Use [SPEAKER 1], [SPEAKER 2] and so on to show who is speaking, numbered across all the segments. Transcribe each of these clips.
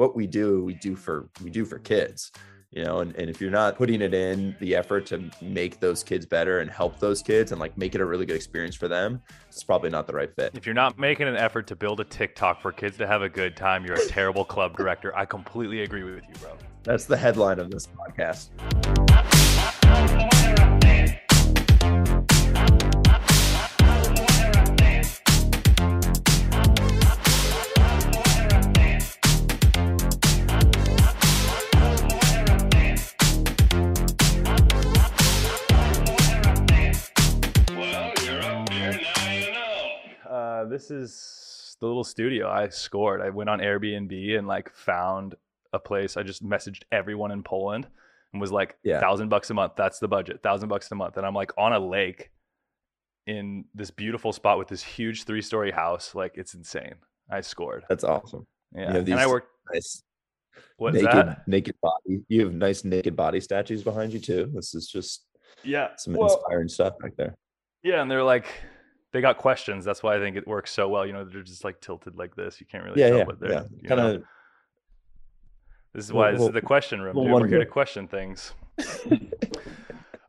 [SPEAKER 1] what we do, we do for we do for kids you know and, and if you're not putting it in the effort to make those kids better and help those kids and like make it a really good experience for them it's probably not the right fit.
[SPEAKER 2] If you're not making an effort to build a tiktok for kids to have a good time you're a terrible club director. I completely agree with you bro.
[SPEAKER 1] That's the headline of this podcast
[SPEAKER 2] this is the little studio I scored. I went on Airbnb and like found a place. I just messaged everyone in Poland and was like, yeah. thousand bucks a month. That's the budget. Thousand bucks a month. And I'm like on a lake in this beautiful spot with this huge three story house. Like it's insane. I scored.
[SPEAKER 1] That's awesome.
[SPEAKER 2] Yeah. and I worked
[SPEAKER 1] nice What's naked, that? naked body. You have nice naked body statues behind you too. This is just
[SPEAKER 2] yeah,
[SPEAKER 1] some well, inspiring stuff back there.
[SPEAKER 2] Yeah, and they're like they got questions. That's why I think it works so well. You know, they're just like tilted like this. You can't really
[SPEAKER 1] yeah,
[SPEAKER 2] tell
[SPEAKER 1] yeah,
[SPEAKER 2] what they're
[SPEAKER 1] yeah. kind of.
[SPEAKER 2] This is why well, this is the question room. We're here to question things.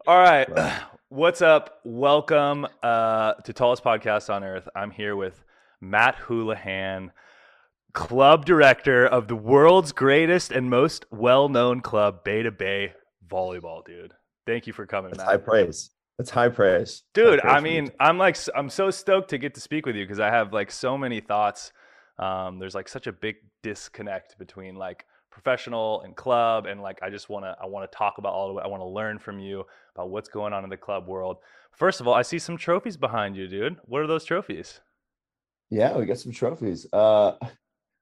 [SPEAKER 2] All right. What's up? Welcome uh, to Tallest Podcast on Earth. I'm here with Matt Houlihan, club director of the world's greatest and most well known club, Bay 2 Bay Volleyball, dude. Thank you for coming,
[SPEAKER 1] That's
[SPEAKER 2] Matt.
[SPEAKER 1] High praise. That's high praise,
[SPEAKER 2] dude.
[SPEAKER 1] High praise
[SPEAKER 2] I mean, I'm like, I'm so stoked to get to speak with you because I have like so many thoughts. Um, there's like such a big disconnect between like professional and club, and like I just want to, I want to talk about all the it. I want to learn from you about what's going on in the club world. First of all, I see some trophies behind you, dude. What are those trophies?
[SPEAKER 1] Yeah, we got some trophies. Uh,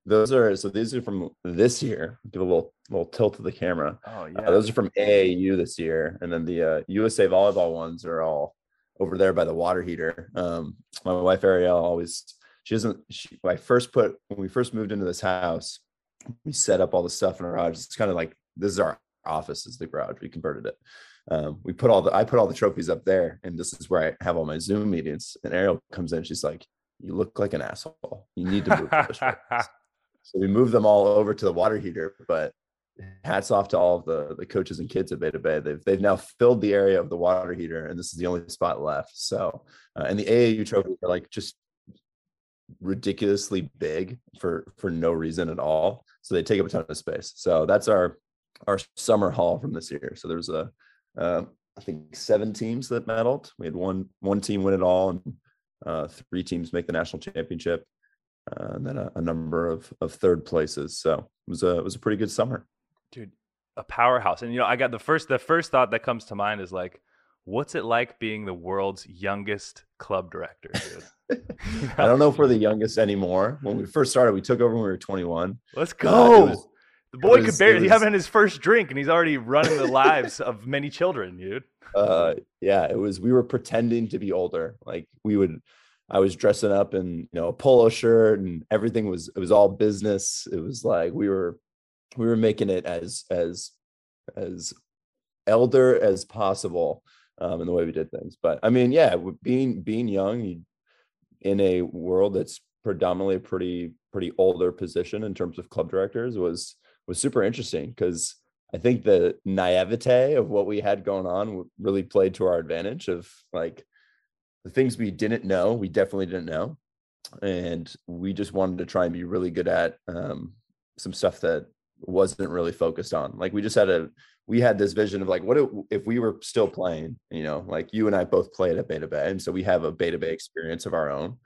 [SPEAKER 1] those are so these are from this year. Give a little little tilt to the camera.
[SPEAKER 2] Oh
[SPEAKER 1] uh,
[SPEAKER 2] yeah.
[SPEAKER 1] Uh, those are from AAU this year, and then the uh, USA volleyball ones are all over there by the water heater. Um, my wife Ariel always she doesn't. She, I first put when we first moved into this house, we set up all the stuff in our garage. It's kind of like this is our office, is the garage. We converted it. Um, we put all the I put all the trophies up there, and this is where I have all my Zoom meetings. And Ariel comes in, she's like, "You look like an asshole. You need to move those So we moved them all over to the water heater. But hats off to all of the, the coaches and kids at Bay 2 Bay. They've they've now filled the area of the water heater, and this is the only spot left. So uh, and the AAU trophies are like just ridiculously big for for no reason at all. So they take up a ton of space. So that's our our summer haul from this year. So there's a uh, I think seven teams that medaled. We had one one team win it all, and uh, three teams make the national championship uh, and then a, a, number of of third places. So it was a it was a pretty good summer,
[SPEAKER 2] dude. A powerhouse, and you know, I got the first the first thought that comes to mind is like, what's it like being the world's youngest club director, dude?
[SPEAKER 1] I don't know if we're the youngest anymore. When we first started, we took over when we were 21.
[SPEAKER 2] Let's go. Uh, was, the boy was, could barely was, having his first drink, and he's already running the lives of many children, dude.
[SPEAKER 1] Uh, yeah, it was. We were pretending to be older. Like we would I was dressing up in you know a polo shirt and everything was it was all business. It was like we were we were making it as as as elder as possible um, in the way we did things. But I mean, yeah, being being young in a world that's predominantly a pretty pretty older position in terms of club directors was was super interesting because I think the naivete of what we had going on really played to our advantage of like the things we didn't know, we definitely didn't know. And we just wanted to try and be really good at um, some stuff that wasn't really focused on. Like we just had a, we had this vision of like, what if, we were still playing, you know, like you and I both played at Bay 2 Bay. And so we have a Bay 2 Bay experience of our own.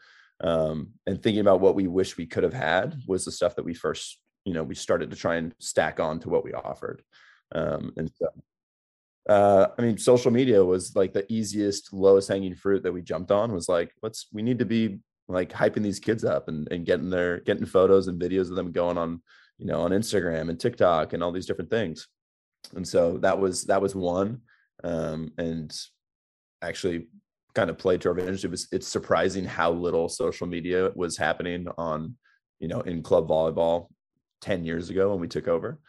[SPEAKER 1] Um, and thinking about what we wish we could have had was the stuff that we first, you know, we started to try and stack on to what we offered. Um, and so uh, I mean, social media was like the easiest, lowest hanging fruit that we jumped on was like, let's, we need to be like hyping these kids up and, and getting their, getting photos and videos of them going on, you know, on Instagram and TikTok and all these different things. And so that was, that was one. Um, and actually kind of played to our advantage. It was, it's surprising how little social media was happening on, you know, in club volleyball 10 years ago when we took over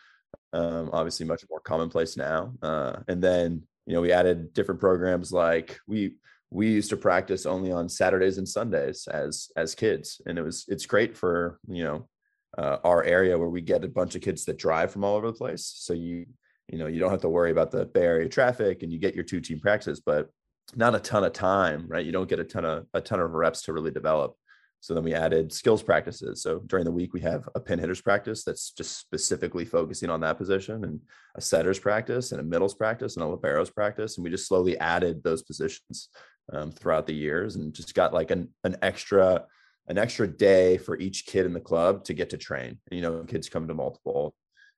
[SPEAKER 1] um, obviously much more commonplace now. Uh, and then you know we added different programs like we we used to practice only on Saturdays and Sundays as as kids, and it was it's great for you know uh, our area where we get a bunch of kids that drive from all over the place. So you you know you don't have to worry about the Bay Area traffic, and you get your two team practice, but not a ton of time, right? You don't get a ton of a ton of reps to really develop. So then we added skills practices. So during the week, we have a pin hitters practice that's just specifically focusing on that position, and a setters practice, and a middles practice, and a liberos practice. And we just slowly added those positions um, throughout the years, and just got like an an extra an extra day for each kid in the club to get to train. You know, kids come to multiple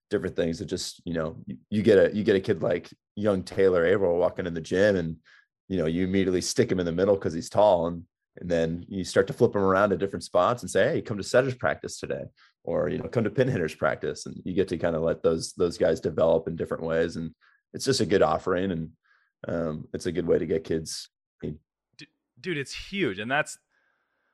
[SPEAKER 1] different things that just you know you, you get a you get a kid like young Taylor Averill walking in the gym, and you know you immediately stick him in the middle because he's tall and and then you start to flip them around to different spots and say hey come to setters practice today or you know come to pin hitters practice and you get to kind of let those those guys develop in different ways and it's just a good offering and um, it's a good way to get kids
[SPEAKER 2] dude it's huge and that's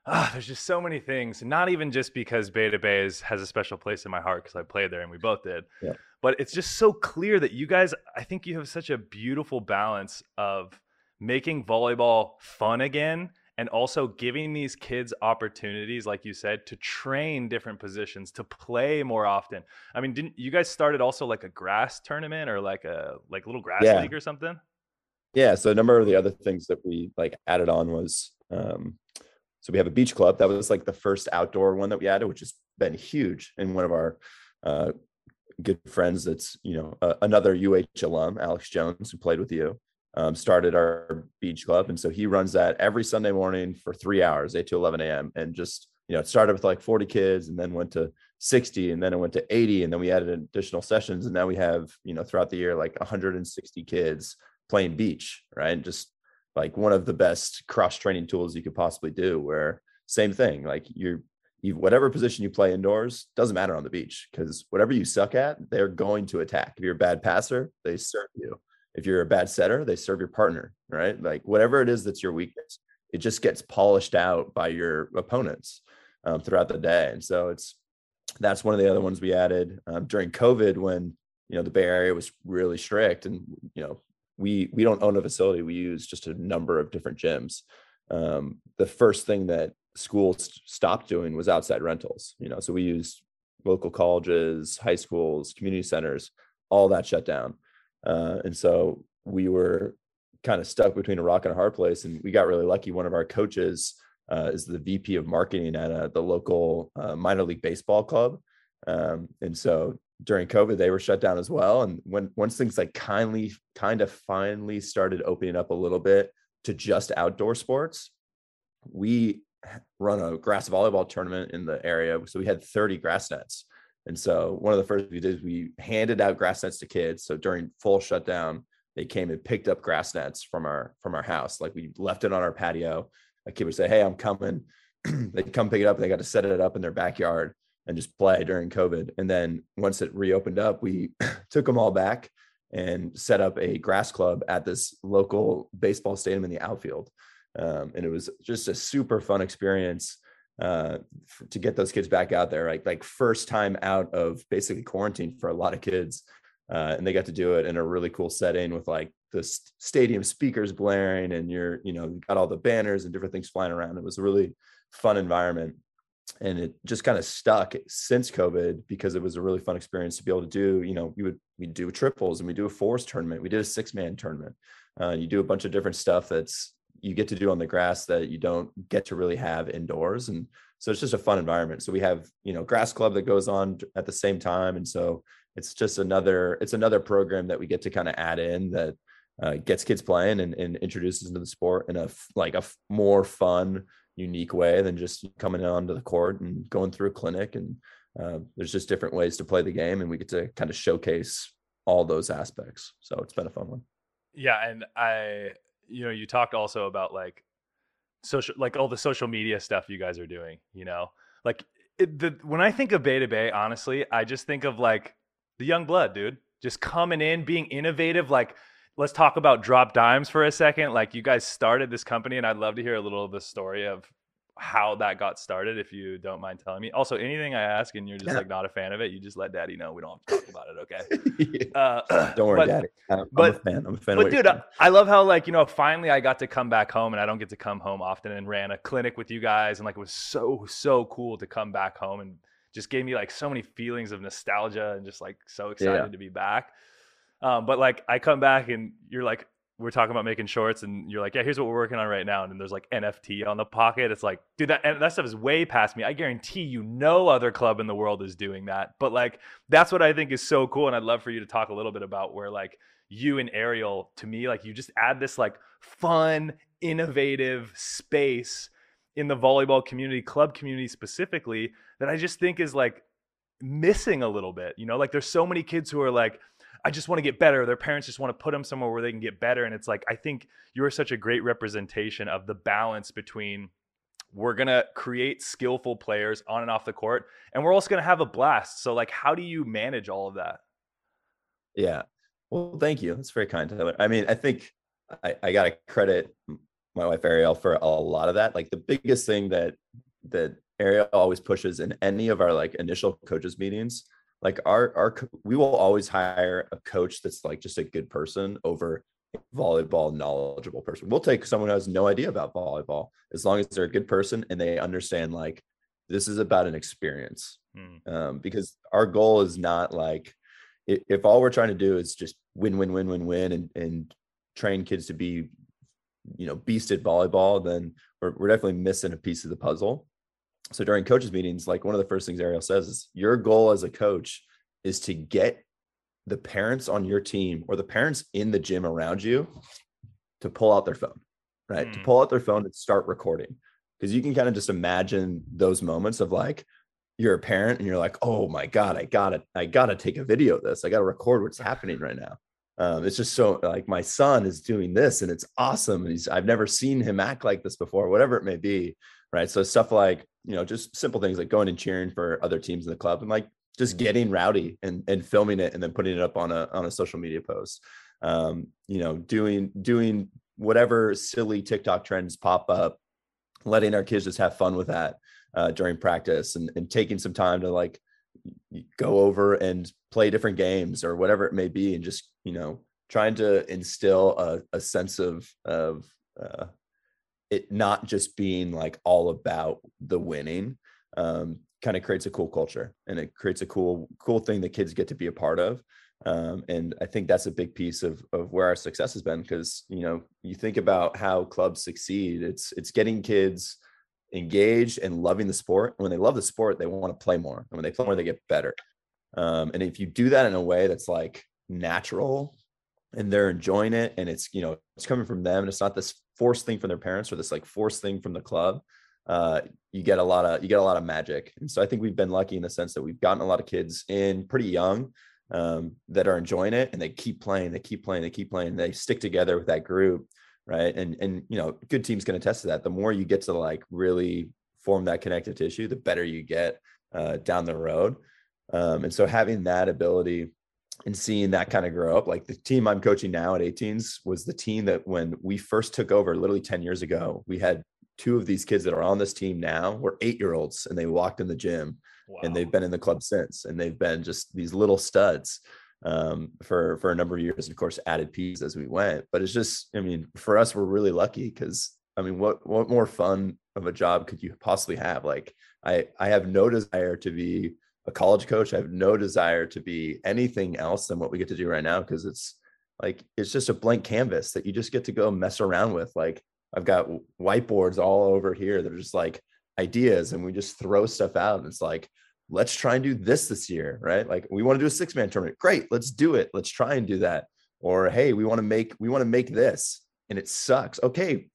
[SPEAKER 2] ah, there's just so many things not even just because Bay 2 Bay is, has a special place in my heart because i played there and we both did yeah. but it's just so clear that you guys i think you have such a beautiful balance of making volleyball fun again and also giving these kids opportunities like you said to train different positions to play more often. I mean didn't you guys started also like a grass tournament or like a like little grass yeah. league or something?
[SPEAKER 1] Yeah so a number of the other things that we like added on was um so we have a beach club. That was like the first outdoor one that we added which has been huge and one of our uh good friends that's you know uh, another uh alum alex jones who played with you um, started our beach club. And so he runs that every Sunday morning for three hours, 8 to 11 a.m. And just, you know, it started with like 40 kids and then went to 60 and then it went to 80. And then we added additional sessions. And now we have, you know, throughout the year, like 160 kids playing beach, right? Just like one of the best cross training tools you could possibly do, where same thing, like you're, you, whatever position you play indoors doesn't matter on the beach because whatever you suck at, they're going to attack. If you're a bad passer, they serve you if you're a bad setter, they serve your partner, right? Like whatever it is that's your weakness, it just gets polished out by your opponents um, throughout the day. And so it's that's one of the other ones we added um, during COVID when you know the Bay Area was really strict, and you know we we don't own a facility; we use just a number of different gyms. Um, the first thing that schools stopped doing was outside rentals. You know, so we used local colleges, high schools, community centers, all that shut down. Uh, and so we were kind of stuck between a rock and a hard place. And we got really lucky. One of our coaches uh, is the VP of marketing at uh, the local uh, minor league baseball club. Um, and so during COVID, they were shut down as well. And when once things like kindly, kind of finally started opening up a little bit to just outdoor sports, we run a grass volleyball tournament in the area. So we had 30 grass nets. And so one of the first we did, we handed out grass nets to kids. So during full shutdown, they came and picked up grass nets from our from our house. Like we left it on our patio. A kid would say, "Hey, I'm coming." They'd come pick it up. They got to set it up in their backyard and just play during COVID. And then once it reopened up, we took them all back and set up a grass club at this local baseball stadium in the outfield. Um, and it was just a super fun experience uh, to get those kids back out there, like like first time out of basically quarantine for a lot of kids, uh, and they got to do it in a really cool setting with like the stadium speakers blaring, and you're you know you got all the banners and different things flying around. It was a really fun environment, and it just kind of stuck since COVID because it was a really fun experience to be able to do. You know, we would we do triples and we do a fours tournament, we did a six man tournament. Uh, you do a bunch of different stuff that's you get to do on the grass that you don't get to really have indoors. And so it's just a fun environment. So we have you know grass club that goes on at the same time. And so it's just another it's another program that we get to kind of add in that uh, gets kids playing and, and introduces to the sport in a like a more fun unique way than just coming onto the court and going through a clinic. And uh, there's just different ways to play the game and we get to kind of showcase all those aspects. So it's been a fun one.
[SPEAKER 2] Yeah. And i you know, you talked also about like social, like all the social media stuff you guys are doing. You know, like it, the when I think of Bay 2 Bay, honestly, I just think of like the young blood, dude, just coming in, being innovative. Like, let's talk about drop dimes for a second. Like, you guys started this company, and I'd love to hear a little of the story of how that got started if you don't mind telling me also anything i ask and you're just yeah. like not a fan of it you just let daddy know we don't have to talk about it
[SPEAKER 1] okay uh, don't worry but, daddy I'm,
[SPEAKER 2] but,
[SPEAKER 1] I'm a fan i'm a fan
[SPEAKER 2] but dude i love how like you know finally i got to come back home and i don't get to come home often and ran a clinic with you guys and like it was so so cool to come back home and just gave me like so many feelings of nostalgia and just like so excited yeah. to be back. Um, but like I come back and you're like, we're talking about making shorts and you're like, yeah, here's what we're working on right now. And then there's like NFT on the pocket. It's like, dude, that, that stuff is way past me. I guarantee you no other club in the world is doing that. But like, that's what I think is so cool. And I'd love for you to talk a little bit about where like you and Ariel, to me, like you just add this like fun, innovative space in the volleyball community, club community specifically, that I just think is like missing a little bit. You know, like there's so many kids who are like, I just want to get better. Their parents just want to put them somewhere where they can get better. And it's like, I think you're such a great representation of the balance between we're going to create skillful players on and off the court, and we're also going to have a blast. So, like, how do you manage all of that?
[SPEAKER 1] Yeah. Well, thank you. That's very kind, Tyler. I mean, I think I, I got to credit my wife Ariel for a lot of that. Like the biggest thing that that Ariel always pushes in any of our like initial coaches meetings, like our our we will always hire a coach that's like just a good person over volleyball knowledgeable person. We'll take someone who has no idea about volleyball as long as they're a good person and they understand like this is about an experience. Hmm. Um, because our goal is not like if, if all we're trying to do is just win, win, win, win, win, and and train kids to be you know beast at volleyball then we're, we're definitely missing a piece of the puzzle so during coaches meetings like one of the first things ariel says is your goal as a coach is to get the parents on your team or the parents in the gym around you to pull out their phone right mm. to hmm. pull out their phone and start recording because you can kind of just imagine those moments of like you're a parent and you're like oh my god i gotta i gotta take a video of this i gotta record what's happening right now um, it's just so like my son is doing this and it's awesome. And he's I've never seen him act like this before, whatever it may be. Right. So stuff like, you know, just simple things like going and cheering for other teams in the club and like just getting rowdy and, and filming it and then putting it up on a on a social media post. Um, you know, doing doing whatever silly TikTok trends pop up, letting our kids just have fun with that uh, during practice and, and taking some time to like go over and play different games or whatever it may be and just you know trying to instill a, a sense of of uh, it not just being like all about the winning um, kind of creates a cool culture and it creates a cool cool thing that kids get to be a part of um, and i think that's a big piece of of where our success has been because you know you think about how clubs succeed it's it's getting kids engaged and loving the sport. When they love the sport, they want to play more. And when they play more, they get better. Um, and if you do that in a way that's like natural and they're enjoying it and it's, you know, it's coming from them and it's not this forced thing from their parents or this like forced thing from the club, uh, you get a lot of, you get a lot of magic. And so I think we've been lucky in the sense that we've gotten a lot of kids in pretty young um, that are enjoying it and they keep playing, they keep playing, they keep playing, they stick together with that group right? And and you know good teams can attest to that. The more you get to like really form that connective tissue the better you get uh, down the road. Um, and so having that ability and seeing that kind of grow up like the team i'm coaching now at 18s was the team that when we first took over literally 10 years ago we had two of these kids that are on this team now were eight year olds and they walked in the gym wow. and they've been in the club since and they've been just these little studs um, for for a number of years, and of course added pieces as we went. But it's just, I mean, for us, we're really lucky because I mean, what what more fun of a job could you possibly have? Like, I I have no desire to be a college coach. I have no desire to be anything else than what we get to do right now because it's like it's just a blank canvas that you just get to go mess around with. Like I've got whiteboards all over here that are just like ideas, and we just throw stuff out, and it's like let's try and do this this year, right? Like we want to do a six man tournament. Great, let's do it. Let's try and do that. Or hey, we want to make we want to make this and it sucks. Okay,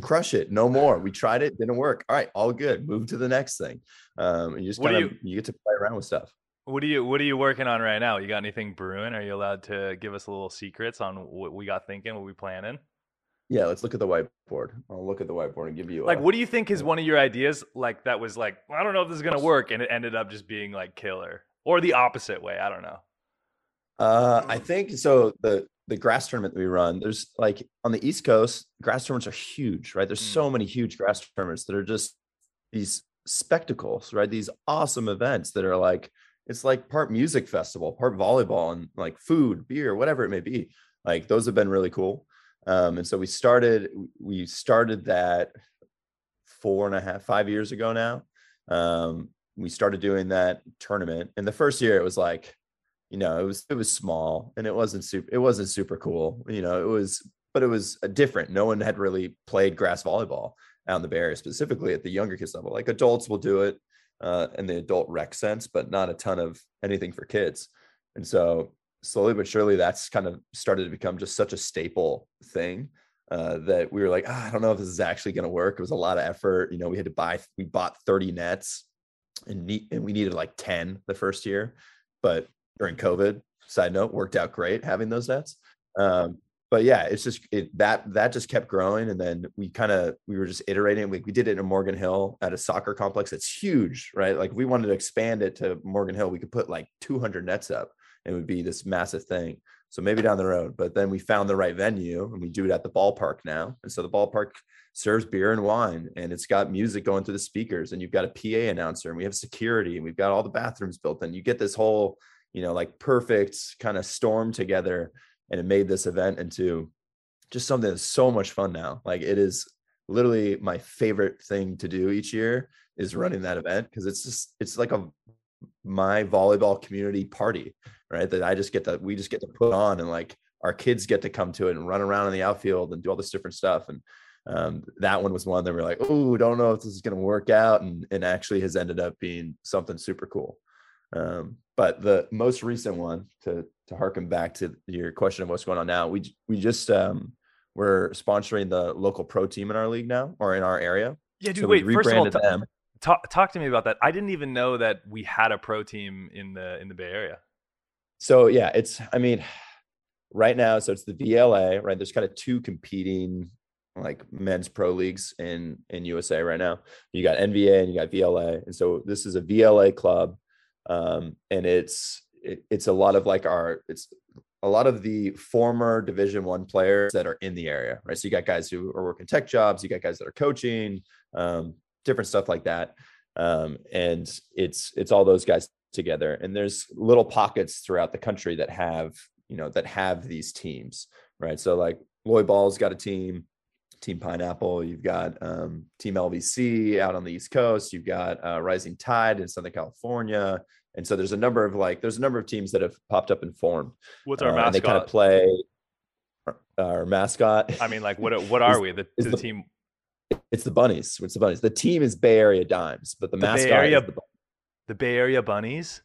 [SPEAKER 1] crush it. No more. We tried it, didn't work. All right, all good. Move to the next thing. Um, and you just kind of you, you get to play around with stuff.
[SPEAKER 2] What are you What are you working on right now? You got anything brewing? Are you allowed to give us a little secrets on what we got thinking? What we planning?
[SPEAKER 1] Yeah, let's look at the whiteboard. I'll look at the whiteboard and give you
[SPEAKER 2] like. A, what do you think is one of your ideas? Like that was like I don't know if this is gonna work, and it ended up just being like killer, or the opposite way. I don't know.
[SPEAKER 1] Uh, I think so. The the grass tournament that we run, there's like on the East Coast, grass tournaments are huge, right? There's mm. so many huge grass tournaments that are just these spectacles, right? These awesome events that are like it's like part music festival, part volleyball, and like food, beer, whatever it may be. Like those have been really cool. Um, and so we started we started that four and a half five years ago now um, we started doing that tournament. And the first year it was like, you know, it was it was small and it wasn't super it wasn't super cool. You know, it was but it was different. No one had really played grass volleyball out in the Bay Area, specifically at the younger kids level. Like adults will do it uh, in the adult rec sense, but not a ton of anything for kids. And so slowly but surely, that's kind of started to become just such a staple thing uh, that we were like, ah, I don't know if this is actually going to work. It was a lot of effort. You know, we had to buy, we bought 30 nets and, ne- and we needed like 10 the first year. But during COVID, side note, worked out great having those nets. Um, but yeah, it's just it, that that just kept growing, and then we kind of we were just iterating. We we did it in Morgan Hill at a soccer complex. that's huge, right? Like we wanted to expand it to Morgan Hill. We could put like 200 nets up, and it would be this massive thing. So maybe down the road, but then we found the right venue, and we do it at the ballpark now. And so the ballpark serves beer and wine, and it's got music going through the speakers, and you've got a PA announcer, and we have security, and we've got all the bathrooms built, and you get this whole you know like perfect kind of storm together and it made this event into just something that's so much fun now. Like it is literally my favorite thing to do each year is running that event because it's just it's like a my volleyball community party, right? That I just get to we just get to put on and like our kids get to come to it and run around in the outfield and do all this different stuff. And um, that one was one that we're like, oh, don't know if this is going to work out, and and actually has ended up being something super cool. Um, but the most recent one to to harken back to your question of what's going on now, we we just um, we're sponsoring the local pro team in our league now or in our area.
[SPEAKER 2] Yeah, dude. So wait, first of all, t- talk talk to me about that. I didn't even know that we had a pro team in the in the Bay Area.
[SPEAKER 1] So yeah, it's I mean, right now, so it's the VLA, right? There's kind of two competing like men's pro leagues in in USA right now. You got NVA and you got VLA, and so this is a VLA club um, and it's it, it's a lot of like our it's a lot of the former division one players that are in the area right? So you got guys who are working tech jobs you got guys that are coaching um, different stuff like that. Um, and it's it's all those guys together. And there's little pockets throughout the country that have you know that have these teams right? So like Lloy Ball's got a team Team Pineapple, you've got um, Team LVC out on the East Coast, you've got uh, Rising Tide in Southern California, and so there's a number of like there's a number of teams that have popped up and formed.
[SPEAKER 2] What's our uh, mascot?
[SPEAKER 1] they kind of play our mascot.
[SPEAKER 2] I mean, like what what are is, we? The, the, the, team.
[SPEAKER 1] It's the bunnies. It's the bunnies. The team is Bay Area Dimes, but the, the mascot Bay Area, is the,
[SPEAKER 2] the Bay Area Bunnies.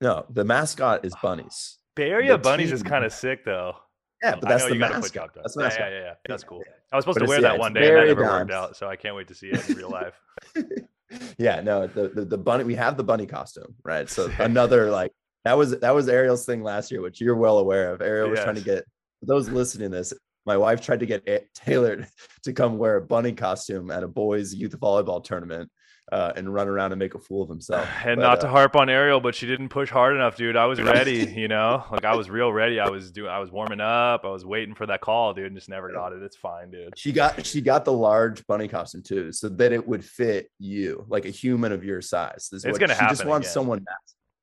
[SPEAKER 1] No, the mascot is bunnies.
[SPEAKER 2] Bay Area Bunnies team, is kind of sick though.
[SPEAKER 1] Yeah, but that's the mascot. That's
[SPEAKER 2] the mascot. Yeah, yeah, yeah. That's cool. I was supposed but to wear that yeah, one day, and that never worked out. So I can't wait to see it in real life.
[SPEAKER 1] yeah, no, the, the, the bunny. We have the bunny costume, right? So another like that was that was Ariel's thing last year, which you're well aware of. Ariel was yes. trying to get those listening to this. My wife tried to get tailored to come wear a bunny costume at a boys' youth volleyball tournament uh, and run around and make a fool of himself.
[SPEAKER 2] And but, not to uh, harp on Ariel, but she didn't push hard enough, dude. I was ready, you know, like I was real ready. I was doing, I was warming up. I was waiting for that call, dude, and just never got it. It's fine, dude.
[SPEAKER 1] She got, she got the large bunny costume too, so that it would fit you, like a human of your size.
[SPEAKER 2] This it's gonna she happen.
[SPEAKER 1] She just wants
[SPEAKER 2] again.
[SPEAKER 1] someone.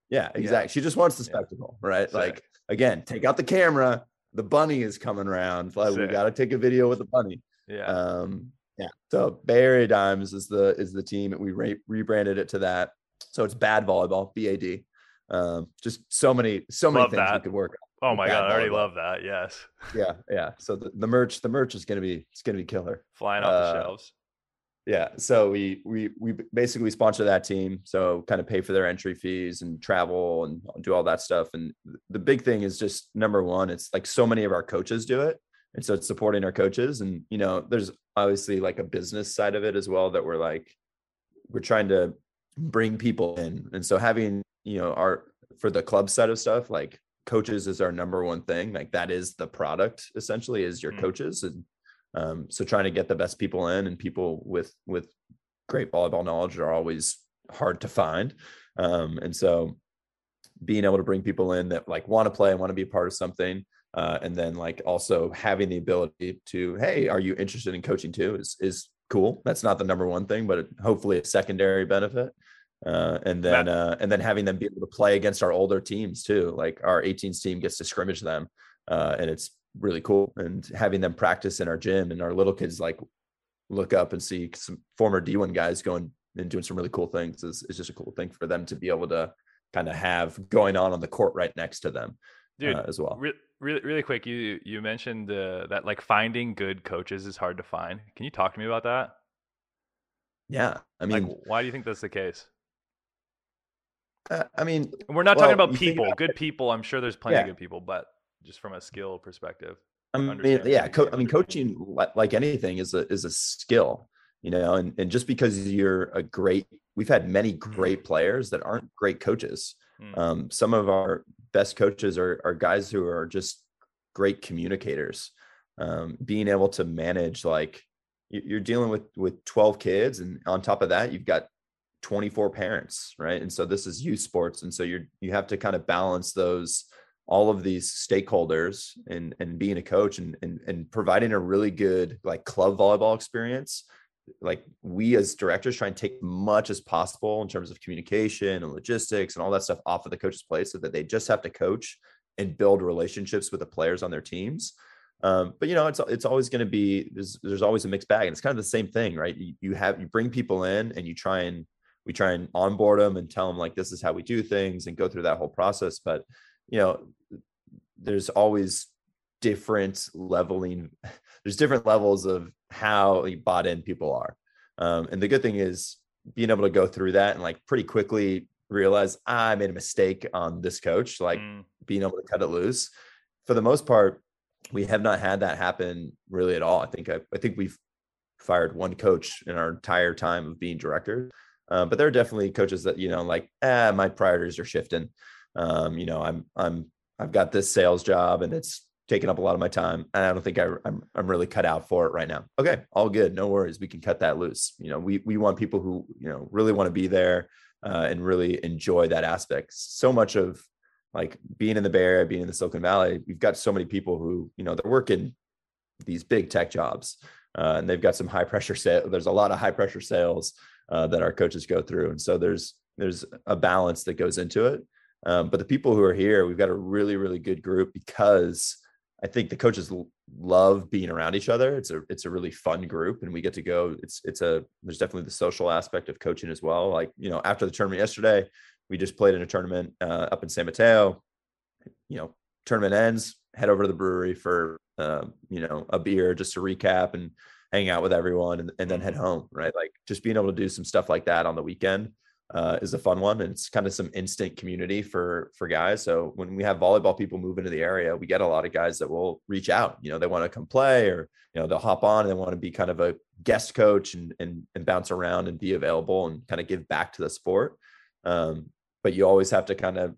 [SPEAKER 1] Yeah, exactly. Yeah. She just wants the spectacle, yeah. right? Sick. Like again, take out the camera. The bunny is coming around. Like Sick. we got to take a video with the bunny.
[SPEAKER 2] Yeah.
[SPEAKER 1] Um, yeah. So Bay Area Dimes is the is the team. and We re- rebranded it to that. So it's bad volleyball, BAD. Um, just so many so many love things that. we could work
[SPEAKER 2] on. Oh my god, I already love that. Yes.
[SPEAKER 1] Yeah, yeah. So the, the merch, the merch is gonna be it's gonna be killer.
[SPEAKER 2] Flying off uh, the shelves.
[SPEAKER 1] Yeah. So we we we basically sponsor that team. So kind of pay for their entry fees and travel and do all that stuff. And the big thing is just number one, it's like so many of our coaches do it and so it's supporting our coaches and you know there's obviously like a business side of it as well that we're like we're trying to bring people in and so having you know our for the club side of stuff like coaches is our number one thing like that is the product essentially is your mm. coaches and um, so trying to get the best people in and people with with great volleyball knowledge are always hard to find um, and so being able to bring people in that like want to play and want to be a part of something uh, and then like also having the ability to hey are you interested in coaching too? is is cool. That's not the number one thing but hopefully a secondary benefit. Uh, and then uh, and then having them be able to play against our older teams too like our 18s team gets to scrimmage them uh, and it's really cool. And having them practice in our gym and our little kids like look up and see some former d1 guys going and doing some really cool things is, is just a cool thing for them to be able to kind of have going on on the court right next to them Dude, uh, as well.
[SPEAKER 2] Re- really, really quick, you you mentioned uh, that like finding good coaches is hard to find. Can you talk to me about that?
[SPEAKER 1] Yeah, I mean,
[SPEAKER 2] like, why do you think that's the case?
[SPEAKER 1] Uh, I mean,
[SPEAKER 2] we're not well, talking about people, about good people. I'm sure there's plenty yeah. of good people, but just from a skill perspective.
[SPEAKER 1] I mean, yeah, co- I mean, coaching like anything is a is a skill, you know, and and just because you're a great, we've had many mm-hmm. great players that aren't great coaches. Mm. Um, some of our best coaches are are guys who are just great communicators. Um, being able to manage like you're dealing with with 12 kids, and on top of that, you've got 24 parents, right? And so this is youth sports, and so you're you have to kind of balance those all of these stakeholders and and being a coach and and, and providing a really good like club volleyball experience like we as directors try and take much as possible in terms of communication and logistics and all that stuff off of the coach's plate so that they just have to coach and build relationships with the players on their teams. Um, but you know it's it's always going to be there's there's always a mixed bag and it's kind of the same thing right? You, you have you bring people in and you try and we try and onboard them and tell them like this is how we do things and go through that whole process. But you know there's always different leveling there's different levels of how you bought in people are. Um, and the good thing is being able to go through that and like pretty quickly realize ah, i made a mistake on this coach like mm. being able to cut it loose. For the most part we have not had that happen really at all. I think i, I think we've fired one coach in our entire time of being director. Uh, but there are definitely coaches that you know like ah my priorities are shifting. Um, you know i'm i'm I've got this sales job and it's taking up a lot of my time. And I don't think I, I'm, I'm really cut out for it right now. Okay. All good. No worries. We can cut that loose. You know, we, we want people who, you know, really want to be there uh, and really enjoy that aspect. So much of like being in the Bay Area, being in the Silicon Valley, we've got so many people who, you know, they're working these big tech jobs uh, and they've got some high pressure sale. There's a lot of high pressure sales uh, that our coaches go through. And so there's, there's a balance that goes into it. Um, but the people who are here, we've got a really, really good group because I think the coaches love being around each other. It's a it's a really fun group, and we get to go. It's it's a there's definitely the social aspect of coaching as well. Like you know, after the tournament yesterday, we just played in a tournament uh, up in San Mateo. You know, tournament ends, head over to the brewery for uh, you know a beer just to recap and hang out with everyone, and, and then head home. Right, like just being able to do some stuff like that on the weekend uh, is a fun one and it's kind of some instant community for for guys. So when we have volleyball people move into the area we get a lot of guys that will reach out you know they want to come play or you know they'll hop on and they want to be kind of a guest coach and and, and bounce around and be available and kind of give back to the sport. Um, but you always have to kind of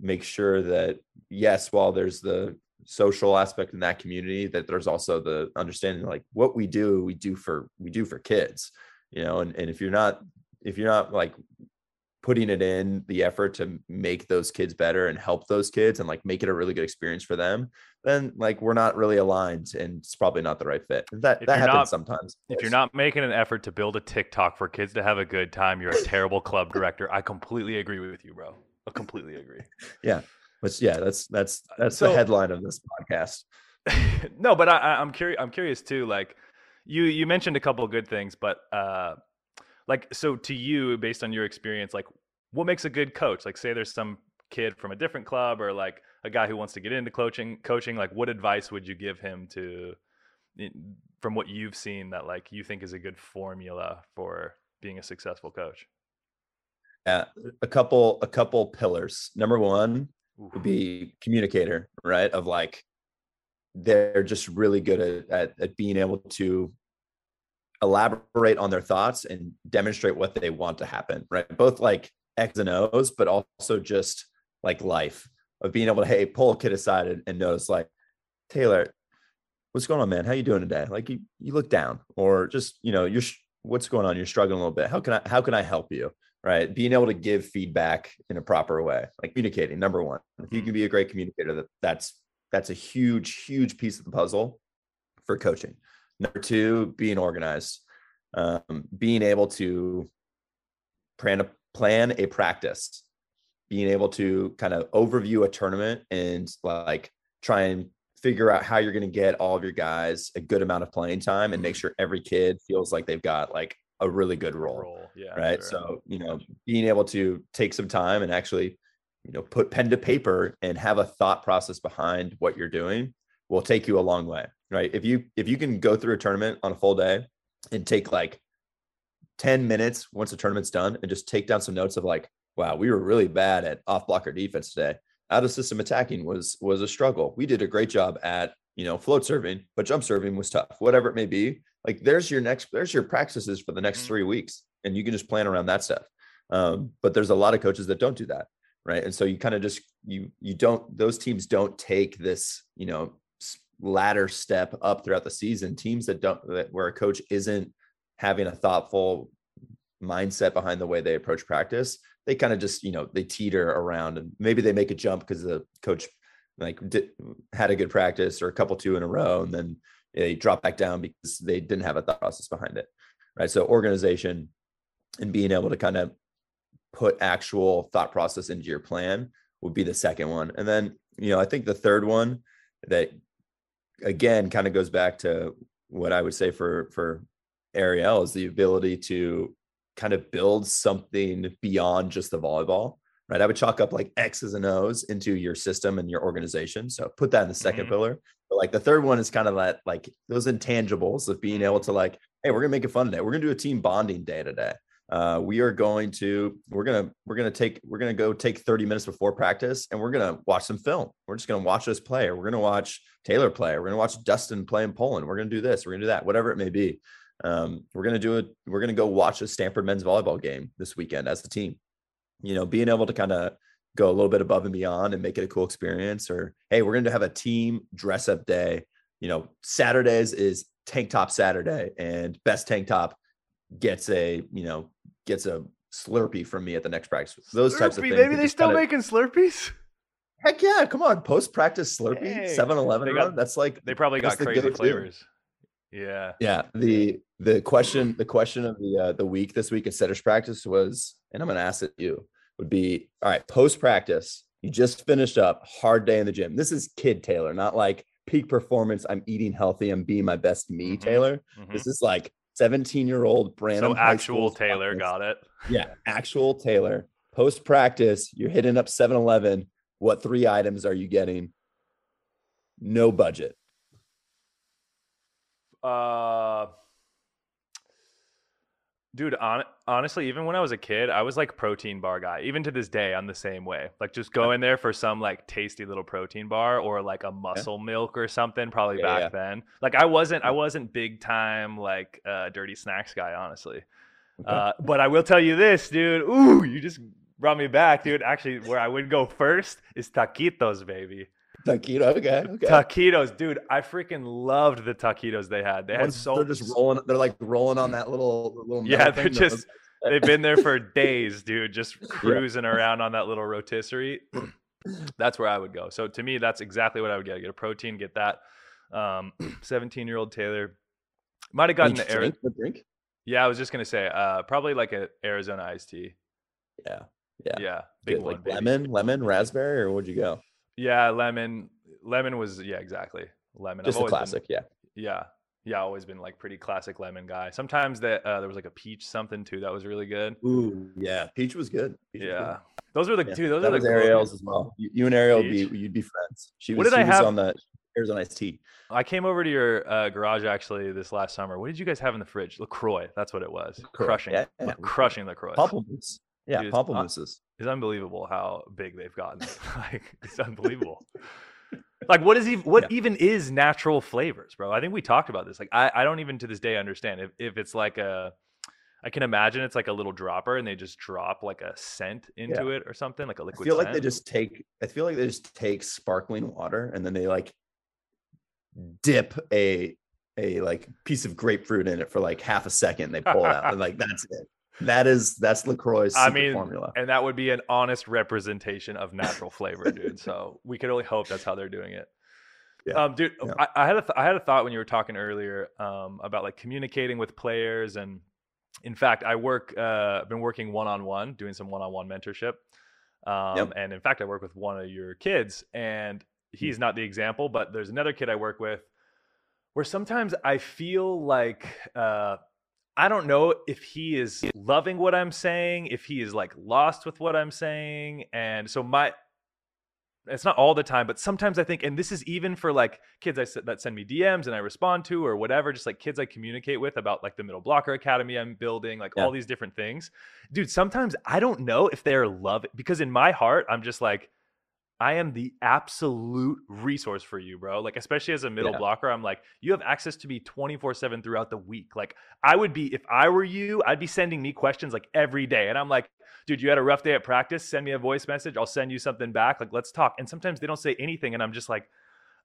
[SPEAKER 1] make sure that yes while there's the social aspect in that community that there's also the understanding like what we do we do for we do for kids you know and, and if you're not if you're not like putting it in the effort to make those kids better and help those kids and like make it a really good experience for them then like we're not really aligned and it's probably not the right fit. That if that happens
[SPEAKER 2] not,
[SPEAKER 1] sometimes.
[SPEAKER 2] if you're not making an effort to build a tiktok for kids to have a good time you're a terrible club director. I completely agree with you bro. I completely agree.
[SPEAKER 1] Yeah. But yeah that's that's that's so, the headline of this podcast.
[SPEAKER 2] No but I, i'm curious i'm curious too like you you mentioned a couple of good things but uh like so to you based on your experience like what makes a good coach? Like say there's some kid from a different club or like a guy who wants to get into coaching coaching like what advice would you give him to eh, from what you've seen that like you think is a good formula for being a successful coach?
[SPEAKER 1] Yeah a couple a couple pillars. Number one would be communicator right? Of like they're just really good at, at, at being able to elaborate on their thoughts and demonstrate what they want to happen, right? Both like X and O's, but also just like life of being able to, hey, pull a kid aside and, and notice like, Taylor, what's going on, man? How you doing today? Like you, you look down or just, you know, you're, what's going on? You're struggling a little bit. How can I, how can I help you? Right. Being able to give feedback in a proper way, like communicating, number one, if you can be a great communicator, that that's, that's a huge, huge piece of the puzzle for coaching. Number two, being organized, um, being able to plan a, plan a practice, being able to kind of overview a tournament and like try and figure out how you're going to get all of your guys a good amount of playing time and make mm-hmm. sure every kid feels like they've got like a really good role. role. Yeah. Right. Sure. So, you know, being able to take some time and actually, you know, put pen to paper and have a thought process behind what you're doing will take you a long way. Right. If you if you can go through a tournament on a full day and take like 10 minutes once the tournament's done and just take down some notes of like, wow, we were really bad at off blocker defense today. Out of system attacking was was a struggle. We did a great job at, you know, float serving, but jump serving was tough. Whatever it may be, like there's your next there's your practices for the next mm-hmm. three weeks and you can just plan around that stuff um, but there's a lot of coaches that don't do that right and so you kind of just you you don't those teams don't take this you know ladder step up throughout the season teams that don't that where a coach isn't having a thoughtful mindset behind the way they approach practice they kind of just you know they teeter around and maybe they make a jump because the coach like did, had a good practice or a couple two in a row and then they drop back down because they didn't have a thought process behind it right? So organization and being able to kind of put actual thought process into your plan would be the second one. And then you know i think the third one that again kind of goes back to what i would say for for ariel is the ability to kind of build something beyond just the volleyball right? I would chalk up like X's and O's into your system and your organization. So put that in the 2nd mm-hmm. pillar. But like the third one is kind of that like those intangibles of being able to like, hey, we're gonna make it fun today. We're gonna do a team bonding day today. Uh, we are going to we're gonna we're gonna take we're gonna go take 30 minutes before practice and we're gonna watch some film. We're just gonna watch us play, or we're gonna watch Taylor play, or we're gonna watch Dustin play in Poland. We're gonna do this, we're gonna do that, whatever it may be. Um, we're gonna do it. We're gonna go watch a Stanford men's volleyball game this weekend as a team you know, being able to kind of go a little bit above and beyond and make it a cool experience or hey, we're going to have a team dress up day. You know, Saturdays is tank top Saturday and best tank top gets a, you know, gets a Slurpee from me at the next practice. Those Slurpee, types of things.
[SPEAKER 2] Maybe they still kinda, making Slurpees?
[SPEAKER 1] Heck yeah, come on. Post practice Slurpee, 7 Eleven. That's like
[SPEAKER 2] they probably got crazy flavors. Yeah.
[SPEAKER 1] Yeah. The the question the question of the uh, the week this week at setters practice was, and I'm gonna ask it you, would be all right, post practice, you just finished up, hard day in the gym. This is kid Taylor, not like peak performance. I'm eating healthy, I'm being my best me, mm-hmm. Taylor. Mm-hmm. This is like 17 year old Brandon.
[SPEAKER 2] So actual Taylor practice. got it.
[SPEAKER 1] Yeah, actual Taylor. Post practice, you're hitting up 7 Eleven. What three items are you getting? No budget
[SPEAKER 2] uh dude on, honestly even when i was a kid i was like protein bar guy even to this day i'm the same way. Like just go in there for some like tasty little protein bar or like a muscle yeah. milk or something probably yeah, back yeah. then. Like i wasn't i wasn't big time like uh dirty snacks guy honestly. Okay. uh but i will tell you this dude. Ooh you just brought me back dude. Actually where i would go first is taquitos baby
[SPEAKER 1] Taquito, okay, okay.
[SPEAKER 2] Taquitos, dude. I freaking loved the taquitos they had. They had so
[SPEAKER 1] they're just rolling. They're like rolling on that little little.
[SPEAKER 2] Yeah, they're just. they've been there for days, dude. Just cruising yeah. around on that little rotisserie. that's where I would go. So to me, that's exactly what I would get. Get a protein, get that. Um, 17 year old Taylor might have gotten the Arizona drink. Yeah, I was just gonna say, uh, probably like a Arizona iced tea.
[SPEAKER 1] Yeah, yeah,
[SPEAKER 2] yeah. Big
[SPEAKER 1] one, like baby. lemon, lemon, raspberry, or would you go?
[SPEAKER 2] Yeah, lemon. Lemon was yeah, exactly. Lemon.
[SPEAKER 1] Just I've a classic,
[SPEAKER 2] been, yeah. Yeah. Yeah, always been like pretty classic lemon guy. Sometimes that uh, there was like a peach something too that was really good.
[SPEAKER 1] Ooh, yeah, peach was good.
[SPEAKER 2] Peach yeah, was good. those were the yeah. two. Those
[SPEAKER 1] that
[SPEAKER 2] are
[SPEAKER 1] the Ariel's as well. You, you and Ariel would be you'd be friends. She was, what did I have on the Arizona iced tea.
[SPEAKER 2] I came over to your uh, garage actually this last summer. What did you guys have in the fridge? Lacroix. That's what it was. LaCroix. Crushing, yeah, yeah. crushing Lacroix.
[SPEAKER 1] Pamplemousse. Yeah, Dude, pamplemousses.
[SPEAKER 2] It's unbelievable how big they've gotten. like it's unbelievable. like what is even what yeah. even is natural flavors, bro? I think we talked about this. Like I, I don't even to this day understand if, if it's like a I can imagine it's like a little dropper and they just drop like a scent into yeah. it or something, like a liquid.
[SPEAKER 1] I feel
[SPEAKER 2] scent.
[SPEAKER 1] like they just take I feel like they just take sparkling water and then they like dip a a like piece of grapefruit in it for like half a second. They pull it out and like that's it. That is that's Lacroix's I mean, formula,
[SPEAKER 2] and that would be an honest representation of natural flavor, dude. So we could only hope that's how they're doing it. Yeah. Um, dude, yeah. I, I, had a th- I had a thought when you were talking earlier um, about like communicating with players, and in fact, I work. Uh, I've been working one on one, doing some one on one mentorship, um, yep. and in fact, I work with one of your kids, and he's not the example, but there's another kid I work with where sometimes I feel like uh, I don't know if he is loving what I'm saying, if he is like lost with what I'm saying. And so my it's not all the time, but sometimes I think, and this is even for like kids I that send me DMs and I respond to or whatever, just like kids I communicate with about like the middle blocker academy I'm building, like yeah. all these different things. Dude, sometimes I don't know if they're love because in my heart I'm just like, I am the absolute resource for you, bro. Like, especially as a middle yeah. blocker, I'm like, you have access to me 24 7 throughout the week. Like, I would be, if I were you, I'd be sending me questions like every day. And I'm like, dude, you had a rough day at practice. Send me a voice message. I'll send you something back. Like, let's talk. And sometimes they don't say anything. And I'm just like,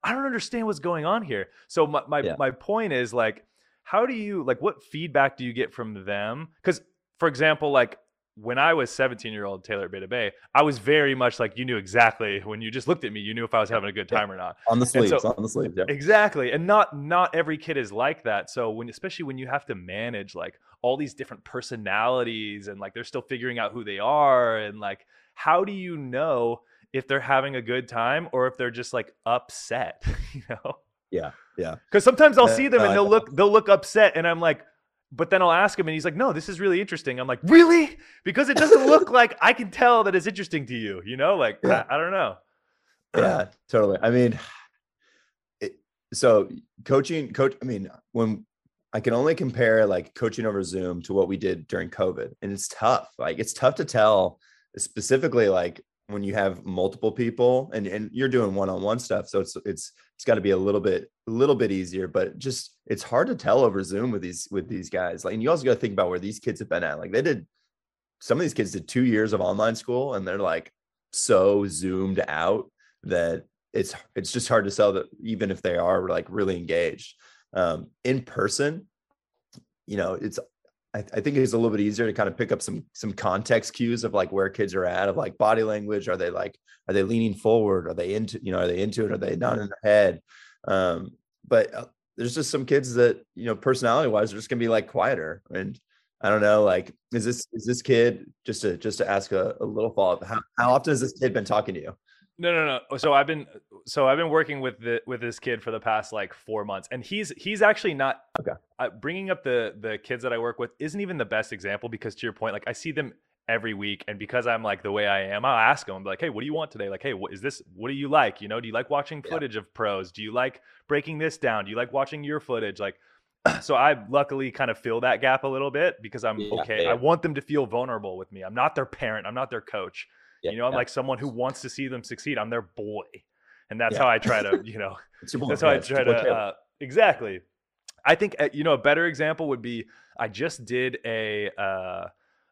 [SPEAKER 2] I don't understand what's going on here. So, my, my, yeah. my point is like, how do you, like, what feedback do you get from them? Because, for example, like, when I was 17 year old Taylor Bay 2 Bay, I was very much like you knew exactly when you just looked at me, you knew if I was having a good time or not.
[SPEAKER 1] On the sleeves, so, on the sleeves, yeah.
[SPEAKER 2] Exactly. And not not every kid is like that. So when especially when you have to manage like all these different personalities and like they're still figuring out who they are and like how do you know if they're having a good time or if they're just like upset, you know?
[SPEAKER 1] Yeah. Yeah.
[SPEAKER 2] Cuz sometimes I'll uh, see them and they'll look they'll look upset and I'm like but then I'll ask him and he's like, no, this is really interesting. I'm like, really? Because it doesn't look like I can tell that it's interesting to you, you know? Like, yeah. I, I, don't know.
[SPEAKER 1] Yeah, totally. I mean, it, so coaching, coach, I mean, when I can only compare like coaching over Zoom to what we did during COVID, and it's tough. Like, it's tough to tell specifically like when you have multiple people and, and you're doing one-on-one stuff so it's it's it's got to be a little bit a little bit easier but just it's hard to tell over zoom with these with these guys. Like and you also got to think about where these kids have been at. Like they did some of these kids did two years of online school and they're like so zoomed out that it's it's just hard to sell that even if they are like really engaged. Um in person you know it's I, I think it's a little bit easier to kind of pick up some some context cues of like where kids are at of like body language. Are they like are they leaning forward? Are they into you know are they into it? Are they not in their head? Um, but uh, there's just some kids that you know personality wise are just gonna be like quieter and I don't know, like, is this is this kid just to just to ask a, a little follow up? How, how often has this kid been talking to you?
[SPEAKER 2] No, no, no. So I've been so I've been working with the with this kid for the past like four months, and he's he's actually not
[SPEAKER 1] okay.
[SPEAKER 2] Uh, bringing up the the kids that I work with isn't even the best example because to your point, like I see them every week, and because I'm like the way I am, I'll ask them, I'm like, hey, what do you want today? Like, hey, what is this? What do you like? You know, do you like watching footage yeah. of pros? Do you like breaking this down? Do you like watching your footage? Like, so I luckily kind of fill that gap a little bit because I'm yeah, okay. Yeah. I want them to feel vulnerable with me. I'm not their parent. I'm not their coach. Yeah, you know, I'm yeah. like someone who wants to see them succeed. I'm their boy, and that's yeah. how I try to, you know, that's how I try to uh, exactly. I think uh, you know a better example would be I just did a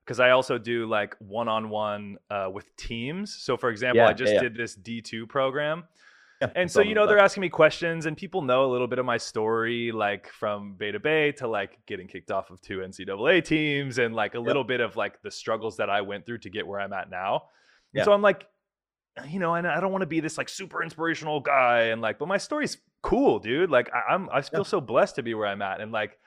[SPEAKER 2] because uh, I also do like one on one with teams. So for example, I just did this D two program. and so you know they're asking me questions and people know a little bit of my story like from Bay 2 Bay to like getting kicked off of two ncaa teams and like a little bit of like the struggles that i went through to get where i'm at now yeah. so I'm like, you know, and I don't want to be this like super inspirational guy and like, but my story's cool, dude. Like I, am I feel yeah. so blessed to be where I'm at. And like,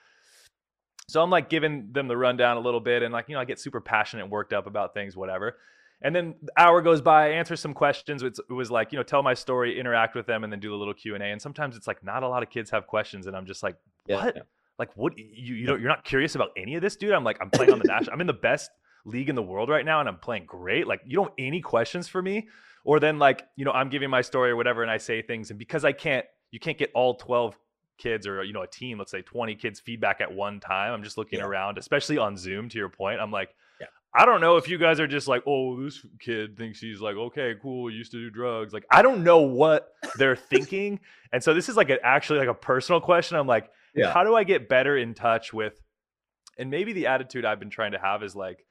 [SPEAKER 2] so I'm like giving them the rundown a little bit and like, you know, I get super passionate and worked up about things, whatever. And then the hour goes by, I answer some questions. It was like, you know, tell my story, interact with them, and then do a little Q and A. And sometimes it's like not a lot of kids have questions, and I'm just like, what? Yeah. Like, what? You you know, you're not curious about any of this, dude? I'm like, I'm playing on the national. I'm in the best league in the world right now and I'm playing great. Like, you don't have any questions for me? Or then, like, you know, I'm giving my story or whatever, and I say things, and because I can't, you can't get all 12 kids or, you know, a team, let's say 20 kids feedback at one time. I'm just looking yeah. around, especially on Zoom, to your point. I'm like, yeah. I don't know if you guys are just like, oh, this kid thinks he's like, okay, cool, used to do drugs. Like, I don't know what they're thinking. And so this is like a, actually like a personal question. I'm like, yeah. how do I get better in touch with, and maybe the attitude I've been trying to have is like,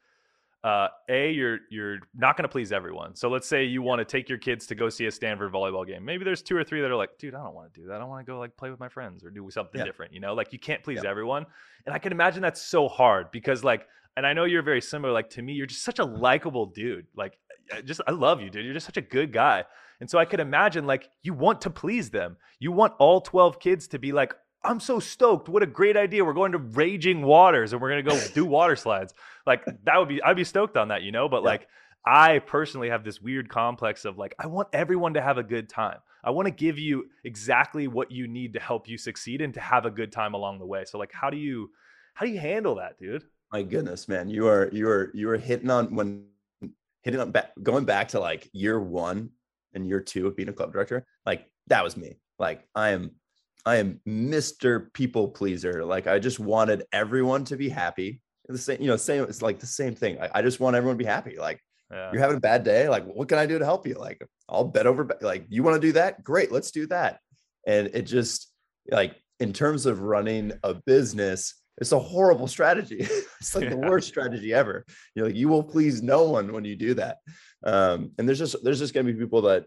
[SPEAKER 2] uh, a you're you're not going to please everyone. So let's say you want to take your kids to go see a Stanford volleyball game. Maybe there's two or three that are like, dude, I don't want to do that. I want to go like play with my friends or do something yeah. different. You know, like you can't please yeah. everyone. And I can imagine that's so hard because like, and I know you're very similar. Like to me, you're just such a likable dude. Like, just I love you, dude. You're just such a good guy. And so I could imagine like you want to please them. You want all 12 kids to be like, I'm so stoked. What a great idea. We're going to raging waters and we're going to go do water slides. Like that would be, I'd be stoked on that, you know? But yeah. like, I personally have this weird complex of like, I want everyone to have a good time. I want to give you exactly what you need to help you succeed and to have a good time along the way. So, like, how do you, how do you handle that, dude?
[SPEAKER 1] My goodness, man, you are you are you are hitting on when hitting on back going back to like year one and year two of being a club director. Like that was me. Like I am I am Mr. People Pleaser. Like I just wanted everyone to be happy. The same, you know, same. It's like the same thing. I, I just want everyone to be happy. Like yeah. you're having a bad day. Like what can I do to help you? Like I'll bet over. Like you want to do that? Great, let's do that. And it just like in terms of running a business, it's a horrible strategy. it's like yeah. the worst strategy ever. You're like you will please no one when you do that. Um, and there's just there's just gonna be people that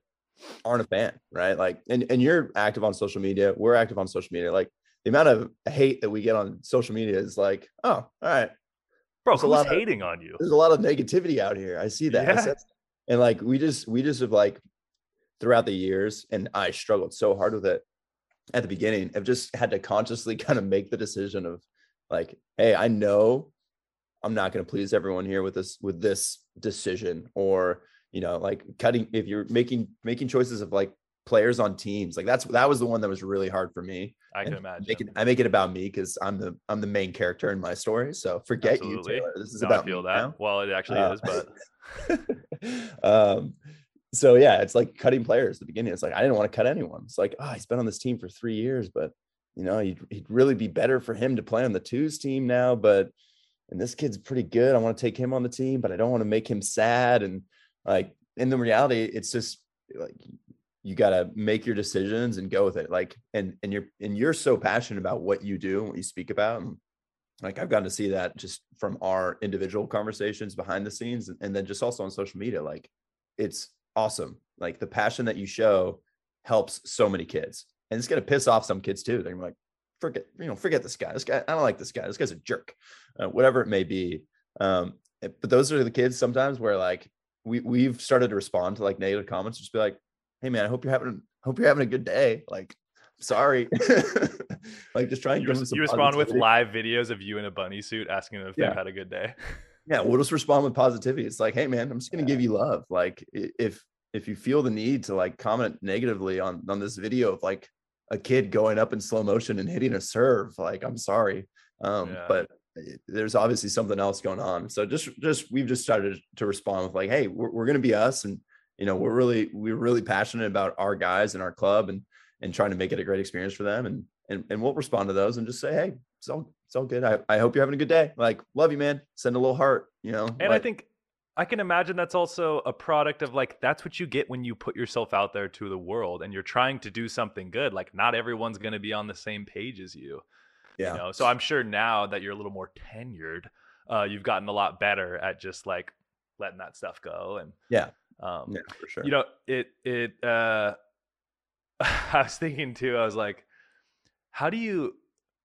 [SPEAKER 1] aren't a fan, right? Like, and, and you're active on social media. We're active on social media. Like the amount of hate that we get on social media is like, oh, all right.
[SPEAKER 2] Bro, there's a lot of, hating on you?
[SPEAKER 1] There's a lot of negativity out here. I see that. Yeah. And like, we just, we just have like throughout the years, and I struggled so hard with it at the beginning. I've just had to consciously kind of make the decision of like, hey, I know I'm not going to please everyone here with this, with this decision or, you know like cutting if you're making making choices of like players on teams like that's that was the one that was really hard for me
[SPEAKER 2] i can imagine
[SPEAKER 1] make it, i make it about me because i'm the i'm the main character in my story so forget Absolutely. you Taylor. this is no, about
[SPEAKER 2] I feel that now. well it actually uh, is but
[SPEAKER 1] um so yeah it's like cutting players at the beginning it's like i didn't want to cut anyone it's like oh he's been on this team for three years but you know he'd, he'd really be better for him to play on the twos team now but and this kid's pretty good i want to take him on the team but i don't want to make him sad and like in the reality it's just like you got to make your decisions and go with it. Like and and you're and you're so passionate about what you do and what you speak about and like i've gotten to see that just from our individual conversations behind the scenes and, then just also on social media like it's awesome. Like the passion that you show helps so many kids and it's to piss off some kids too. They're like forget you know forget this guy. This guy i don't like this guy. This guy's a jerk uh, whatever it may be. Um but those are the kids sometimes where like we we've started to respond to like negative comments, just be like, "Hey man, I hope you're having hope you're having a good day." Like, sorry, like just try and
[SPEAKER 2] you, res- you respond with live videos of you in a bunny suit asking them if yeah. they've had a good day.
[SPEAKER 1] Yeah, we'll just respond with positivity. It's like, hey man, I'm just gonna yeah. give you love. Like, if if you feel the need to like comment negatively on on this video of like a kid going up in slow motion and hitting a serve, like, I'm sorry. Um, yeah. but there's obviously something else going on. So just just we've just started to respond with like, hey, we're, we're going to be us, and you know we're really we're really passionate about our guys and our club, and and trying to make it a great experience for them, and and and we'll respond to those and just say, hey, it's all it's all good. I, I hope you're having a good day. Like, love you, man. Send a little heart, you know.
[SPEAKER 2] And
[SPEAKER 1] like,
[SPEAKER 2] I think I can imagine that's also a product of like that's what you get when you put yourself out there to the world and you're trying to do something good. Like not everyone's going to be on the same page as you. Yeah. You know? So I'm sure now that you're a little more tenured, uh, you've gotten a lot better at just like letting that stuff go. And
[SPEAKER 1] yeah, um, yeah, for sure.
[SPEAKER 2] You know, it it. uh I was thinking too. I was like, how do you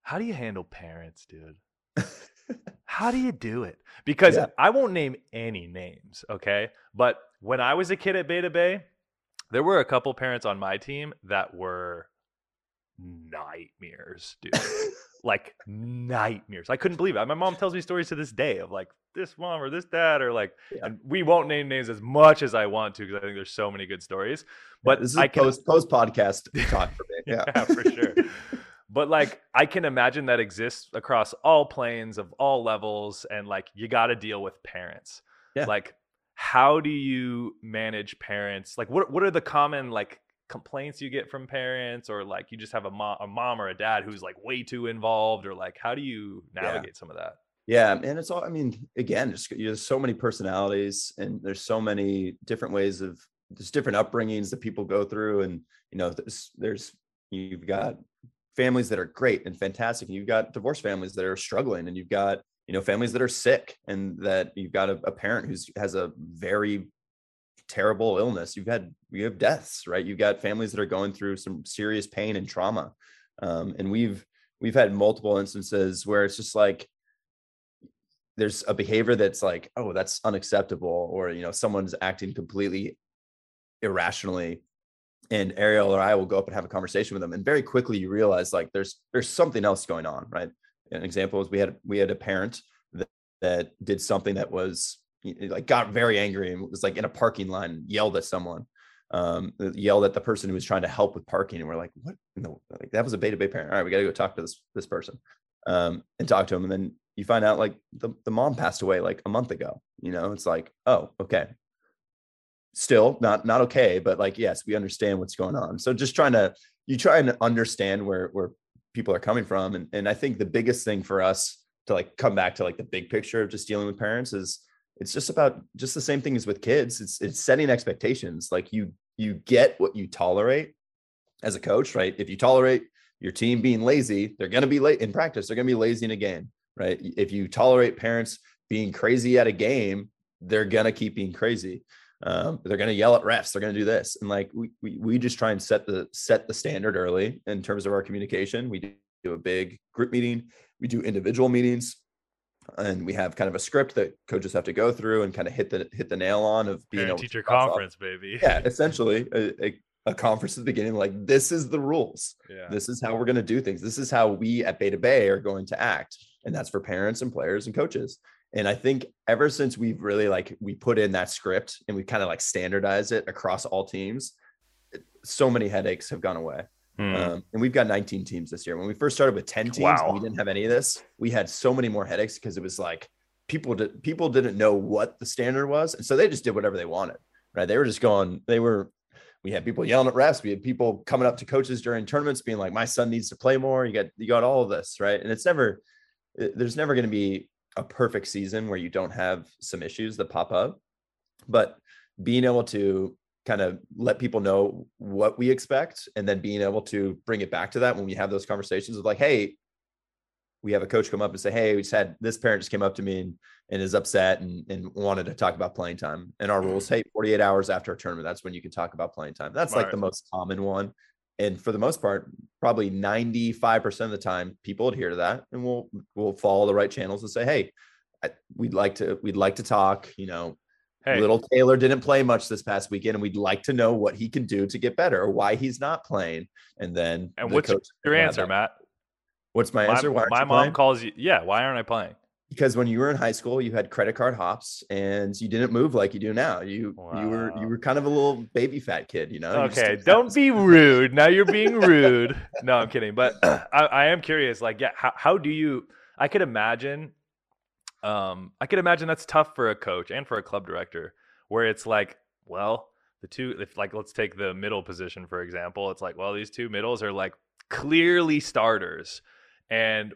[SPEAKER 2] how do you handle parents, dude? how do you do it? Because yeah. I won't name any names, okay? But when I was a kid at Bay 2 Bay, there were a couple parents on my team that were nightmares, dude. like nightmares. I couldn't believe it. My mom tells me stories to this day of like this mom or this dad or like, yeah. and we won't name names as much as I want to because I think there's so many good stories. But
[SPEAKER 1] yeah, this is I can, post post podcast talk for me. Yeah,
[SPEAKER 2] yeah for sure. but like I can imagine that exists across all planes of all levels, and like you got to deal with parents. Yeah. Like, how do you manage parents? Like, what what are the common like complaints you get from parents or like you just have a mom, a mom or a dad who's like way too involved or like how do you navigate yeah. some of that
[SPEAKER 1] yeah and it's all i mean again just there's so many personalities and there's so many different ways of there's different upbringings that people go through and you know there's there's you've got families that are great and fantastic and you've got divorced families that are struggling and you've got you know families that are sick and that you've got a, a parent who's has a very terrible illness you've had you have deaths right? You've got families that are going through some serious pain and trauma. Um, and we've we've had multiple instances where it's just like there's a behavior that's like oh that's unacceptable or you know someone's acting completely irrationally. And ariel or i will go up and have a conversation with them and very quickly you realize like there's there's something else going on right? An example is we had we had a parent that, that did something that was like got very angry and was like in a parking line yelled at someone um yelled at the person who was trying to help with parking and we're like what no like that was a Bay 2 Bay parent all right we got to go talk to this this person um, and talk to him. And then you find out like the, the mom passed away like a month ago. You know, it's like, oh, okay. Still not not okay, but like yes, we understand what's going on. So just trying to you try and understand where where people are coming from. And and I think the biggest thing for us to like come back to like the big picture of just dealing with parents is it's just about just the same thing as with kids. It's it's setting expectations. Like you you get what you tolerate as a coach, right? If you tolerate your team being lazy, they're going to be late in practice. They're going to be lazy in a game, right? If you tolerate parents being crazy at a game, they're going to keep being crazy. Um, they're going to yell at refs. They're going to do this, and like we, we we just try and set the set the standard early in terms of our communication. We do a big group meeting. We do individual meetings and we have kind of a script that coaches have to go through and kind of hit the hit the nail on of being a
[SPEAKER 2] teacher conference, baby.
[SPEAKER 1] Yeah, essentially a, a, a, conference at the beginning. Like this is the rules. Yeah. This is how we're going to do things. This is how we at Bay 2 Bay are going to act, and that's for parents and players and coaches. And I think ever since we've really like we put in that script and we kind of like standardize it across all teams, so many headaches have gone away. Mm. Um, and we've got 19 teams this year. When we first started with 10 teams, wow. we didn't have any of this. We had so many more headaches because it was like people did people didn't know what the standard was, and so they just did whatever they wanted. Right? They were just going. They were. We had people yelling at refs. We had people coming up to coaches during tournaments, being like, "My son needs to play more." You got you got all of this, right? And it's never. There's never going to be a perfect season where you don't have some issues that pop up, but being able to kind of let people know what we expect and then being able to bring it back to that when we have those conversations of like hey we have a coach come up and say hey we just had this parent just came up to me and, and is upset and, and wanted to talk about playing time. And our rules mm-hmm. hey 48 hours after a tournament that's when you can talk about playing time. That's like the most common one. And for the most part probably 95% of the time people adhere to that and we'll we'll follow the right channels and say hey we'd like to we'd like to talk you know Hey. Little Taylor didn't play much this past weekend, and we'd like to know what he can do to get better or why he's not playing. And then,
[SPEAKER 2] and the what's your answer, Matt?
[SPEAKER 1] What's my, my answer?
[SPEAKER 2] Why my mom playing? calls you. Yeah, why aren't I playing?
[SPEAKER 1] Because when you were in high school, you had credit card hops, and you didn't move like you do now. You wow. you were you were kind of a little baby fat kid, you know.
[SPEAKER 2] Okay, don't be rude. Now you're being rude. no, I'm kidding. But I, I am curious. Like, yeah, how how do you? I could imagine um, I could imagine that's tough for a coach and for a club director, where it's like, well, the two, if like let's take the middle position for example, it's like, well, these two middles are like clearly starters, and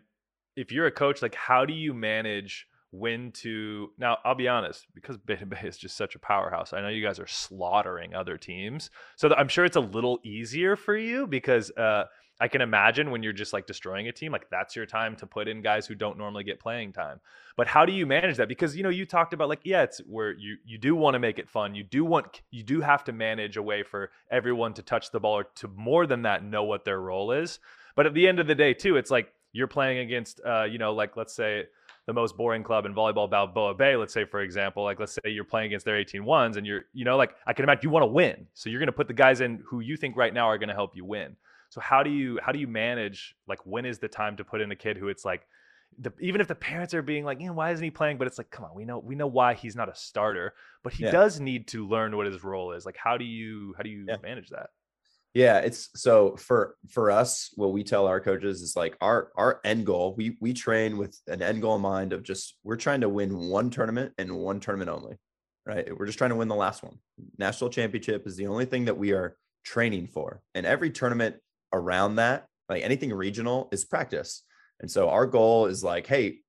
[SPEAKER 2] if you're a coach, like how do you manage when to? Now, I'll be honest, because Bay 2 Bay is just such a powerhouse. I know you guys are slaughtering other teams, so I'm sure it's a little easier for you because. Uh, I can imagine when you're just like destroying a team, like that's your time to put in guys who don't normally get playing time. But how do you manage that? Because you know, you talked about like, yeah, it's where you you do want to make it fun. You do want you do have to manage a way for everyone to touch the ball or to more than that know what their role is. But at the end of the day, too, it's like you're playing against uh, you know, like let's say the most boring club in volleyball, Balboa Bay, let's say, for example, like let's say you're playing against their 18 ones and you're, you know, like I can imagine you want to win. So you're going to put the guys in who you think right now are going to help you win. So how do you how do you manage like when is the time to put in a kid who it's like the, even if the parents are being like, you know, why isn't he playing? But it's like, come on, we know we know why he's not a starter, but he yeah. does need to learn what his role is. Like, how do you how do you yeah. manage that?
[SPEAKER 1] Yeah, it's so for for us, what we tell our coaches is like our our end goal. We we train with an end goal in mind of just we're trying to win one tournament and one tournament only, right? We're just trying to win the last one. National championship is the only thing that we are training for, and every tournament around that, like anything regional, is practice. And so our goal is like, hey,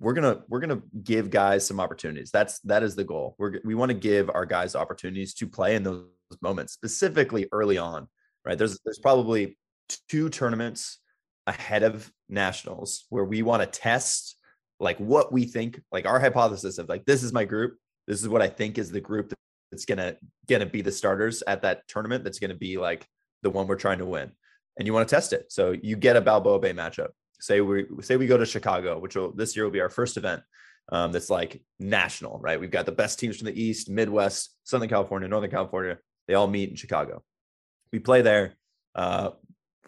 [SPEAKER 1] we're gonna we're gonna give guys some opportunities. That's that is the goal. We're we want to give our guys opportunities to play in those moments, specifically early on. Right? There's there's probably two tournaments ahead of nationals where we want to test like what we think, like our hypothesis of like this is my group. This is what I think is the group that's gonna gonna be the starters at that tournament. That's gonna be like the one we're trying to win and you want to test it. So you get a Balboa Bay matchup. Say we say we go to Chicago, which will this year will be our first event. Um, that's like national, right? We've got the best teams from the East, Midwest, Southern California, Northern California. They all meet in Chicago. We play there. Uh,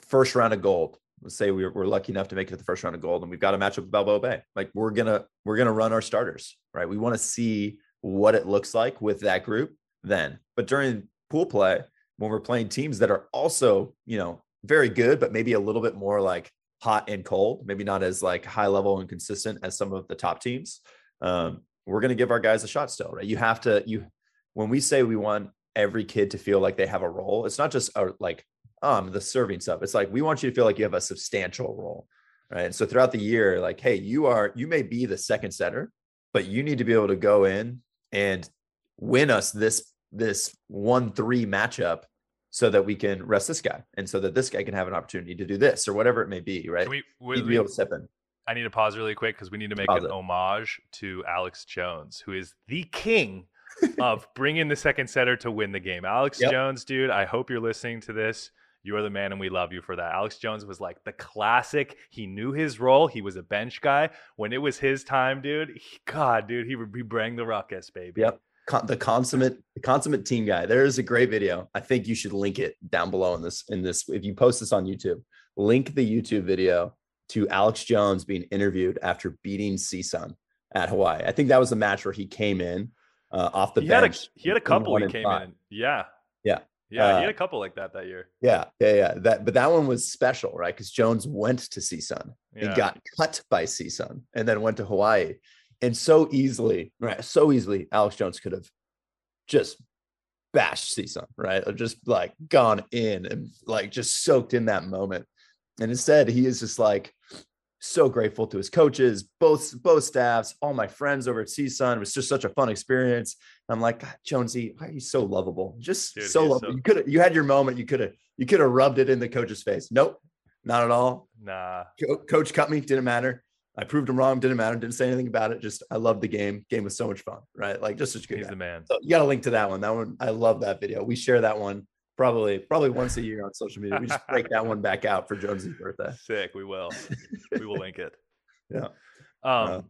[SPEAKER 1] first round of gold. Let's say we're, we're lucky enough to make it to the first round of gold, and we've got a matchup with Balboa Bay. Like we're gonna we're gonna run our starters, right? We want to see what it looks like with that group then. But during pool play, when we're playing teams that are also, you know, very good, but maybe a little bit more like hot and cold, maybe not as like high level and consistent as some of the top teams. Um, we're going to give our guys a shot still, right? You have to, you, when we say we want every kid to feel like they have a role, it's not just a, like, um, the serving stuff. It's like, we want you to feel like you have a substantial role, right? And so throughout the year, like, hey, you are, you may be the second setter, but you need to be able to go in and win us this, this one, three matchup so that we can rest this guy and so that this guy can have an opportunity to do this or whatever it may be, right?
[SPEAKER 2] We,
[SPEAKER 1] we, be able to step in.
[SPEAKER 2] I need to pause really quick because we need to make pause an it. homage to Alex Jones, who is the king of bringing the second setter to win the game. Alex yep. Jones, dude, I hope you're listening to this. You are the man, and we love you for that. Alex Jones was like the classic. He knew his role. He was a bench guy. When it was his time, dude, he, God, dude, he would be bring the ruckus, baby.
[SPEAKER 1] Yep con- the consummate the consummate team guy. There is a great video. I think you should link it down below in this in this if you post this on YouTube. Link the YouTube video to Alex Jones being interviewed after beating CSUN at Hawaii. I think that was the match where he came in uh, off the
[SPEAKER 2] he
[SPEAKER 1] bench.
[SPEAKER 2] Had a, he had a couple he came five. in. Yeah.
[SPEAKER 1] Yeah.
[SPEAKER 2] Yeah, uh, he had a couple like that that year.
[SPEAKER 1] Yeah, yeah, yeah. That, but that one was special, right? Because Jones went to CSUN yeah. and got cut by CSUN, and then went to Hawaii and so easily, right? So easily, Alex Jones could have just bashed CSUN, right? Or just like gone in and like just soaked in that moment. And instead, he is just like so grateful to his coaches, both both staffs, all my friends over at CSUN. It was just such a fun experience. I'm like, God, Jonesy, why are you so lovable? Just Dude, so lovable. So- you could have you had your moment. You could have you could have rubbed it in the coach's face. Nope, not at all.
[SPEAKER 2] Nah.
[SPEAKER 1] Co- coach cut me. Didn't matter. I proved him wrong. Didn't matter. Didn't say anything about it. Just I love the game. Game was so much fun. Right? Like just such a good.
[SPEAKER 2] He's guy. the man.
[SPEAKER 1] So you got to link to that one. That one I love that video. We share that one probably probably once a year on social media. We just break that one back out for Jonesy's birthday.
[SPEAKER 2] Sick. We will. we will link it.
[SPEAKER 1] Yeah.
[SPEAKER 2] Um.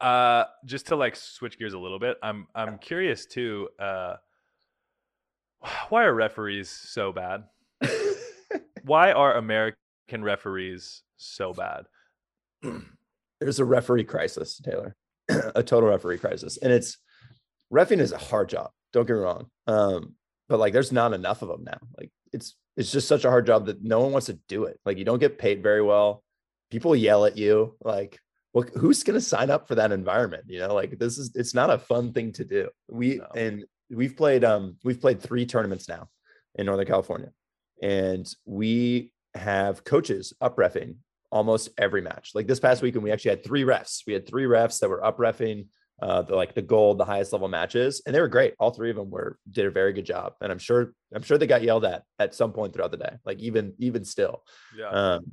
[SPEAKER 2] Uh, uh, just to like switch gears a little bit, I'm I'm curious too. Uh, why are referees so bad? why are American referees so bad?
[SPEAKER 1] there's a referee crisis, Taylor, a total referee crisis. And it's refing is a hard job. Don't get me wrong. Um, but like there's not enough of them now. Like it's it's just such a hard job that no one wants to do it. Like you don't get paid very well. People yell at you. Like, well, who's gonna sign up for that environment? You know, like this is it's not a fun thing to do. We no. and we've played um we've played three tournaments now in Northern California. And we have coaches up refing almost every match. Like this past weekend, we actually had three refs. We had three refs that were up refing uh, the like the gold, the highest level matches, and they were great. All three of them were did a very good job, and I'm sure I'm sure they got yelled at at some point throughout the day. Like even even still,
[SPEAKER 2] yeah.
[SPEAKER 1] Um,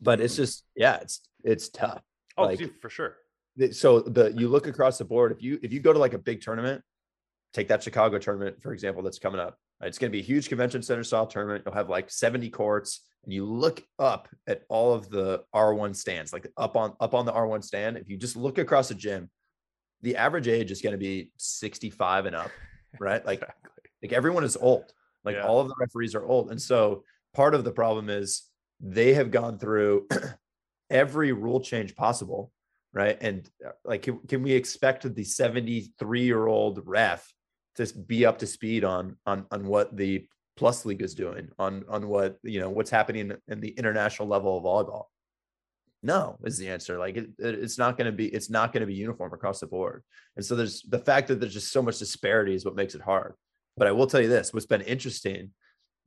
[SPEAKER 1] but it's just yeah, it's it's tough.
[SPEAKER 2] Oh,
[SPEAKER 1] like,
[SPEAKER 2] for sure.
[SPEAKER 1] So the you look across the board. If you if you go to like a big tournament, take that Chicago tournament for example, that's coming up. It's going to be a huge convention center style tournament. You'll have like 70 courts and you look up at all of the R1 stands, like up on up on the R1 stand, if you just look across the gym, the average age is going to be 65 and up, right? Like, exactly. like everyone is old. Like yeah. all of the referees are old. And so part of the problem is they have gone through every rule change possible, right? And uh, like, can, can we expect the 73 year old ref to be up to speed on on on what the plus league is doing on on what you know what's happening in the international level of volleyball? No is the answer. Like it, it's not going to be it's not going to be uniform across the board. And so there's the fact that there's just so much disparity is what makes it hard. But i will tell you this what's been interesting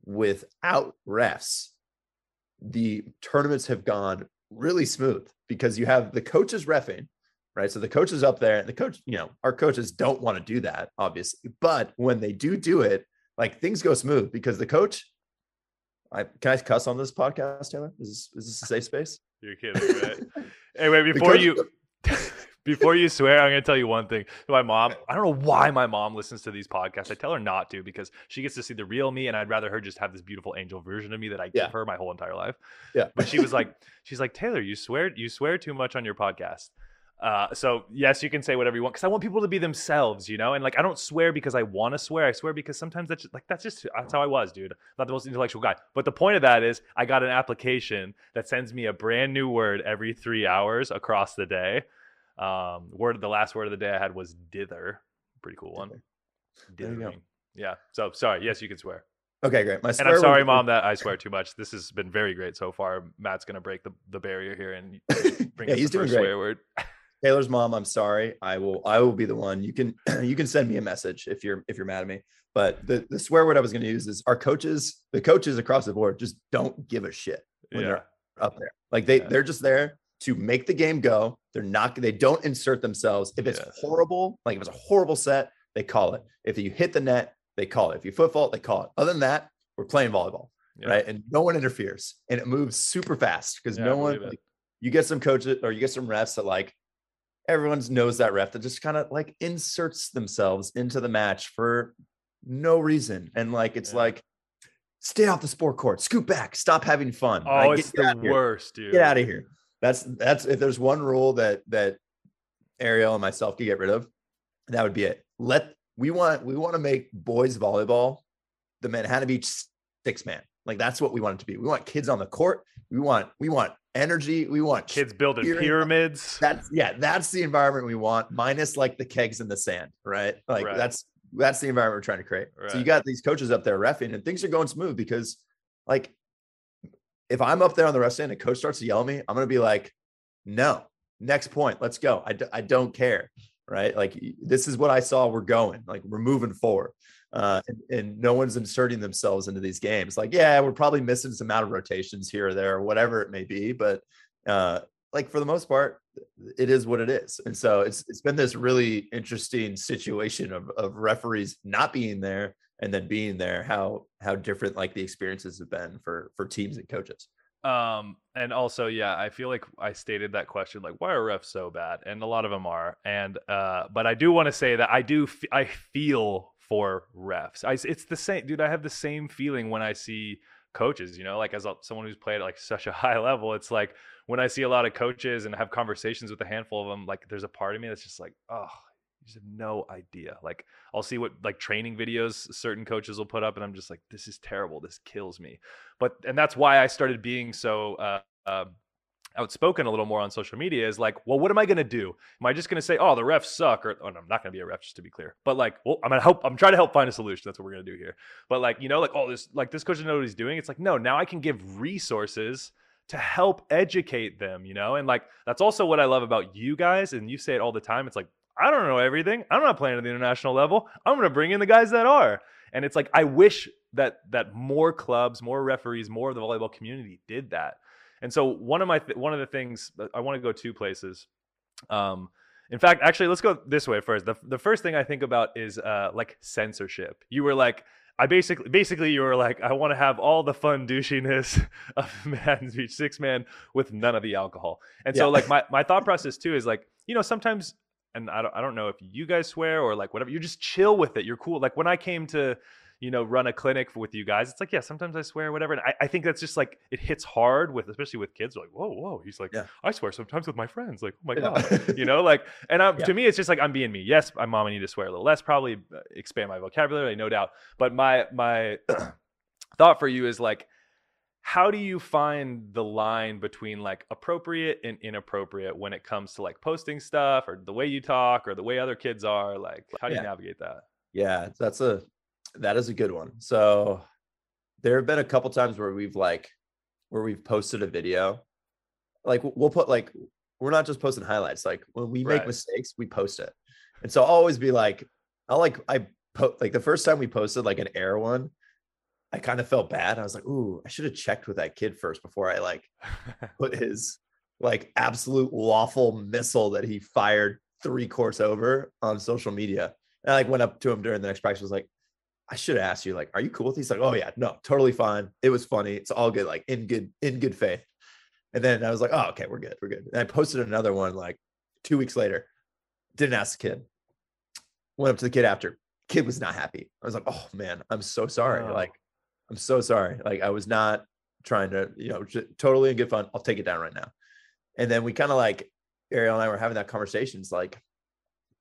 [SPEAKER 1] without refs the tournaments have gone really smooth because you have the coaches refing right? So the coach is up there and the coach you know our coaches don't want to do that obviously. But when they do do it like things go smooth because the coach. I can I cuss on this podcast, Taylor? Is this, is this a safe space?
[SPEAKER 2] You're kidding, right? anyway, before coach, you before you swear, I'm going to tell you one thing. My mom, I don't know why my mom listens to these podcasts. I tell her not to because she gets to see the real me, and I'd rather her just have this beautiful angel version of me that I yeah. give her my whole entire life.
[SPEAKER 1] Yeah.
[SPEAKER 2] But she was like, she's like, Taylor, you swear, you swear too much on your podcast. Uh, so yes, you can say whatever you want because I want people to be themselves, you know. And like, I don't swear because I want to swear. I swear because sometimes that's just, like that's just that's how I was, dude. Not the most intellectual guy, but the point of that is I got an application that sends me a brand new word every three hours across the day. Um, word the last word of the day I had was dither. Pretty cool one. Dithering. Yeah. So sorry. Yes, you can swear.
[SPEAKER 1] Okay, great.
[SPEAKER 2] My and I'm sorry, mom, that I swear too much. This has been very great so far. Matt's gonna break the, the barrier here and bring yeah, he's doing great. swear word.
[SPEAKER 1] Taylor's mom, I'm sorry. I will I will be the one. You can you can send me a message if you're if you're mad at me. But the, the swear word I was going to use is our coaches, the coaches across the board just don't give a shit when yeah. they're up there. Like they yeah. they're just there to make the game go. They're not they don't insert themselves. If it's horrible, like if it's a horrible set, they call it. If you hit the net, they call it. If you foot fault, they call it. Other than that, we're playing volleyball, yeah. right? And no one interferes, and it moves super fast because yeah, no one. Like, you get some coaches or you get some refs that like everyone knows that ref that just kind of like inserts themselves into the match for no reason, and like it's yeah. like stay off the sport court, scoot back, stop having fun.
[SPEAKER 2] Oh, like, it's the worst, dude.
[SPEAKER 1] Get out of here. That's that's if there's one rule that that Ariel and myself could get rid of, that would be it. Let we want we want to make boys volleyball the Manhattan Beach six man. Like that's what we want it to be. We want kids on the court. We want we want energy. We want
[SPEAKER 2] kids building pyramids.
[SPEAKER 1] That's yeah, that's the environment we want, minus like the kegs in the sand, right? Like right. that's that's the environment we're trying to create. Right. So you got these coaches up there refing, and things are going smooth because, like, if I'm up there on the ref stand and a coach starts to yell at me, I'm gonna be like, no, next point, let's go. I d- I don't care right? Like this is what I saw. We're going, like we're moving forward. Uh, and, and, no one's inserting themselves into these games. Like, yeah, we're probably missing some out of rotations here or there, or whatever it may be. But uh, like for the most part, it is what it is. And so it's it's been this really interesting situation of of referees not being there and then being there. How how different like the experiences have been for for teams and coaches.
[SPEAKER 2] Um, and also, yeah, I feel like I stated that question, like, why are refs so bad? And a lot of them are. And, uh, but I do want to say that I do, f- I feel for refs. I, it's the same, dude. I have the same feeling when I see coaches, you know, like as a, someone who's played at like such a high level, it's like when I see a lot of coaches and have conversations with a handful of them, like there's a part of me that's just like, oh, you just have no idea. Like I'll see what like training videos certain coaches will put up, and I'm just like, this is terrible. This kills me. But and that's why I started being so uh, uh, outspoken a little more on social media. Is like, well, what am I gonna do? Am I just gonna say, oh, the refs suck, or oh, no, I'm not gonna be a ref, just to be clear. But like, well, I'm gonna help. I'm trying to help find a solution. That's what we're gonna do here. But like, you know, like, oh, this like this coach doesn't know what he's doing. It's like, no, now I can give resources to help educate them, you know? And like that's also what I love about you guys and you say it all the time. It's like I don't know everything. I'm not playing at the international level. I'm going to bring in the guys that are. And it's like I wish that that more clubs, more referees, more of the volleyball community did that. And so one of my th- one of the things I want to go two places. Um, in fact, actually, let's go this way first. The the first thing I think about is uh, like censorship. You were like, I basically basically you were like, I want to have all the fun douchiness of Man's Beach Six Man with none of the alcohol. And yeah. so like my my thought process too is like, you know, sometimes and I don't, I don't know if you guys swear or like whatever. You just chill with it. You're cool. Like when I came to, you know, run a clinic with you guys, it's like, yeah, sometimes I swear, whatever. And I, I think that's just like it hits hard with, especially with kids. like, whoa, whoa. He's like, yeah. I swear sometimes with my friends. Like, oh my yeah. god, you know, like, and yeah. to me, it's just like I'm being me. Yes, my mom, I need to swear a little less, probably uh, expand my vocabulary, no doubt. But my my thought for you is like how do you find the line between like appropriate and inappropriate when it comes to like posting stuff or the way you talk or the way other kids are like how do yeah. you navigate that
[SPEAKER 1] yeah that's a that is a good one so there have been a couple times where we've like where we've posted a video like we'll put like we're not just posting highlights like when we make right. mistakes we post it and so i'll always be like i'll like i put like the first time we posted like an air one I kind of felt bad. I was like, ooh, I should have checked with that kid first before I like put his like absolute waffle missile that he fired three courts over on social media. And I like went up to him during the next practice, was like, I should have asked you, like, are you cool with these? Like, oh yeah, no, totally fine. It was funny. It's all good, like in good, in good faith. And then I was like, oh, okay, we're good, we're good. And I posted another one like two weeks later. Didn't ask the kid. Went up to the kid after. Kid was not happy. I was like, oh man, I'm so sorry. Oh. Like, I'm so sorry. Like I was not trying to, you know, totally in good fun. I'll take it down right now. And then we kind of like Ariel and I were having that conversation. It's like,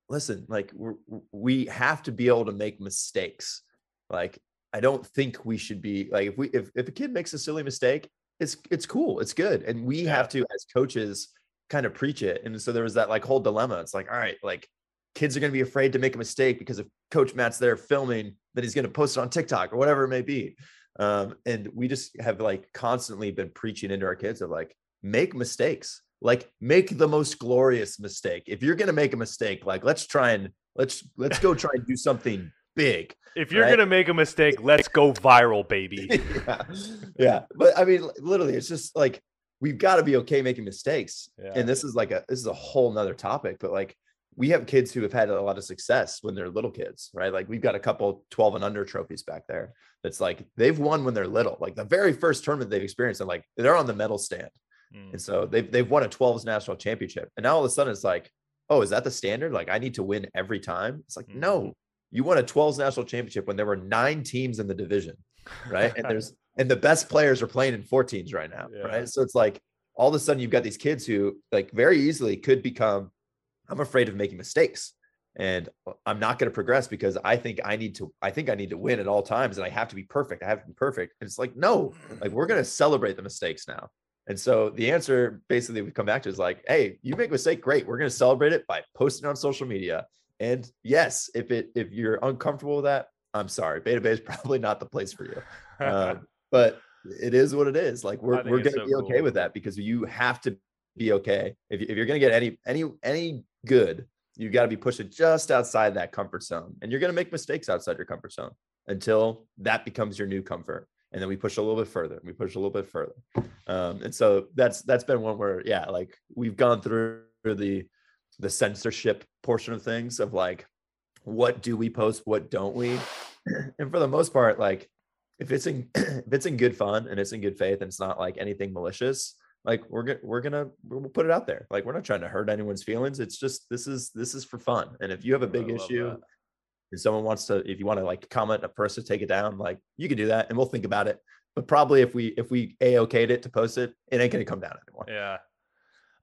[SPEAKER 1] listen, like we we have to be able to make mistakes. Like I don't think we should be like if we if if a kid makes a silly mistake, it's it's cool, it's good, and we yeah. have to as coaches kind of preach it. And so there was that like whole dilemma. It's like, all right, like kids are going to be afraid to make a mistake because if coach matt's there filming then he's going to post it on tiktok or whatever it may be um, and we just have like constantly been preaching into our kids of like make mistakes like make the most glorious mistake if you're going to make a mistake like let's try and let's let's go try and do something big
[SPEAKER 2] if you're right? going to make a mistake let's go viral baby
[SPEAKER 1] yeah. yeah but i mean literally it's just like we've got to be okay making mistakes yeah. and this is like a this is a whole nother topic but like we have kids who have had a lot of success when they're little kids, right? Like we've got a couple 12 and under trophies back there. That's like they've won when they're little. Like the very first tournament they've experienced, and like they're on the medal stand. Mm. And so they've they've won a 12s national championship. And now all of a sudden it's like, oh, is that the standard? Like I need to win every time. It's like, mm. no, you won a 12s national championship when there were nine teams in the division, right? and there's and the best players are playing in 14s right now, yeah. right? So it's like all of a sudden you've got these kids who like very easily could become I'm afraid of making mistakes and I'm not going to progress because I think I need to I think I need to win at all times and I have to be perfect. I have to be perfect. And it's like no, like we're going to celebrate the mistakes now. And so the answer basically we come back to is like, hey, you make a mistake, great. We're going to celebrate it by posting on social media. And yes, if it if you're uncomfortable with that, I'm sorry. Bay 2 Bay is probably not the place for you. Uh, but it is what it is. Like we're we're going to so be okay cool. with that because you have to be okay. If, if you're going to get any any any good, you got to be pushing just outside that comfort zone. And you're going to make mistakes outside your comfort zone until that becomes your new comfort. And then we push a little bit further. We push a little bit further. Um, and so that's that's been one where, yeah, like we've gone through the the censorship portion of things of like what do we post, what don't we? And for the most part, like if it's in if it's in good fun and it's in good faith and it's not like anything malicious, like we're gonna we're gonna we'll put it out there. Like we're not trying to hurt anyone's feelings. It's just this is this is for fun. And if you have a big issue that. and someone wants to if you want to like comment a person take it down like you can do that and we'll think about it. But probably if we if we a okayed it to post it it ain't gonna come down anymore.
[SPEAKER 2] Yeah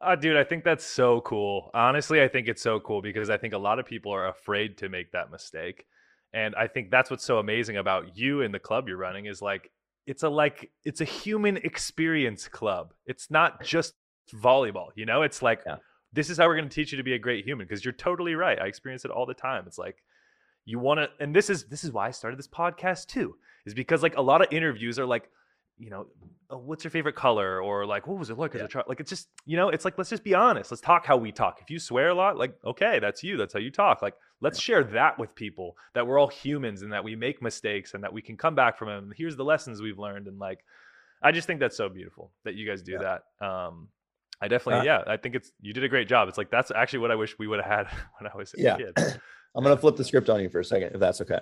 [SPEAKER 2] uh, dude, I think that's so cool. Honestly, I think it's so cool because I think a lot of people are afraid to make that mistake. And I think that's what's so amazing about you and the club you're running is like it's a like it's a human experience club. It's not just volleyball, you know? It's like yeah. this is how we're going to teach you to be a great human because you're totally right. I experience it all the time. It's like you want to and this is this is why I started this podcast too. Is because like a lot of interviews are like you know, oh, what's your favorite color? Or like, what was it like as a child? Like, it's just, you know, it's like, let's just be honest. Let's talk how we talk. If you swear a lot, like, okay, that's you. That's how you talk. Like, let's yeah. share that with people that we're all humans and that we make mistakes and that we can come back from them. Here's the lessons we've learned. And like, I just think that's so beautiful that you guys do yeah. that. Um, I definitely, uh, yeah, I think it's, you did a great job. It's like, that's actually what I wish we would have had when I was a yeah. kid.
[SPEAKER 1] I'm going to flip the script on you for a second, if that's okay.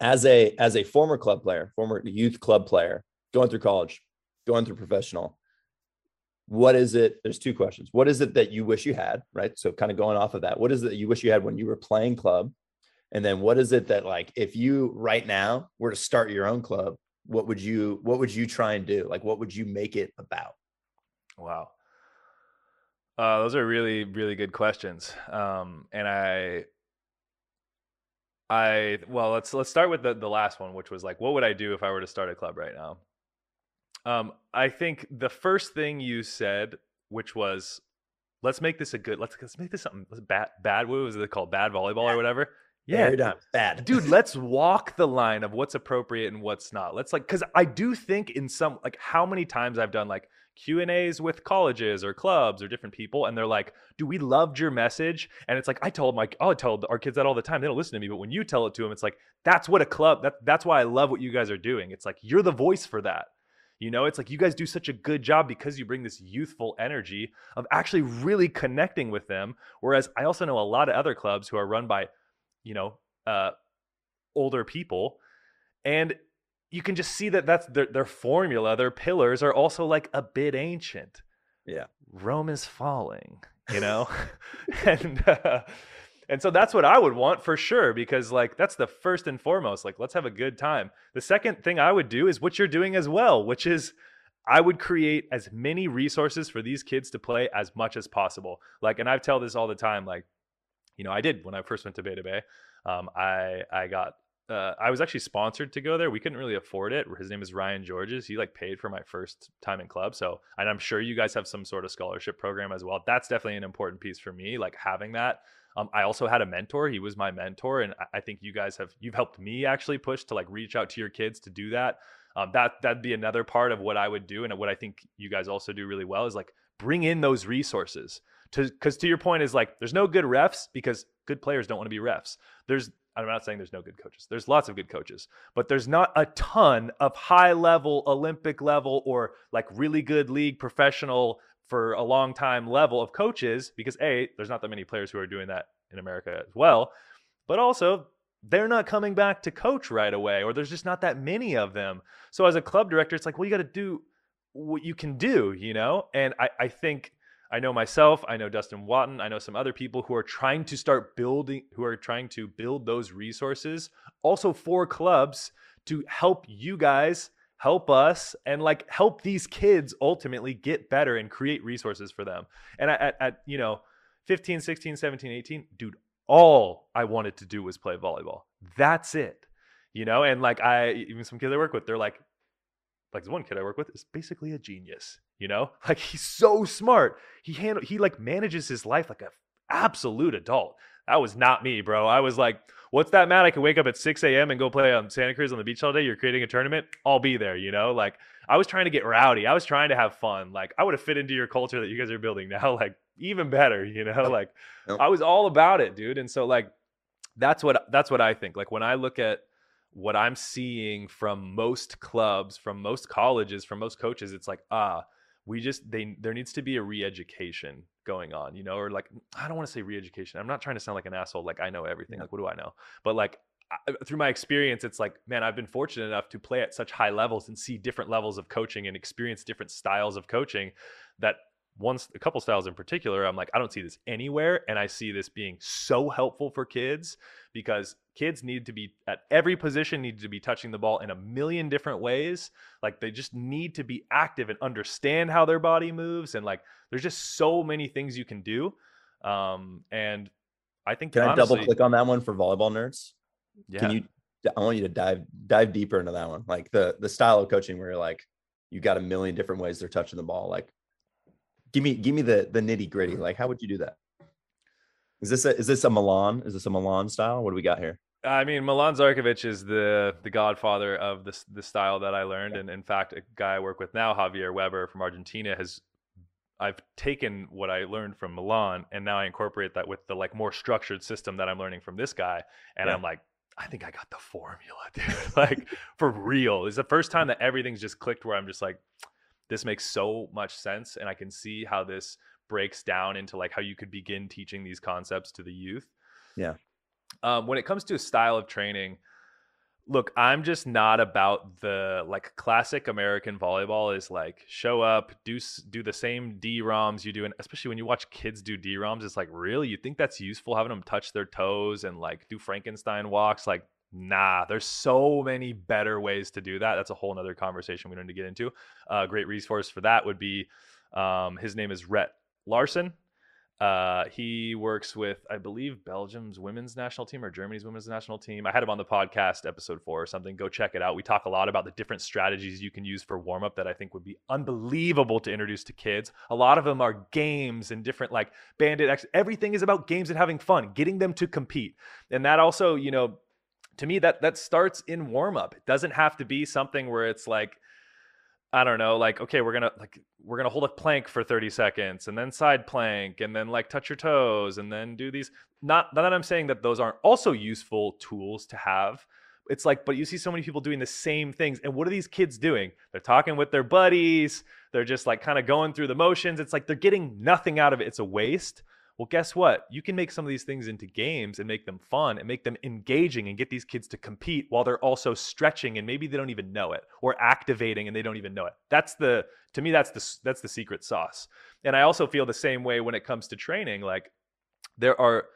[SPEAKER 1] As a, as a former club player, former youth club player, going through college, going through professional, what is it? There's two questions. What is it that you wish you had? Right. So, kind of going off of that, what is it that you wish you had when you were playing club? And then what is it that like if you right now were to start your own club, what would you what would you try and do? Like what would you make it about?
[SPEAKER 2] Wow. Uh, those are really really good questions. Um, and I I well let's let's start with the the last one, which was like, what would I do if I were to start a club right now? Um, I think the first thing you said, which was, let's make this a good, let's let's make this something bad. Bad. What was it called? Bad volleyball or whatever.
[SPEAKER 1] Yeah, you're. Bad,
[SPEAKER 2] dude. let's walk the line of what's appropriate and what's not. Let's like, because I do think in some like how many times I've done like Q and A's with colleges or clubs or different people, and they're like, "Do we loved your message?" And it's like I told my, oh, I told our kids that all the time. They don't listen to me, but when you tell it to them, it's like that's what a club. That that's why I love what you guys are doing. It's like you're the voice for that. You know, it's like you guys do such a good job because you bring this youthful energy of actually really connecting with them. Whereas I also know a lot of other clubs who are run by, you know, uh, older people, and you can just see that that's their, their formula, their pillars are also like a bit ancient.
[SPEAKER 1] Yeah,
[SPEAKER 2] Rome is falling, you know, and. Uh, and so that's what I would want for sure, because like that's the first and foremost. Like, let's have a good time. The second thing I would do is what you're doing as well, which is I would create as many resources for these kids to play as much as possible. Like, and I tell this all the time. Like, you know, I did when I first went to Bay 2 Bay. Um, I I got uh, I was actually sponsored to go there. We couldn't really afford it. His name is Ryan Georges. He like paid for my first time in club. So, and I'm sure you guys have some sort of scholarship program as well. That's definitely an important piece for me, like having that Um, I also had a mentor. He was my mentor, and I think you guys have you've helped me actually push to like reach out to your kids to do that. Um, that that'd be another part of what I would do, and what I think you guys also do really well is like bring in those resources. To because to your point is like there's no good refs because good players don't want to be refs. There's I'm not saying there's no good coaches. There's lots of good coaches, but there's not a ton of high level, Olympic level, or like really good league professional for a long time level of coaches because A, there's not that many players who are doing that in America as well. But also, they're not coming back to coach right away, or there's just not that many of them. So as a club director, it's like, well, you got to do what you can do, you know? And I, I think I know myself, I know Dustin Watten, I know some other people who are trying to start building, who are trying to build those resources also for clubs to help you guys, help us, and like help these kids ultimately get better and create resources for them. And at, at you know, 15, 16, 17, 18, dude, all I wanted to do was play volleyball. That's it. You know, and like I even some kids I work with, they're like, like the one kid I work with is basically a genius. You know, like he's so smart. He handle he like manages his life like a absolute adult. That was not me, bro. I was like, what's that, Matt? I can wake up at 6 a.m. and go play on Santa Cruz on the beach all day. You're creating a tournament. I'll be there, you know? Like, I was trying to get rowdy. I was trying to have fun. Like, I would have fit into your culture that you guys are building now, like, even better, you know? Like, yep. I was all about it, dude. And so, like, that's what that's what I think. Like when I look at what I'm seeing from most clubs, from most colleges, from most coaches, it's like, ah, we just they there needs to be a re-education going on, you know, or like I don't want to say re-education. I'm not trying to sound like an asshole, like I know everything. Yeah. Like what do I know? But like I, through my experience, it's like, man, I've been fortunate enough to play at such high levels and see different levels of coaching and experience different styles of coaching that one a couple styles in particular i'm like i don't see this anywhere and i see this being so helpful for kids because kids need to be at every position need to be touching the ball in a million different ways. Like they just need to be active and understand how their body moves and like there's just so many things you can do. Um and i think
[SPEAKER 1] can honestly, i double click on that one for volleyball nerds? Yeah. can you i want you to dive dive deeper into that one. Like the the style of coaching where you're like you got a million different ways they're touching the ball. Like give me give me the the nitty gritty. Mm. Like, how would you do that? Is this a is this a Milan? Is this a Milan style? What do we got here?
[SPEAKER 2] I mean, Milan Zarkovic is the the godfather of this the style that I learned, and in fact, a guy I work with now, Javier Weber from Argentina, has I've taken what I learned from Milan, and now I incorporate that with the like more structured system that I'm learning from this guy, and yeah. I'm like, I think I got the formula, dude. like for real. It's the first time mm. that everything's just clicked where I'm just like, this makes so much sense and i can see how this breaks down into like how you could begin teaching these concepts to the youth.
[SPEAKER 1] Yeah.
[SPEAKER 2] Um, when it comes to a style of training look i'm just not about the like classic american volleyball is like show up do do the same DROMs you do and especially when you watch kids do DROMs it's like really? You think that's useful having them touch their toes and like do frankenstein walks? Like Nah, there's so many better ways to do that. That's a whole nother conversation we don't need to get into. A uh, great resource for that would be um, his name is Rhett Larson. Uh, he works with, I believe, Belgium's women's national team or Germany's women's national team. I had him on the podcast, episode four or something. Go check it out. We talk a lot about the different strategies you can use for warm up that I think would be unbelievable to introduce to kids. A lot of them are games and different, like bandit. Everything is about games and having fun, getting them to compete. And that also, you know, to me that that starts in warm up. It doesn't have to be something where it's like I don't know, like okay, we're gonna like we're gonna hold a plank for 30 seconds and then side plank and then like touch your toes and then do these. Not, not that I'm saying that those aren't also useful tools to have. It's like, but you see so many people doing the same things. And what are these kids doing? They're talking with their buddies. They're just like kind of going through the motions. It's like they're getting nothing out of it. It's a waste. Well, guess what? You can make some of these things into games and make them fun and make them engaging and get these kids to compete while they're also stretching and maybe they don't even know it or activating and they don't even know it. That's the to me that's the that's the secret sauce. And I also feel the same way when it comes to training like there are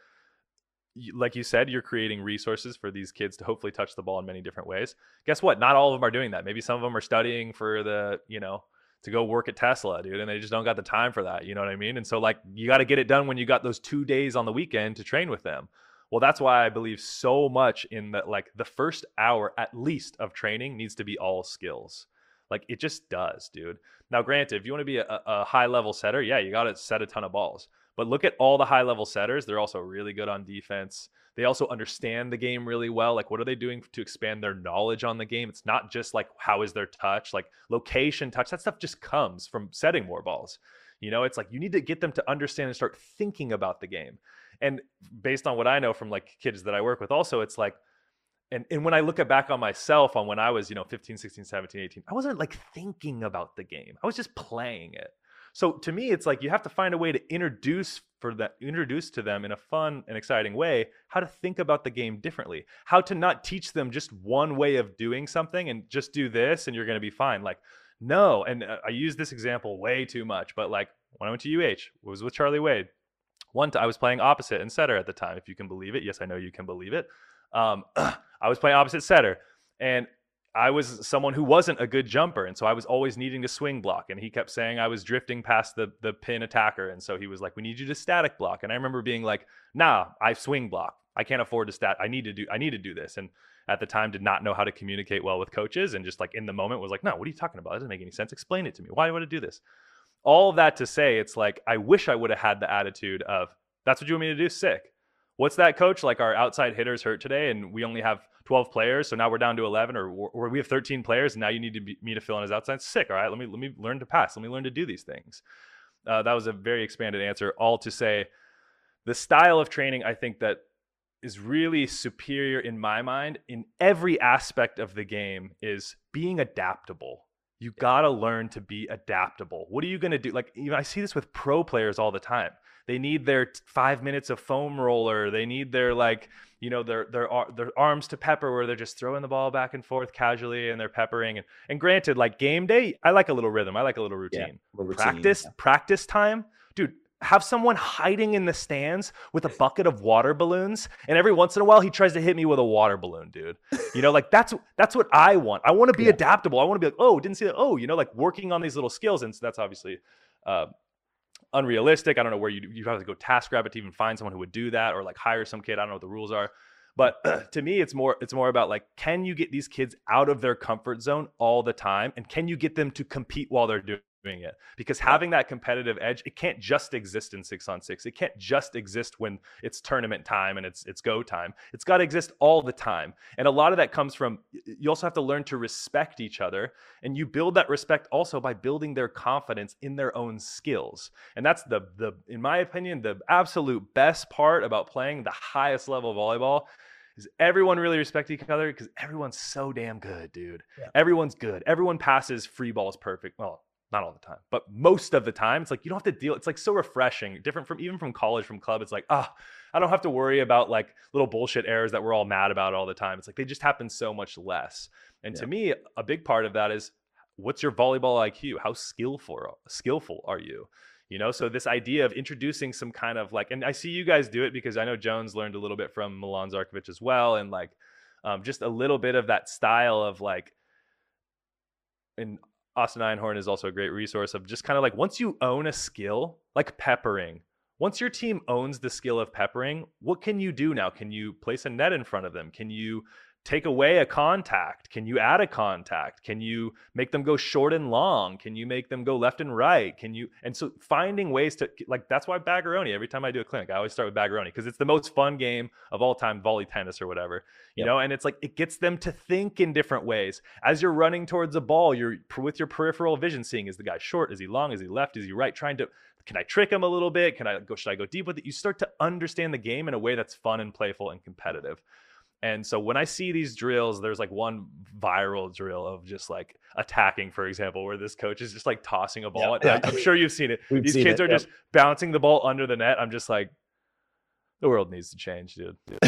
[SPEAKER 2] like you said, you're creating resources for these kids to hopefully touch the ball in many different ways. Guess what? Not all of them are doing that. Maybe some of them are studying for the, you know, to go work at Tesla, dude, and they just don't got the time for that. You know what I mean? And so like you got to get it done when you got those two days on the weekend to train with them. Well, that's why I believe so much in that. Like the first hour at least of training needs to be all skills. Like it just does, dude. Now, granted, if you want to be a, a high level setter, yeah, you got to set a ton of balls. But look at all the high level setters. They're also really good on defense. They also understand the game really well. Like, what are they doing to expand their knowledge on the game? It's not just like, how is their touch? Like, location touch, that stuff just comes from setting more balls. You know, it's like you need to get them to understand and start thinking about the game. And based on what I know from like kids that I work with, also, it's like, and, and when I look back on myself on when I was, you know, 15, 16, 17, 18, I wasn't like thinking about the game. I was just playing it. So to me, it's like you have to find a way to introduce for that introduce to them in a fun and exciting way how to think about the game differently. How to not teach them just one way of doing something and just do this and you're going to be fine. Like no, and uh, I use this example way too much, but like when I went to UH, was with Charlie Wade. One, I was playing opposite and setter at the time, if you can believe it. Yes, I know you can believe it. Um, I was playing opposite setter, and I was someone who wasn't a good jumper, and so I was always needing to swing block. And he kept saying I was drifting past the the pin attacker, and so he was like, "We need you to static block." And I remember being like, "Nah, I swing block. I can't afford to stat. I need to do. I need to do this." And at the time, did not know how to communicate well with coaches, and just like in the moment was like, "No, what are you talking about? That doesn't make any sense. Explain it to me. Why would I do this?" All that to say, it's like I wish I would have had the attitude of, "That's what you want me to do. Sick." What's that, coach? Like our outside hitters hurt today, and we only have 12 players, so now we're down to 11, or, or we have 13 players, and now you need to be, me to fill in as outside. Sick. All right, let me let me learn to pass. Let me learn to do these things. Uh, that was a very expanded answer. All to say, the style of training I think that is really superior in my mind in every aspect of the game is being adaptable. You got to learn to be adaptable. What are you going to do? Like, even I see this with pro players all the time. They need their five minutes of foam roller. They need their like, you know, their their their arms to pepper, where they're just throwing the ball back and forth casually and they're peppering. And and granted, like game day, I like a little rhythm. I like a little routine. Yeah, routine practice yeah. practice time, dude. Have someone hiding in the stands with a bucket of water balloons, and every once in a while he tries to hit me with a water balloon, dude. You know, like that's that's what I want. I want to be yeah. adaptable. I want to be like, oh, didn't see that. Oh, you know, like working on these little skills, and so that's obviously uh, unrealistic. I don't know where you you have to go TaskRabbit to even find someone who would do that, or like hire some kid. I don't know what the rules are. But to me, it's more it's more about like, can you get these kids out of their comfort zone all the time, and can you get them to compete while they're doing doing it because having that competitive edge it can't just exist in six on six it can't just exist when it's tournament time and it's it's go time it's got to exist all the time and a lot of that comes from you also have to learn to respect each other and you build that respect also by building their confidence in their own skills and that's the the in my opinion the absolute best part about playing the highest level of volleyball is everyone really respect each other because everyone's so damn good, dude. Yeah. Everyone's good. Everyone passes free balls perfect. Well, not all the time, but most of the time, it's like you don't have to deal. It's like so refreshing, different from even from college, from club. It's like, ah, oh, I don't have to worry about like little bullshit errors that we're all mad about all the time. It's like they just happen so much less. And yeah. to me, a big part of that is what's your volleyball IQ? How skillful skillful are you? You know, so this idea of introducing some kind of like, and I see you guys do it because I know Jones learned a little bit from Milan Zarkovic as well, and like um, just a little bit of that style of like and Austin Einhorn is also a great resource of just kind of like once you own a skill, like peppering, once your team owns the skill of peppering, what can you do now? Can you place a net in front of them? Can you take away a contact? Can you add a contact? Can you make them go short and long? Can you make them go left and right? Can you and so finding ways to like that's why Baggeroni. Every time I do a clinic, I always start with Baggeroni because it's the most fun game of all time, volley tennis or whatever. You yep. know, and it's like it gets them to think in different ways. As you're running towards a ball, you're with your peripheral vision seeing is the guy short, is he long, is he left, is he right, trying to can I trick him a little bit? Can I go should I go deep with it? You start to understand the game in a way that's fun and playful and competitive. And so when I see these drills, there's like one viral drill of just like attacking, for example, where this coach is just like tossing a ball. Yeah. I'm sure you've seen it. these seen kids it, are just bouncing the ball under the net. I'm just like, the world needs to change, dude.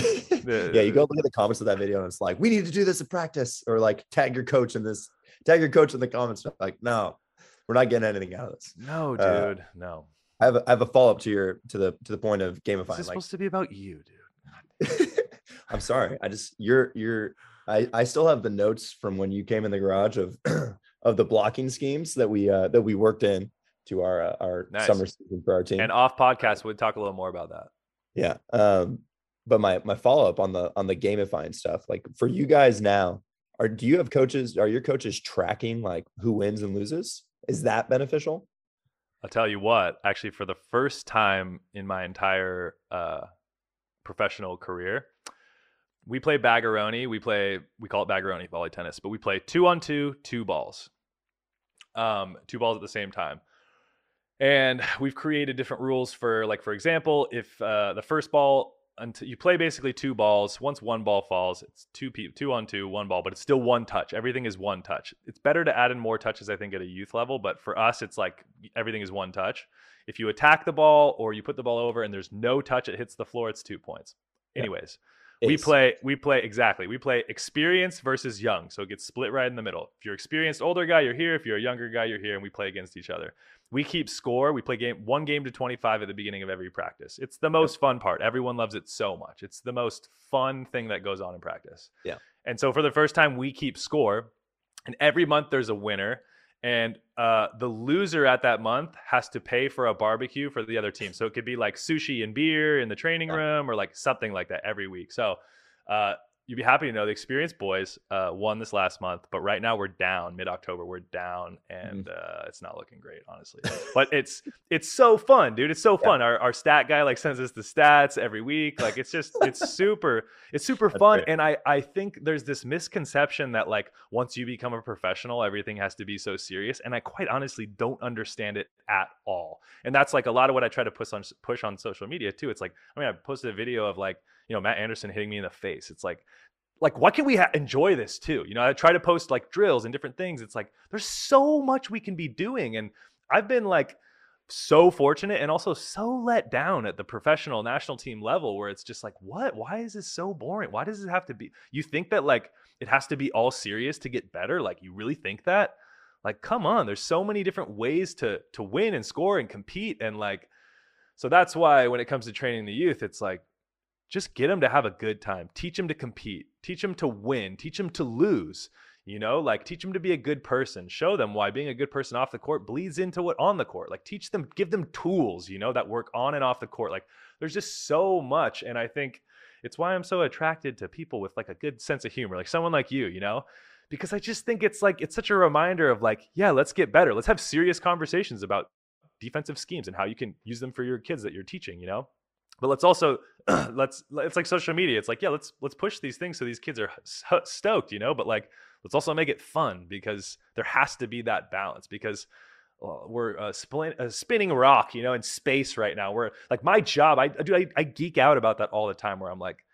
[SPEAKER 1] yeah, you go look at the comments of that video and it's like, we need to do this in practice, or like tag your coach in this, tag your coach in the comments. Like, no, we're not getting anything out of this.
[SPEAKER 2] No, uh, dude, uh, no.
[SPEAKER 1] I have a, I have a follow up to your to the to the point of gamifying.
[SPEAKER 2] This is like, supposed to be about you, dude.
[SPEAKER 1] I'm sorry. I just you're you're I I still have the notes from when you came in the garage of of the blocking schemes that we uh that we worked in to our uh, our nice. summer season for our team.
[SPEAKER 2] And off podcast, we'd talk a little more about that.
[SPEAKER 1] Yeah. Um but my my follow up on the on the gamifying stuff, like for you guys now, are do you have coaches? Are your coaches tracking like who wins and loses? Is that beneficial?
[SPEAKER 2] I'll tell you what, actually, for the first time in my entire uh, professional career, we play Baggeroni. We play, we call it Baggeroni volley tennis, but we play two on two, two balls, um, two balls at the same time. And we've created different rules for, like, for example, if uh, the first ball until you play basically two balls. Once one ball falls, it's two pe- two on two, one ball, but it's still one touch. Everything is one touch. It's better to add in more touches, I think, at a youth level, but for us, it's like everything is one touch. If you attack the ball or you put the ball over and there's no touch, it hits the floor, it's two points. Anyways, we play we play exactly. We play experience versus young, so it gets split right in the middle. If you're experienced older guy, you're here. If you're a younger guy, you're here, and we play against each other we keep score. We play game one game to 25 at the beginning of every practice. It's the most fun part. Everyone loves it so much. It's the most fun thing that goes on in practice.
[SPEAKER 1] Yeah.
[SPEAKER 2] And so for the first time, we keep score, and every month there's a winner, and uh, the loser at that month has to pay for a barbecue for the other team. So it could be like sushi and beer in the training room, or like something like that every week. So. Uh, you'd be happy to know the experienced boys uh, won this last month, but right now we're down. Mid October, we're down, and mm. uh, it's not looking great, honestly. but it's it's so fun, dude. It's so fun. Our our stat guy like sends us the stats every week. Like it's just it's super it's super That's fun. Great. And I I think there's this misconception that like once you become a professional, everything has to be so serious, and I quite honestly don't understand it at all. And that's like a lot of what I try to push on push on social media too. It's like I mean I posted a video of like you know Matt Anderson hitting me in the face. It's like like why can't we ha- enjoy this too? You know i try to post like drills and different things. It's like there's so much we can be doing. And i've been like so fortunate and also so let down at the professional national team level where it's just like what? Why is this so boring? Why does it have to be you think that like it has to be all serious to get better? Like you really think that? Like come on there's so many different ways to to win and score and compete. And like so that's why when it comes to training the youth it's like just get them to have a good time. Teach them to compete. Teach them to win. Teach them to lose you know? Like teach them to be a good person. Show them why being a good person off the court bleeds into what on the court. Like teach them give them tools you know that work on and off the court. Like there's just so much and i think it's why i'm so attracted to people with like a good sense of humor like someone like you you know? Because i just think it's like it's such a reminder of like yeah let's get better. Let's have serious conversations about defensive schemes and how you can use them for your kids that you're teaching you know but let's also let's it's like social media. It's like yeah let's let's push these things so these kids are stoked you know? But like let's also make it fun because there has to be that balance because well, we're uh, a, spin, a uh, spinning rock you know in space right now. We're like my job i do I, I geek out about that all the time where i'm like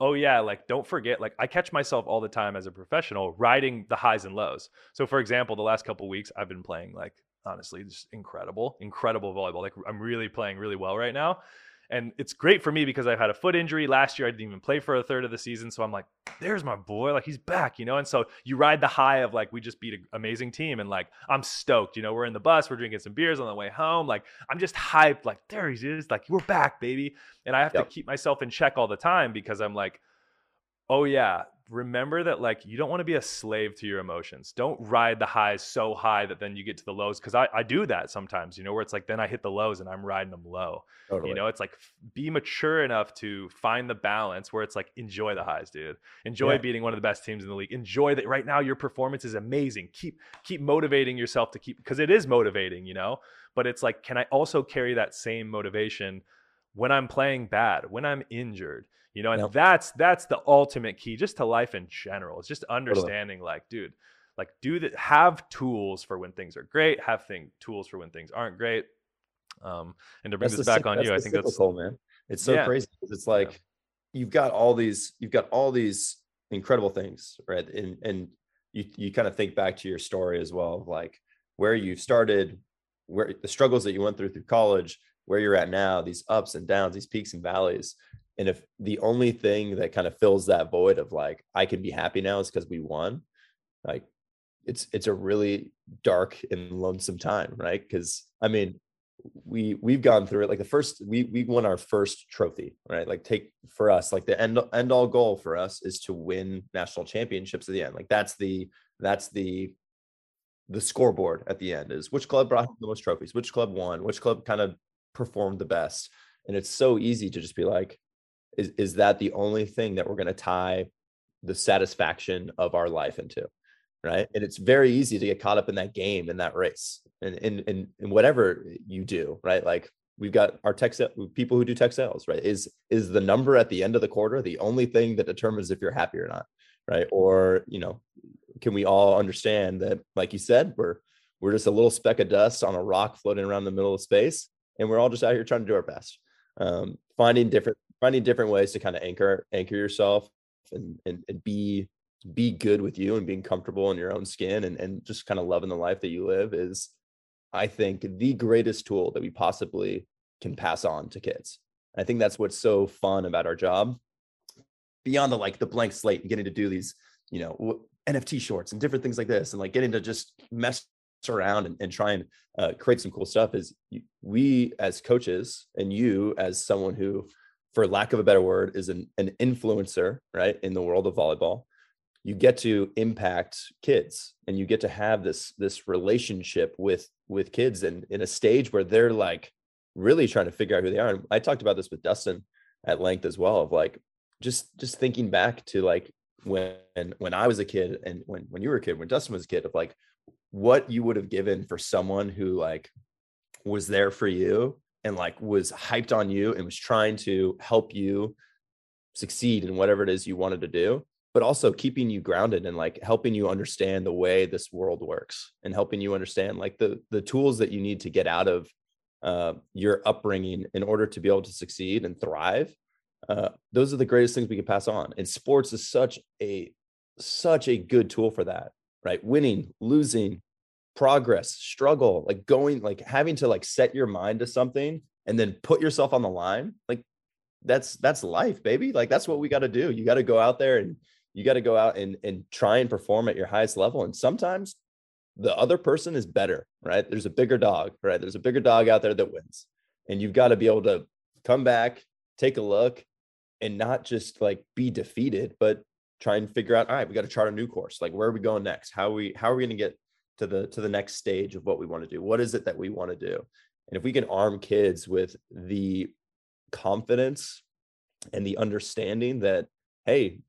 [SPEAKER 2] oh yeah like don't forget like i catch myself all the time as a professional riding the highs and lows. So for example the last couple weeks i've been playing like honestly just incredible incredible volleyball. Like i'm really playing really well right now and it's great for me because I've had a foot injury last year. I didn't even play for a third of the season. So I'm like, there's my boy. Like he's back, you know? And so you ride the high of like, we just beat an amazing team. And like, I'm stoked. You know, we're in the bus, we're drinking some beers on the way home. Like, I'm just hyped. Like, there he is. Like, we're back, baby. And I have yep. to keep myself in check all the time because I'm like, oh yeah, remember that like you don't want to be a slave to your emotions. Don't ride the highs so high that then you get to the lows. Cause I, I do that sometimes, you know, where it's like then I hit the lows and I'm riding them low. Totally. You know, it's like be mature enough to find the balance where it's like enjoy the highs, dude. Enjoy yeah. beating one of the best teams in the league. Enjoy that right now your performance is amazing. Keep keep motivating yourself to keep because it is motivating, you know. But it's like, can I also carry that same motivation when I'm playing bad, when I'm injured? You know and yep. that's that's the ultimate key just to life in general it's just understanding totally. like dude like do that have tools for when things are great have thing tools for when things aren't great um and to bring that's this back on you i think that's whole
[SPEAKER 1] man it's so yeah. crazy it's like yeah. you've got all these you've got all these incredible things right and and you you kind of think back to your story as well of like where you've started where the struggles that you went through through college where you're at now these ups and downs these peaks and valleys and if the only thing that kind of fills that void of like I can be happy now is because we won, like it's it's a really dark and lonesome time, right? Because I mean, we we've gone through it. Like the first, we we won our first trophy, right? Like take for us, like the end end all goal for us is to win national championships at the end. Like that's the that's the the scoreboard at the end is which club brought the most trophies, which club won, which club kind of performed the best. And it's so easy to just be like, is is that the only thing that we're going to tie the satisfaction of our life into right? And it's very easy to get caught up in that game in that race and in in, in whatever you do, right? Like we've got our tech people who do tech sales, right? Is is the number at the end of the quarter the only thing that determines if you're happy or not, right? Or you know, can we all understand that, like you said, we're we're just a little speck of dust on a rock floating around the middle of space, and we're all just out here trying to do our best, um, finding different finding different ways to kind of anchor anchor yourself and and, and be be good with you and being comfortable in your own skin and, and just kind of loving the life that you live is i think the greatest tool that we possibly can pass on to kids. I think that's what's so fun about our job. Beyond the like the blank slate and getting to do these you know nft shorts and different things like this and like getting to just mess around and, and try and uh, create some cool stuff is we as coaches and you as someone who for lack of a better word is an, an influencer right in the world of volleyball you get to impact kids and you get to have this this relationship with with kids and in a stage where they're like really trying to figure out who they are. And i talked about this with dustin at length as well of like just just thinking back to like when when i was a kid and when when you were a kid when dustin was a kid of like what you would have given for someone who like was there for you and like was hyped on you and was trying to help you succeed in whatever it is you wanted to do but also keeping you grounded and like helping you understand the way this world works and helping you understand like the the tools that you need to get out of uh, your upbringing in order to be able to succeed and thrive uh, those are the greatest things we can pass on. And sports is such a such a good tool for that right? Winning losing progress struggle like going like having to like set your mind to something and then put yourself on the line like that's that's life baby like that's what we got to do you got to go out there and you got to go out and and try and perform at your highest level and sometimes the other person is better right? There's a bigger dog right? There's a bigger dog out there that wins and you've got to be able to come back take a look and not just like be defeated but try and figure out all right we got to chart a new course like where are we going next? How are we how are we going to get to the to the next stage of what we want to do. What is it that we want to do? And if we can arm kids with the confidence and the understanding that hey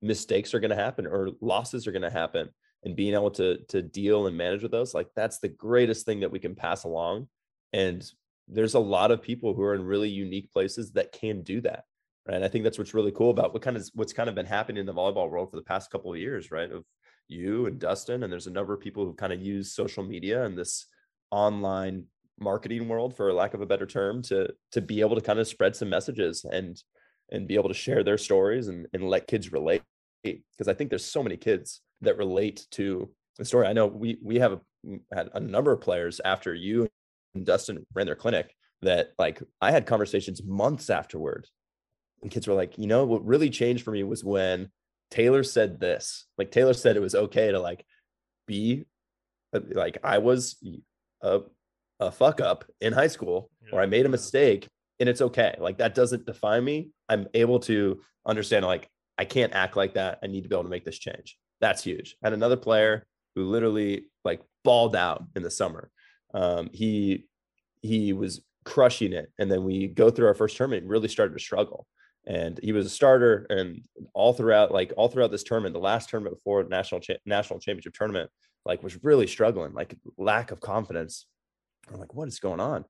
[SPEAKER 1] mistakes are going to happen or losses are going to happen and being able to to deal and manage with those like that's the greatest thing that we can pass along. And there's a lot of people who are in really unique places that can do that right? And i think that's what's really cool about what kind of what's kind of been happening in the volleyball world for the past couple of years right of you and dustin and there's a number of people who kind of use social media and this online marketing world for lack of a better term to to be able to kind of spread some messages and and be able to share their stories and, and let kids relate because i think there's so many kids that relate to the story. I know we we have a, had a number of players after you and dustin ran their clinic that like i had conversations months afterward and kids were like you know what really changed for me was when taylor said this like taylor said it was okay to like be uh, like i was a, a fuck up in high school yeah. or i made a mistake and it's okay. Like that doesn't define me. I'm able to understand like I can't act like that. I need to be able to make this change. That's huge. Had another player who literally like balled out in the summer. Um, he he was crushing it, and then we go through our first tournament. And really started to struggle, and he was a starter. And all throughout, like all throughout this tournament, the last tournament before national cha- national championship tournament, like was really struggling, like lack of confidence. I'm like, what is going on?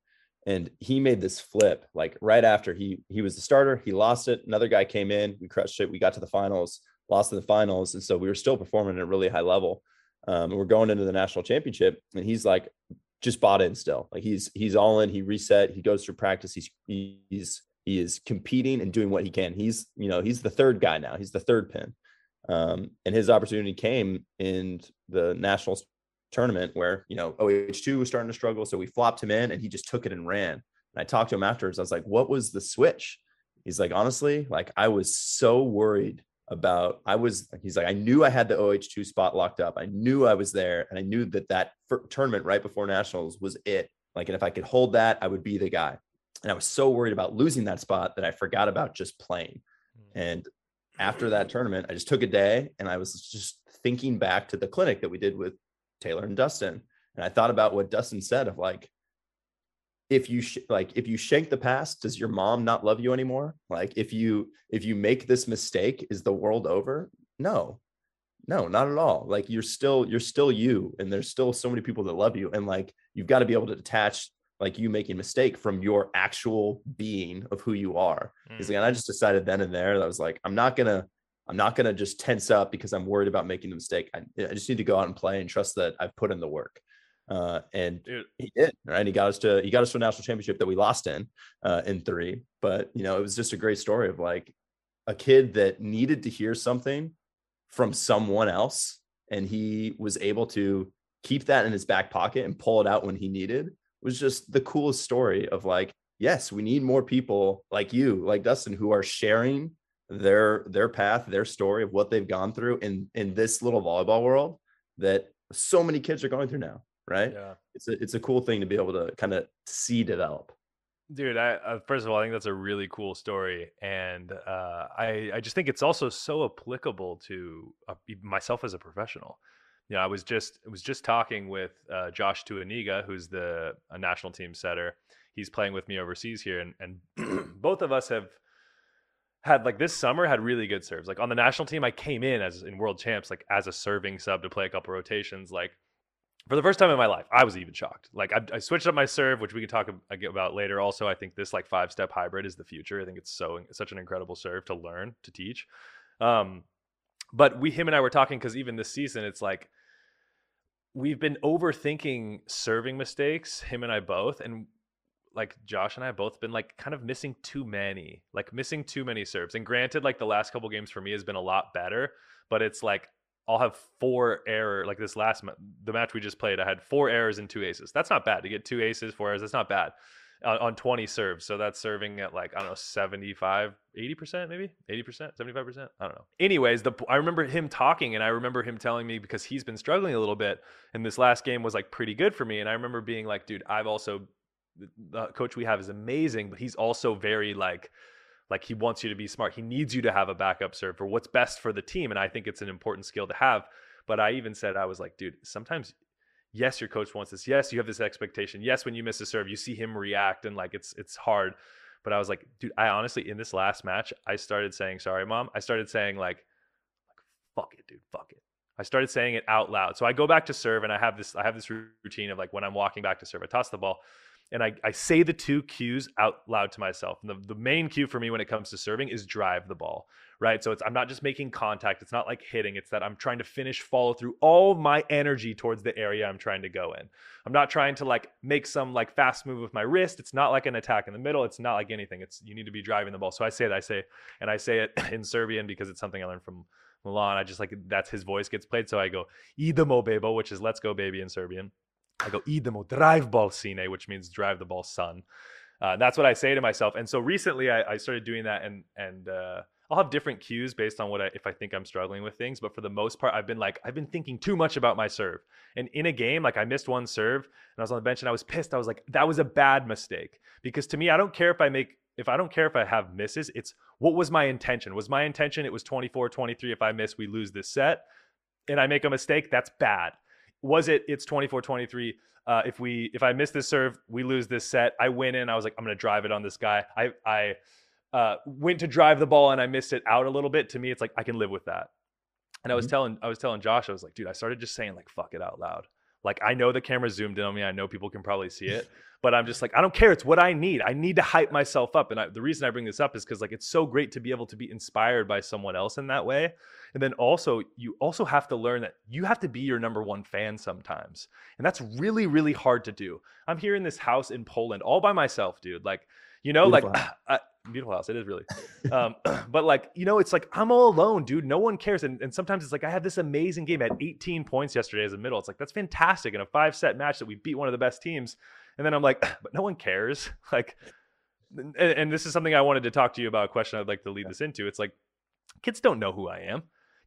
[SPEAKER 1] and he made this flip like right after he he was the starter he lost it another guy came in we crushed it we got to the finals lost in the finals and so we were still performing at a really high level um, and we're going into the national championship and he's like just bought in still like he's he's all in he reset he goes through practice he's he's he is competing and doing what he can he's you know he's the third guy now he's the third pin um, and his opportunity came in the national tournament where you know OH2 was starting to struggle, so we flopped him in, and he just took it and ran. And I talked to him afterwards. I was like, "What was the switch?" He's like, "Honestly, like I was so worried about. I was. He's like, I knew I had the OH2 spot locked up. I knew I was there, and I knew that that tournament right before nationals was it. Like, and if I could hold that, I would be the guy. And I was so worried about losing that spot that I forgot about just playing. Hmm. And after that tournament, I just took a day and I was just thinking back to the clinic that we did with Taylor and Dustin. And I thought about what Dustin said of like, if you sh- like if you shank the past does your mom not love you anymore like if you if you make this mistake is the world over no no, not at all. Like you're still you're still you, and there's still so many people that love you, and like you've got to be able to detach like you making a mistake from your actual being of who you are. Mm. again, I just decided then and there that I was like, I'm not gonna I'm not gonna just tense up because I'm worried about making a mistake. I, I just need to go out and play and trust that I've put in the work. Uh, and Dude. he did right. He got us to he got us to a national championship that we lost in uh, in three. But you know, it was just a great story of like a kid that needed to hear something from someone else and he was able to keep that in his back pocket and pull it out when he needed was just the coolest story of like yes we need more people like you like dustin who are sharing their their path their story of what they've gone through in in this little volleyball world that so many kids are going through now right? Yeah. It's a it's a cool thing to be able to kind of see develop.
[SPEAKER 2] Dude, I, uh, first of all, I think that's a really cool story, and uh, I I just think it's also so applicable to uh, myself as a professional. You know, I was just was just talking with uh, Josh Tuaniga, who's the a national team setter. He's playing with me overseas here, and and both of us have had like this summer had really good serves. Like on the national team, I came in as in world champs, like as a serving sub to play a couple rotations, like for the first time in my life, I was even shocked. Like I, I, switched up my serve, which we can talk about later. Also, I think this like five step hybrid is the future. I think it's so such an incredible serve to learn to teach. Um, but we him and I were talking because even this season, it's like we've been overthinking serving mistakes. Him and I both, and like Josh and I both been like kind of missing too many, like missing too many serves. And granted, like the last couple games for me has been a lot better, but it's like I'll have four error like this last ma- the match we just played. I had four errors and two aces. That's not bad to get two aces, four errors. That's not bad uh, on 20 serves. So that's serving at like I don't know 75, 80 percent, maybe 80 percent, 75 percent. I don't know. Anyways, the I remember him talking, and I remember him telling me because he's been struggling a little bit, and this last game was like pretty good for me. And I remember being like, dude, I've also the coach we have is amazing, but he's also very like like he wants you to be smart. He needs you to have a backup serve for what's best for the team. And I think it's an important skill to have. But I even said, I was like, dude, sometimes, yes, your coach wants this. Yes, you have this expectation. Yes, when you miss a serve, you see him react and like it's it's hard. But I was like, dude, I honestly in this last match, I started saying, sorry, mom. I started saying like, like fuck it, dude, fuck it. I started saying it out loud. So I go back to serve and I have this I have this routine of like when I'm walking back to serve, I toss the ball and I, I say the two cues out loud to myself. And the, the main cue for me when it comes to serving is drive the ball, right? So it's I'm not just making contact. It's not like hitting. It's that I'm trying to finish, follow through all my energy towards the area I'm trying to go in. I'm not trying to like make some like fast move with my wrist. It's not like an attack in the middle. It's not like anything. It's you need to be driving the ball. So I say it. I say, and I say it in Serbian because it's something I learned from Milan. I just like that's his voice gets played. So I go idemo bebo, which is let's go baby in Serbian. I go, idemo, drive ball sine, which means drive the ball, son. Uh, that's what I say to myself. And so recently I, I started doing that and, and, uh, I'll have different cues based on what I, if I think I'm struggling with things. But for the most part, I've been like, I've been thinking too much about my serve. And in a game, like I missed one serve and I was on the bench and I was pissed. I was like, that was a bad mistake. Because to me, I don't care if I make, if I don't care if I have misses, it's what was my intention? Was my intention, it was 24 23. If I miss, we lose this set and I make a mistake, that's bad was it it's 24-23 uh, if we if i miss this serve we lose this set i win in i was like i'm gonna drive it on this guy i i uh, went to drive the ball and i missed it out a little bit to me it's like i can live with that and i was mm-hmm. telling i was telling josh i was like dude i started just saying like fuck it out loud like I know the camera zoomed in on me. I know people can probably see it, but I'm just like I don't care. It's what I need. I need to hype myself up. And I, the reason I bring this up is because like it's so great to be able to be inspired by someone else in that way. And then also, you also have to learn that you have to be your number one fan sometimes. And that's really, really hard to do. I'm here in this house in Poland all by myself, dude. Like, you know, beautiful like house. I, beautiful house. It is really. Um, but like, you know, it's like I'm all alone, dude. No one cares. And, and sometimes it's like I had this amazing game at 18 points yesterday as a middle. It's like that's fantastic in a five set match that we beat one of the best teams. And then I'm like, but no one cares. Like, and, and this is something I wanted to talk to you about. A question I'd like to lead this into. It's like kids don't know who I am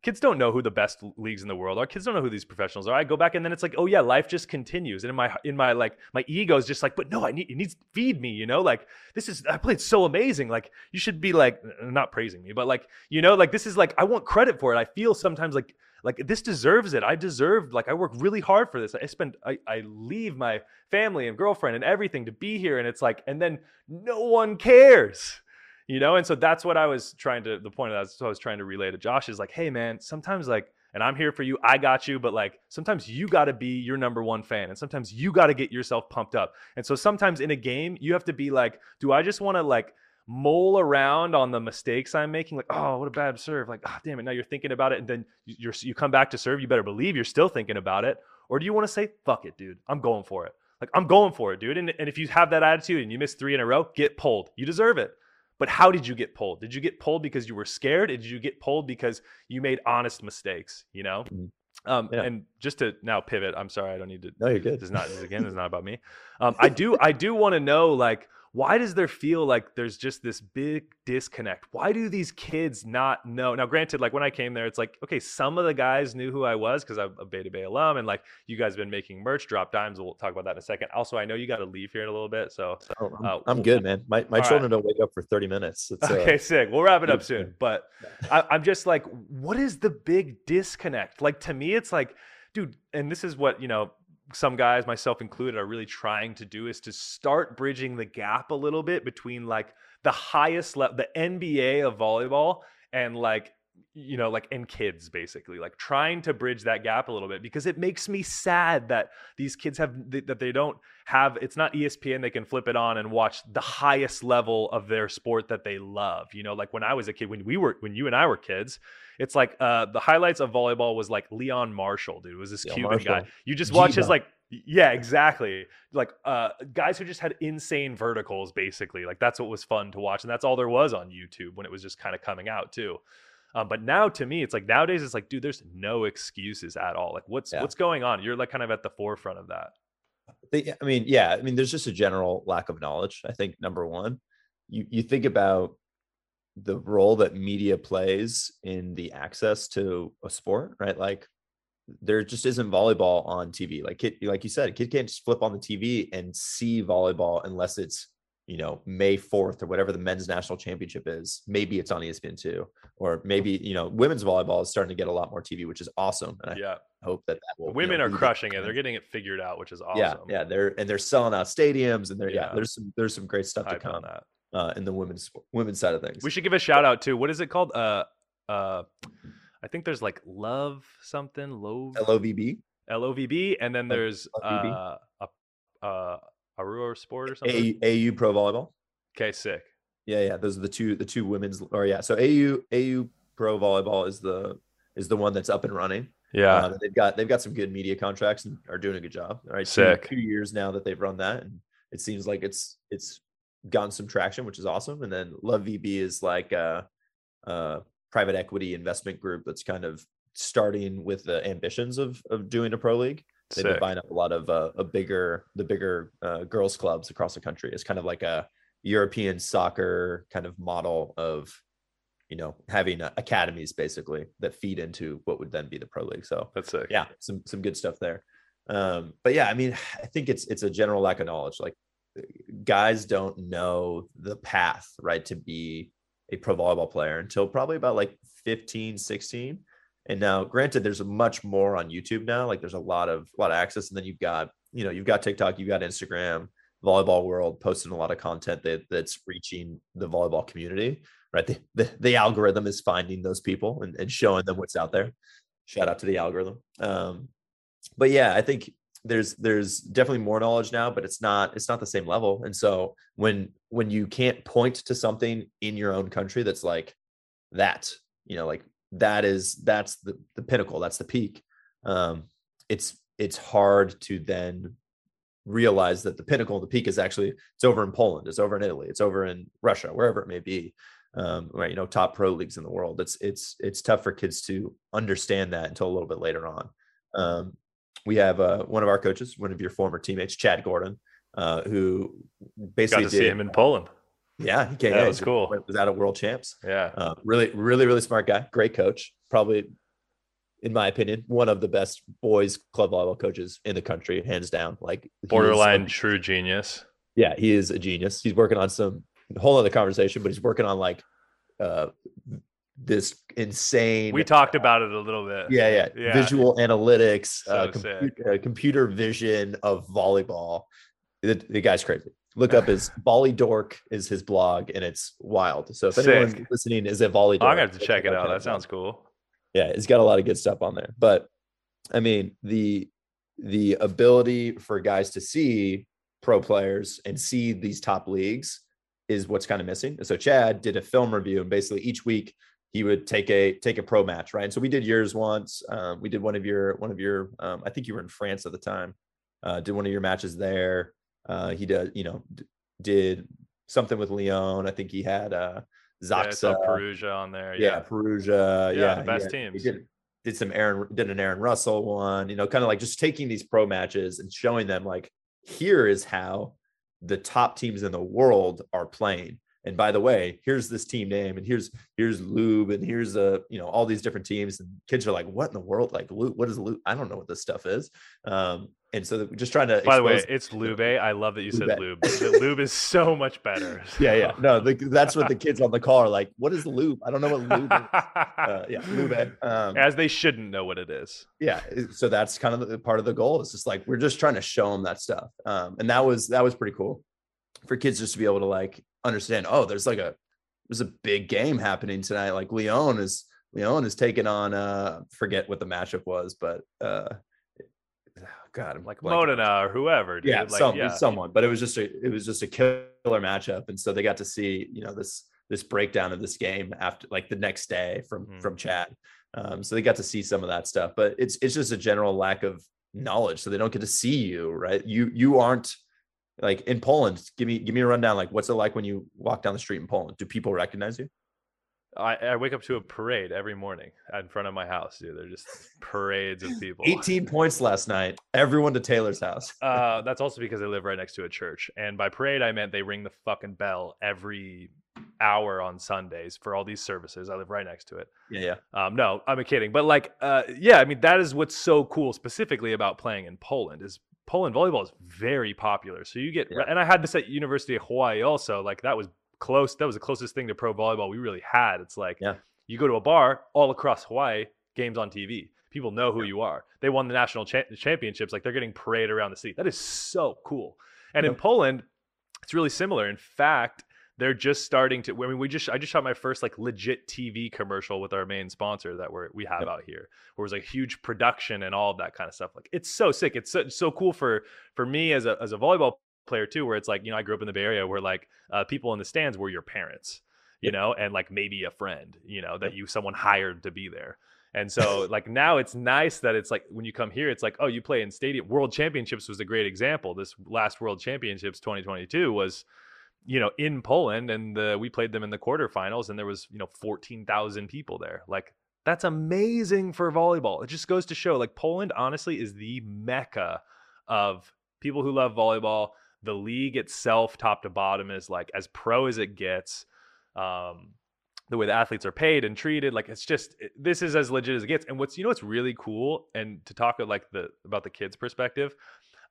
[SPEAKER 2] kids don't know who the best leagues in the world are. Kids don't know who these professionals are. I go back and then it's like, oh yeah, life just continues. And in my in my like my ego is just like, but no, I need it needs feed me, you know? Like this is I played so amazing. Like you should be like not praising me, but like, you know, like this is like I want credit for it. I feel sometimes like like this deserves it. I deserve like I work really hard for this. I spend I, I leave my family and girlfriend and everything to be here. And it's like, and then no one cares you know and so that's what i was trying to the point of that so i was trying to relay to josh is like hey man sometimes like and I'm here for you. I got you. But like sometimes you got to be your number one fan, and sometimes you got to get yourself pumped up. And so sometimes in a game, you have to be like, do I just want to like mole around on the mistakes I'm making? Like, oh, what a bad serve. Like, oh, damn it. Now you're thinking about it, and then you're you come back to serve. You better believe you're still thinking about it. Or do you want to say, fuck it, dude? I'm going for it. Like, I'm going for it, dude. And, and if you have that attitude and you miss three in a row, get pulled. You deserve it. But how did you get pulled? Did you get pulled because you were scared? Did you get pulled because you made honest mistakes? You know. Mm-hmm. Um, yeah. And just to now pivot, I'm sorry, I don't need to.
[SPEAKER 1] No, you're good.
[SPEAKER 2] This is not this again. Is not about me. Um, I do I do want to know like why does there feel like there's just this big disconnect? Why do these kids not know? Now, granted, like when I came there, it's like, okay, some of the guys knew who I was because I'm a Bay 2 Bay alum, and like you guys have been making merch, drop dimes. We'll talk about that in a second. Also, I know you got to leave here in a little bit, so
[SPEAKER 1] oh, I'm, uh, I'm, good, man. My my children right. don't wake up for 30 minutes.
[SPEAKER 2] It's, okay, uh, sick. We'll wrap it up soon. But I, I'm just like, what is the big disconnect? Like to me, it's like, dude, and this is what you know some guys, myself included, are really trying to do is to start bridging the gap a little bit between like the highest level, the NBA of volleyball, and like you know like in kids basically like trying to bridge that gap a little bit because it makes me sad that these kids have that they don't have it's not espn they can flip it on and watch the highest level of their sport that they love you know like when i was a kid when we were when you and i were kids it's like uh, the highlights of volleyball was like Leon Marshall, dude. It was this Leon Cuban Marshall. guy. You just watch his like yeah, exactly. Like uh, guys who just had insane verticals, basically. Like that's what was fun to watch, and that's all there was on YouTube when it was just kind of coming out too. Um, but now to me, it's like nowadays it's like, dude, there's no excuses at all. Like what's yeah. what's going on? You're like kind of at the forefront of that.
[SPEAKER 1] I mean, yeah, I mean, there's just a general lack of knowledge. I think number one, you you think about the role that media plays in the access to a sport, right? Like there just isn't volleyball on TV. Like kid, like you said, a kid can't just flip on the TV and see volleyball unless it's you know May fourth or whatever the men's national championship is. Maybe it's on ESPN two, or maybe you know women's volleyball is starting to get a lot more TV, which is awesome. And
[SPEAKER 2] yeah,
[SPEAKER 1] I hope that that will.
[SPEAKER 2] women you know, are crushing it. They're getting it figured out, which is awesome.
[SPEAKER 1] Yeah, yeah, they're and they're selling out stadiums, and they're yeah, yeah there's some there's some great stuff to come. That uh, in the women's women's side of things.
[SPEAKER 2] We should give a shout out to what is it called? Uh, uh, I think there's like love something love
[SPEAKER 1] L O V B
[SPEAKER 2] L O V B, and then there's uh, a uh, Aurora Sport or something.
[SPEAKER 1] A- AU Pro Volleyball.
[SPEAKER 2] Okay, sick.
[SPEAKER 1] Yeah, yeah. Those are the two the two women's or yeah. So AU AU Pro Volleyball is the is the one that's up and running.
[SPEAKER 2] Yeah, uh,
[SPEAKER 1] they've got they've got some good media contracts and are doing a good job. All right,
[SPEAKER 2] sick.
[SPEAKER 1] Two, two years now that they've run that, and it seems like it's it's gotten some traction, which is awesome. And then Love VB is like a, a private equity investment group that's kind of starting with the ambitions of of doing a pro league. They've been buying up a lot of uh, a bigger the bigger uh, girls clubs across the country. It's kind of like a European soccer kind of model of you know having uh, academies basically that feed into what would then be the pro league. So
[SPEAKER 2] that's it.
[SPEAKER 1] Yeah, some some good stuff there. Um, but yeah, I mean, I think it's it's a general lack of knowledge. Like guys don't know the path right to be a pro volleyball player until probably about like 15 16 and now granted there's much more on youtube now like there's a lot of a lot of access and then you've got you know you've got tiktok you've got instagram volleyball world posting a lot of content that that's reaching the volleyball community right? The, the, the algorithm is finding those people and, and showing them what's out there. Shout out to the algorithm. Um, but yeah i think there's there's definitely more knowledge now but it's not it's not the same level. And so when when you can't point to something in your own country that's like that you know like that is that's the the pinnacle that's the peak. Um it's it's hard to then realize that the pinnacle the peak is actually it's over in Poland it's over in Italy it's over in Russia wherever it may be um, right you know top pro leagues in the world. It's it's it's tough for kids to understand that until a little bit later on. Um, we have uh, one of our coaches, one of your former teammates, Chad Gordon, uh, who basically
[SPEAKER 2] got to did, see him in Poland.
[SPEAKER 1] Yeah, he
[SPEAKER 2] came. That was cool.
[SPEAKER 1] Was out of World Champs.
[SPEAKER 2] Yeah,
[SPEAKER 1] uh, really, really, really smart guy. Great coach. Probably, in my opinion, one of the best boys club volleyball coaches in the country, hands down. Like
[SPEAKER 2] borderline true genius.
[SPEAKER 1] Yeah, he is a genius. He's working on some whole other conversation, but he's working on like uh, this insane.
[SPEAKER 2] We talked about it a little bit.
[SPEAKER 1] Yeah, yeah. yeah. Visual analytics, so uh, computer, uh, computer vision of volleyball. The, the, guy's crazy. Look up his Volley Dork is his blog, and it's wild. So if Sick. anyone listening is a Volley Dork,
[SPEAKER 2] I'm gonna have to check it out. That sounds cool.
[SPEAKER 1] yeah, it's got a lot of good stuff on there. But I mean, the the ability for guys to see pro players and see these top leagues is what's kind of missing. So Chad did a film review, and basically each week he would take a take a pro match, right? And so we did yours once. Um, we did one of your one of your. Um, I think you were in France at the time. Uh, did one of your matches there. Uh, he did, you know, d- did something with Lyon. I think he had uh, ZAKSA,
[SPEAKER 2] yeah, Perugia on there.
[SPEAKER 1] Yeah, yeah Perugia. Yeah, yeah
[SPEAKER 2] the best teams.
[SPEAKER 1] He did, did some Aaron did an Aaron Russell one. You know, kind of like just taking these pro matches and showing them like here is how the top teams in the world are playing and by the way here's this team name and here's here's lube and here's a you know all these different teams and kids are like what in the world? Like lube what is lube i don't know what this stuff is. Um and so just trying to
[SPEAKER 2] by the way it's lube. I love that you said lube. Lube. Is so much better.
[SPEAKER 1] Yeah yeah. No the, that's what the kids on the car are like what is lube? I don't know what lube is. Uh, yeah lube
[SPEAKER 2] um, as they shouldn't know what it is.
[SPEAKER 1] Yeah so that's kind of the part of the goal. It's just like we're just trying to show them that stuff. Um and that was that was pretty cool for kids just to be able to like understand oh there's like a there's a big game happening tonight. Like lyon is lyon is taking on uh forget what the matchup was but uh god i'm like
[SPEAKER 2] modena or whoever
[SPEAKER 1] dude. yeah, like, some, yeah. someone but it was just a it was just a killer matchup. And so they got to see you know this this breakdown of this game after like the next day from mm. from chad um so they got to see some of that stuff but it's it's just a general lack of knowledge. So they don't get to see you right? You you aren't like in Poland, give me give me a rundown. Like, what's it like when you walk down the street in Poland? Do people recognize you?
[SPEAKER 2] I, I wake up to a parade every morning in front of my house, dude. They're just parades of people.
[SPEAKER 1] 18 points last night. Everyone to Taylor's house.
[SPEAKER 2] uh, that's also because I live right next to a church. And by parade, I meant they ring the fucking bell every hour on Sundays for all these services. I live right next to it.
[SPEAKER 1] Yeah, yeah.
[SPEAKER 2] Um, no, I'm kidding. But like, uh, yeah, I mean, that is what's so cool specifically about playing in Poland is Poland volleyball is very popular. So you get, yeah. and I had this at University of Hawaii also. Like that was close. That was the closest thing to pro volleyball we really had. It's like yeah. you go to a bar all across Hawaii, games on TV. People know who yeah. you are. They won the national cha- championships. Like they're getting paraded around the city. That is so cool. And in Poland, it's really similar. In fact, they're just starting to I mean we just I just shot my first like legit TV commercial with our main sponsor that we're we have yep. out here where it was like huge production and all of that kind of stuff like it's so sick it's so, so cool for for me as a as a volleyball player too where it's like you know I grew up in the Bay Area where like uh, people in the stands were your parents you yep. know and like maybe a friend you know that you someone hired to be there and so like now it's nice that it's like when you come here, it's like, oh, you play in stadium. World Championships was a great example. This last World Championships 2022 was you know, in Poland, and the, we played them in the quarterfinals, and there was you know fourteen thousand people there. Like that's amazing for volleyball. It just goes to show, like Poland, honestly, is the mecca of people who love volleyball. The league itself, top to bottom, is like as pro as it gets. Um, the way the athletes are paid and treated, like it's just this is as legit as it gets. And what's you know what's really cool, and to talk like the about the kids' perspective,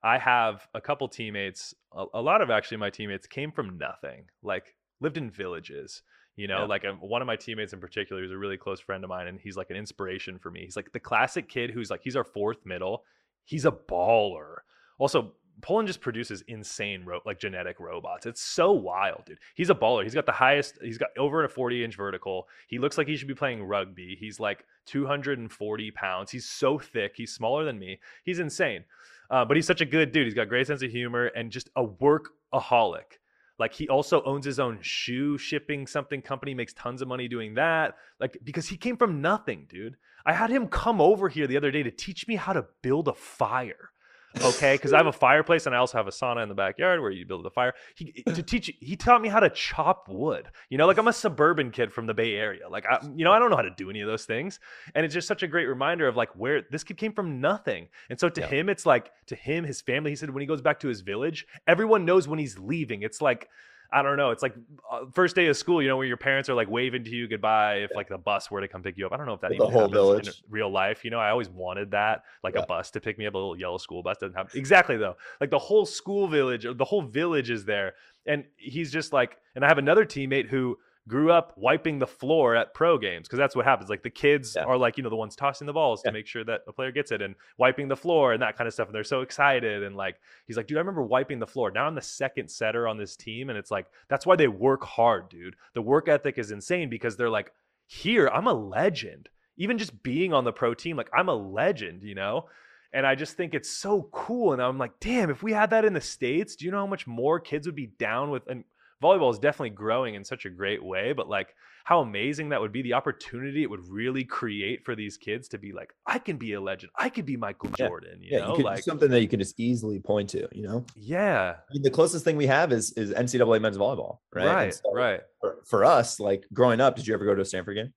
[SPEAKER 2] I have a couple teammates, a, a, lot of actually my teammates came from nothing, like lived in villages. You know, yeah. like um, one of my teammates in particular, who's a really close friend of mine, and he's like an inspiration for me. He's like the classic kid who's like, he's our fourth middle. He's a baller. Also, Poland just produces insane ro- like genetic robots. It's so wild, dude. He's a baller. He's got the highest. He's got over a 40 inch vertical. He looks like he should be playing rugby. He's like 240 pounds. He's so thick. He's smaller than me. He's insane. Uh, but he's such a good dude. He's got great sense of humor and just a workaholic. Like he also owns his own shoe shipping something company, makes tons of money doing that. Like because he came from nothing, dude. I had him come over here the other day to teach me how to build a fire okay? Because i have a fireplace and i also have a sauna in the backyard where you build the fire. He to teach he taught me how to chop wood. You know like i'm a suburban kid from the bay area. Like i you know i don't know how to do any of those things. And it's just such a great reminder of like where this kid came from nothing. And so to yeah. him it's like to him his family he said when he goes back to his village everyone knows when he's leaving. It's like I don't know. It's like uh, first day of school, you know, where your parents are like waving to you goodbye if like the bus were to come pick you up. I don't know if that
[SPEAKER 1] the whole village
[SPEAKER 2] in real life. You know, I always wanted that, like yeah. a bus to pick me up, a little yellow school bus doesn't have exactly though. Like the whole school village, or the whole village is there, and he's just like. And I have another teammate who grew up wiping the floor at pro games because that's what happens. Like the kids yeah. are like, you know, the ones tossing the balls yeah. to make sure that a player gets it and wiping the floor and that kind of stuff. And they're so excited. And like, he's like, dude, I remember wiping the floor. Now I'm the second setter on this team. And it's like, that's why they work hard, dude. The work ethic is insane because they're like, here, I'm a legend. even just being on the pro team, like I'm a legend, you know? And I just think it's so cool. And I'm like, damn, if we had that in the States, do you know how much more kids would be down with? And volleyball is definitely growing in such a great way, but like how amazing that would be the opportunity it would really create for these kids to be like, I can be a legend. I could be Michael yeah. Jordan, you
[SPEAKER 1] yeah,
[SPEAKER 2] know,
[SPEAKER 1] you
[SPEAKER 2] like
[SPEAKER 1] something that you can just easily point to, you know?
[SPEAKER 2] Yeah.
[SPEAKER 1] I mean, the closest thing we have is, is NCAA men's volleyball, right?
[SPEAKER 2] Right. So right.
[SPEAKER 1] For, for us, like growing up, did you ever go to a Stanford game?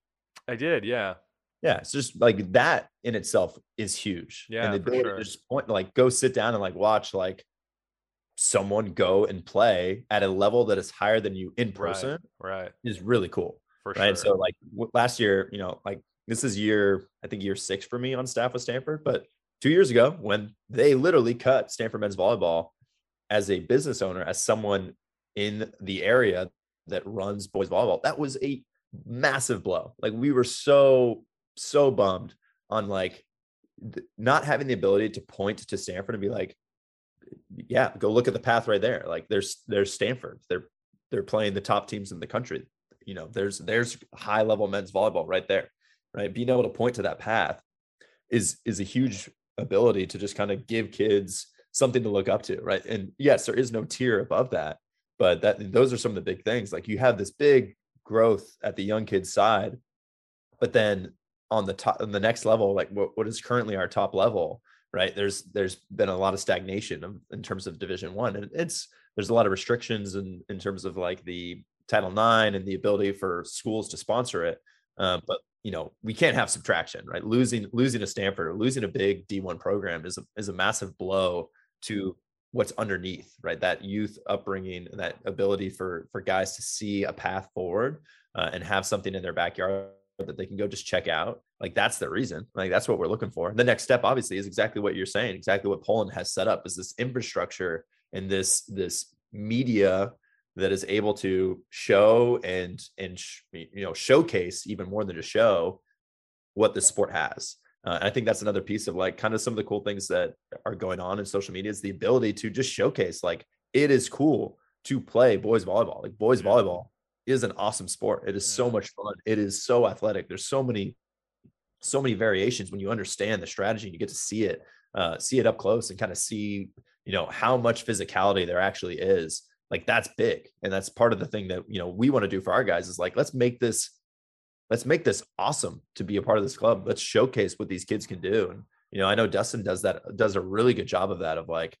[SPEAKER 2] I did. Yeah.
[SPEAKER 1] Yeah, it's just like that in itself is huge.
[SPEAKER 2] Yeah,
[SPEAKER 1] and the
[SPEAKER 2] ability sure.
[SPEAKER 1] to just point, like go sit down and like watch like someone go and play at a level that is higher than you in person,
[SPEAKER 2] right? right.
[SPEAKER 1] is really cool.
[SPEAKER 2] For
[SPEAKER 1] right.
[SPEAKER 2] Sure.
[SPEAKER 1] So like w- last year, you know, like this is year I think year six for me on staff with Stanford, but two years ago when they literally cut Stanford men's volleyball as a business owner, as someone in the area that runs boys volleyball, that was a massive blow. Like we were so so bummed on like th- not having the ability to point to Stanford and be like, yeah, go look at the path right there. Like there's there's Stanford. They're they're playing the top teams in the country. You know, there's there's high level men's volleyball right there. Right. Being able to point to that path is is a huge ability to just kind of give kids something to look up to. Right. And yes, there is no tier above that, but that those are some of the big things. Like you have this big growth at the young kids side, but then on the top on the next level like what, what is currently our top level right? There's there's been a lot of stagnation in terms of division one and it's there's a lot of restrictions in in terms of like the title ix and the ability for schools to sponsor it um, but you know we can't have subtraction right? Losing losing a stanford or losing a big d1 program is a, is a massive blow to what's underneath right? That youth upbringing and that ability for for guys to see a path forward uh, and have something in their backyard that they can go just check out. Like that's the reason. Like that's what we're looking for. The next step, obviously, is exactly what you're saying. Exactly what Poland has set up is this infrastructure and this this media that is able to show and and you know showcase even more than just show what the sport has. Uh, I think that's another piece of like kind of some of the cool things that are going on in social media is the ability to just showcase like it is cool to play boys volleyball. Like boys volleyball is an awesome sport. It is so much fun. It is so athletic. There's so many, so many variations when you understand the strategy and you get to see it, uh, see it up close and kind of see, you know, how much physicality there actually is. Like that's big. And that's part of the thing that, you know, we want to do for our guys is like, let's make this, let's make this awesome to be a part of this club. Let's showcase what these kids can do. And, you know, I know Dustin does that, does a really good job of that, of like,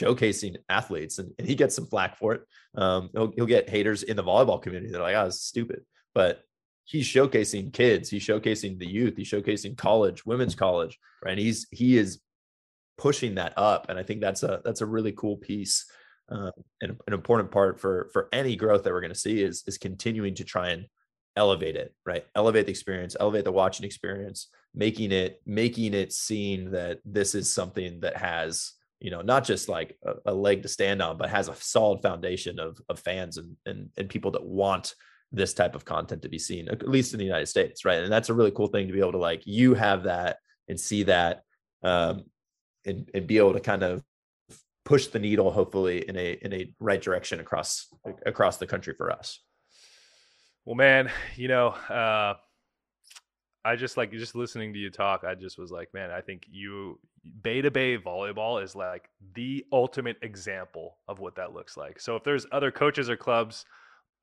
[SPEAKER 1] showcasing athletes and, and he gets some flack for it. Um, he'll, he'll get haters in the volleyball community. They're like, oh, it's stupid. But he's showcasing kids, he's showcasing the youth, he's showcasing college, women's college, right? And he's he is pushing that up. And I think that's a that's a really cool piece. Uh, and an important part for for any growth that we're going to see is is continuing to try and elevate it right elevate the experience elevate the watching experience making it making it seen that this is something that has you know, not just like a, a, leg to stand on, but has a solid foundation of of fans and and and people that want this type of content to be seen, at least in the United States, right? And that's a really cool thing to be able to like you have that and see that, um, and and be able to kind of push the needle, hopefully in a in a right direction across across the country for us.
[SPEAKER 2] Well, man, you know. uh I just like just listening to you talk. I just was like, man, I think you Bay 2 Bay volleyball is like the ultimate example of what that looks like. So if there's other coaches or clubs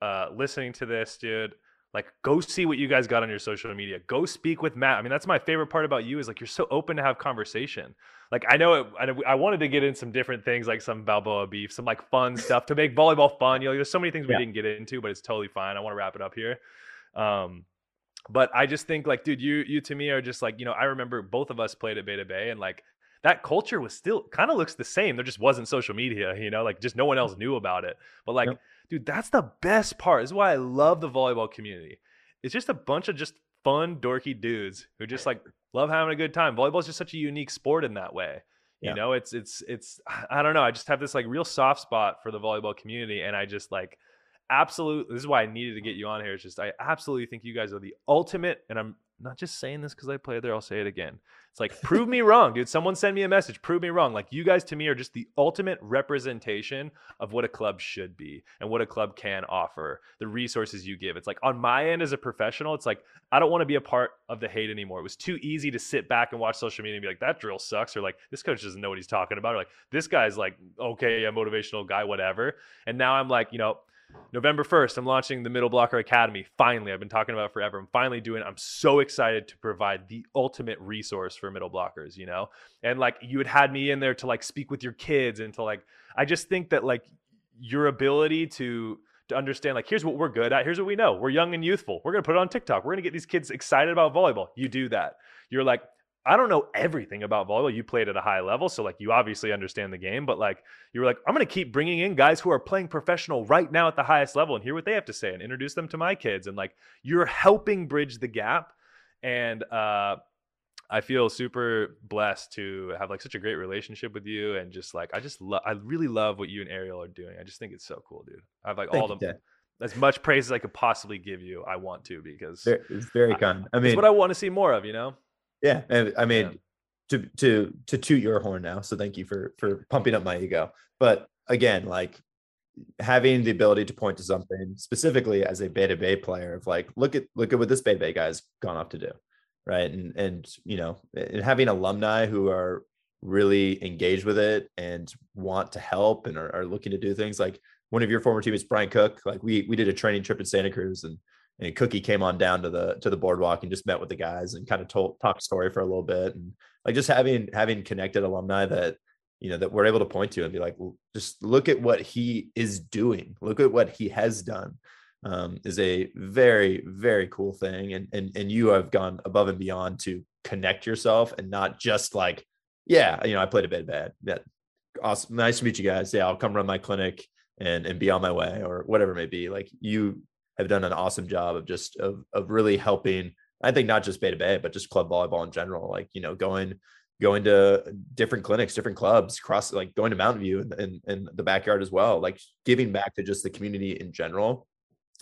[SPEAKER 2] uh, listening to this, dude, like go see what you guys got on your social media. Go speak with Matt. I mean, that's my favorite part about you is like you're so open to have conversation. Like I know it, I wanted to get in some different things like some Balboa beef, some like fun stuff to make volleyball fun. You know, there's so many things we yeah. didn't get into, but it's totally fine. I want to wrap it up here. Um, but I just think like, dude, you you to me are just like, you know, I remember both of us played at Bay 2 Bay and like that culture was still kind of looks the same. There just wasn't social media, you know, like just no one else mm. knew about it. But like, yep. dude, that's the best part. This is why I love the volleyball community. It's just a bunch of just fun, dorky dudes who just like love having a good time. Volleyball is just such a unique sport in that way. You know, it's it's it's I don't know. I just have this like real soft spot for the volleyball community, and I just like absolute. This is why I needed to get you on here. It's just I absolutely think you guys are the ultimate, and I'm not just saying this because I played there. I'll say it again. It's like, prove me wrong, dude. Someone send me a message. Prove me wrong. Like, you guys to me are just the ultimate representation of what a club should be and what a club can offer, the resources you give. It's like, on my end as a professional, it's like, I don't want to be a part of the hate anymore. It was too easy to sit back and watch social media and be like, that drill sucks, or like, this coach doesn't know what he's talking about, or like, this guy's like, okay, a motivational guy, whatever. And now I'm like, you know, November 1st, I'm launching the Middle Blocker Academy. Finally, I've been talking about forever. I'm finally doing it. I'm so excited to provide the ultimate resource for middle blockers, you know? And like you had had me in there to like speak with your kids and to like I just think that like your ability to to understand like here's what we're good at, here's what we know. We're young and youthful. We're going to put it on TikTok. We're going to get these kids excited about volleyball. You do that. You're like I don't know everything about volleyball. You played at a high level, so like you obviously understand the game, but like you were like, I'm going to keep bringing in guys who are playing professional right now at the highest level and hear what they have to say and introduce them to my kids. And like you're helping bridge the gap. And uh, I feel super blessed to have like such a great relationship with you. And just like, I just love, I really love what you and Ariel are doing. I just think it's so cool, dude. I have like Thank all the, as much praise as I could possibly give you. I want to because
[SPEAKER 1] it's very kind. I, I mean,
[SPEAKER 2] it's what I want to see more of, you know?
[SPEAKER 1] Yeah, I mean, yeah. to to to toot your horn now. So thank you for for pumping up my ego. But again, like having the ability to point to something specifically as a Bay 2 Bay player of like, look at look at what this Bay 2 Bay guy's gone off to do, right? And and you know, and having alumni who are really engaged with it and want to help and are, are looking to do things like one of your former teammates, Brian Cook. Like we we did a training trip in Santa Cruz and and Cookie came on down to the to the boardwalk and just met with the guys and kind of told talked story for a little bit and like just having having connected alumni that you know that we're able to point to and be like just look at what he is doing. Look at what he has done um, is a very very cool thing and and and you have gone above and beyond to connect yourself and not just like yeah you know I played a bit bad. That awesome. Nice to meet you guys. Yeah I'll come run my clinic and and be on my way or whatever it may be. Like you have done an awesome job of just of of really helping. I think not just Bay 2 Bay, but just club volleyball in general. Like you know, going going to different clinics, different clubs, cross like going to Mountain View and in the backyard as well. Like giving back to just the community in general.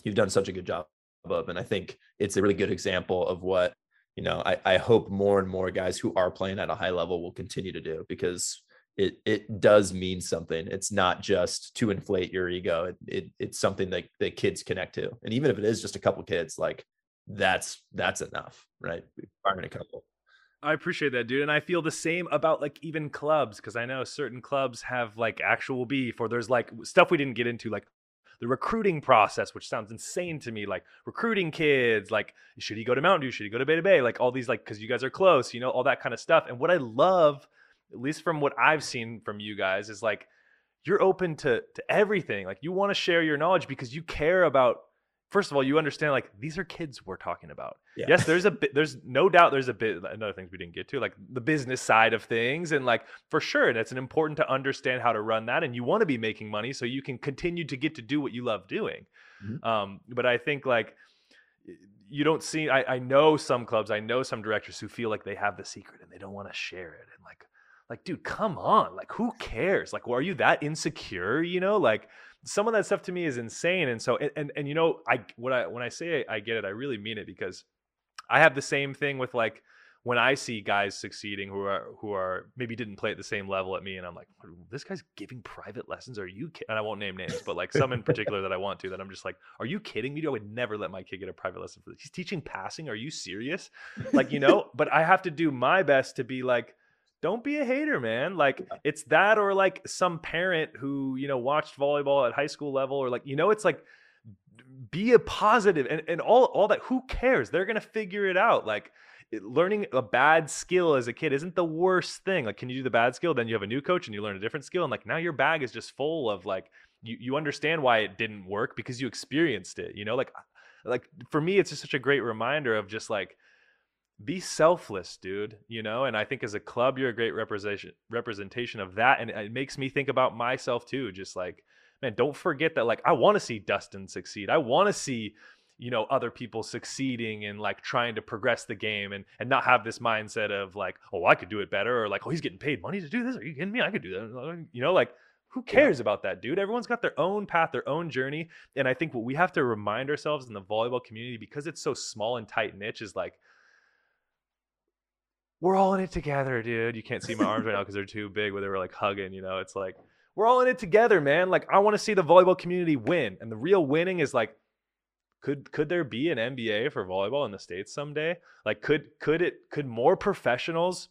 [SPEAKER 1] You've done such a good job of, and I think it's a really good example of what you know. I, I hope more and more guys who are playing at a high level will continue to do because it it does mean something. It's not just to inflate your ego. It, it it's something that that kids connect to, and even if it is just a couple kids, like that's that's enough, right? Firing a couple.
[SPEAKER 2] I appreciate that, dude. And I feel the same about like even clubs because I know certain clubs have like actual beef or there's like stuff we didn't get into, like the recruiting process, which sounds insane to me, like recruiting kids, like should he go to Mountain View? Should he go to Bay 2 Bay? Like all these, like, because you guys are close, you know, all that kind of stuff. And what I love at least from what I've seen from you guys, is like you're open to to everything. Like you want to share your knowledge because you care about. First of all, you understand like these are kids we're talking about. Yeah. Yes, there's a bit. There's no doubt. There's a bit. Another things we didn't get to, like the business side of things, and like for sure, that's an important to understand how to run that. And you want to be making money so you can continue to get to do what you love doing. Mm-hmm. Um, but I think like you don't see I, I know some clubs i know some directors who feel like they have the secret and they don't want to share it and like like dude come on like who cares like well, are you that insecure you know like some of that stuff to me is insane and so and and, and you know i what i when i say I, I get it i really mean it because i have the same thing with like when I see guys succeeding who are who are maybe didn't play at the same level at me, and I'm like, this guy's giving private lessons. Are you? Ki-? And I won't name names, but like some in particular that I want to. That I'm just like, are you kidding me? I would never let my kid get a private lesson for this. He's teaching passing. Are you serious? Like you know. but I have to do my best to be like, don't be a hater, man. Like it's that or like some parent who, you know, watched volleyball at high school level or like, you know, it's like be a positive and, and all all that. Who cares? They're gonna figure it out. Like learning a bad skill as a kid isn't the worst thing. Like, can you do the bad skill? Then you have a new coach and you learn a different skill. And like now your bag is just full of like you you understand why it didn't work because you experienced it. You know, like like for me, it's just such a great reminder of just like be selfless, dude. You know, and I think as a club, you're a great representation representation of that, and uh, it makes me think about myself too. Just like, man, don't forget that. Like, I want to see Dustin succeed. I want to see you know other people succeeding and like trying to progress the game and and not have this mindset of like oh i could do it better or like oh he's getting paid money to do this are you kidding me i could do that you know like who cares yeah. about that dude everyone's got their own path their own journey and i think what we have to remind ourselves in the volleyball community because it's so small and tight niche is like we're all in it together, dude. You can't see my arms right now because they're too big, where they were like hugging. You know, it's like we're all in it together, man. Like I want to see the volleyball community win, and the real winning is like, could could there be an NBA for volleyball in the states someday? Like, could could it could more professionals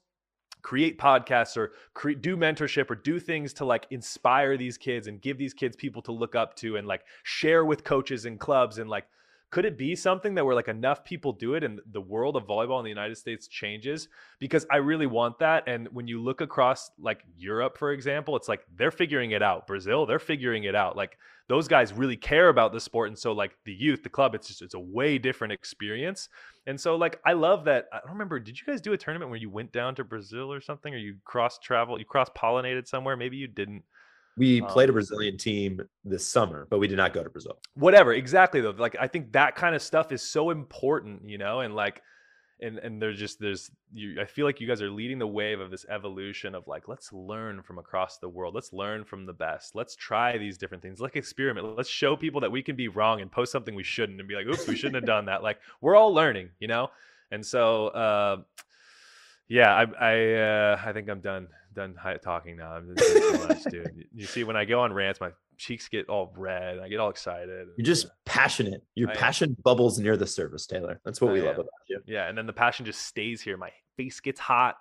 [SPEAKER 2] create podcasts or do mentorship or do things to like inspire these kids and give these kids people to look up to and like share with coaches and clubs and like could it be something that where like enough people do it and the world of volleyball in the United States changes? Because I really want that. And when you look across like Europe, for example, it's like they're figuring it out. Brazil, they're figuring it out. Like those guys really care about the sport. And so like the youth, the club, it's just it's a way different experience. And so like I love that. I don't remember, did you guys do a tournament where you went down to Brazil or something? Or you cross travel, you cross pollinated somewhere? Maybe you didn't.
[SPEAKER 1] We um, played a Brazilian team this summer, but we did not go to Brazil.
[SPEAKER 2] Whatever, exactly though. Like I think that kind of stuff is so important, you know, and like and and there's just there's you I feel like you guys are leading the wave of this evolution of like let's learn from across the world. Let's learn from the best. Let's try these different things. Let's experiment. Let's show people that we can be wrong and post something we shouldn't and be like, oops, we shouldn't have done that. Like we're all learning, you know? And so uh yeah, I I uh, I think I'm done done talking now. I'm too much, dude. You see, when I go on rants, my cheeks get all red. I get all excited.
[SPEAKER 1] You're just passionate. Your I passion am. bubbles near the surface, Taylor. That's what I we am. love about you.
[SPEAKER 2] Yeah, and then the passion just stays here. My face gets hot,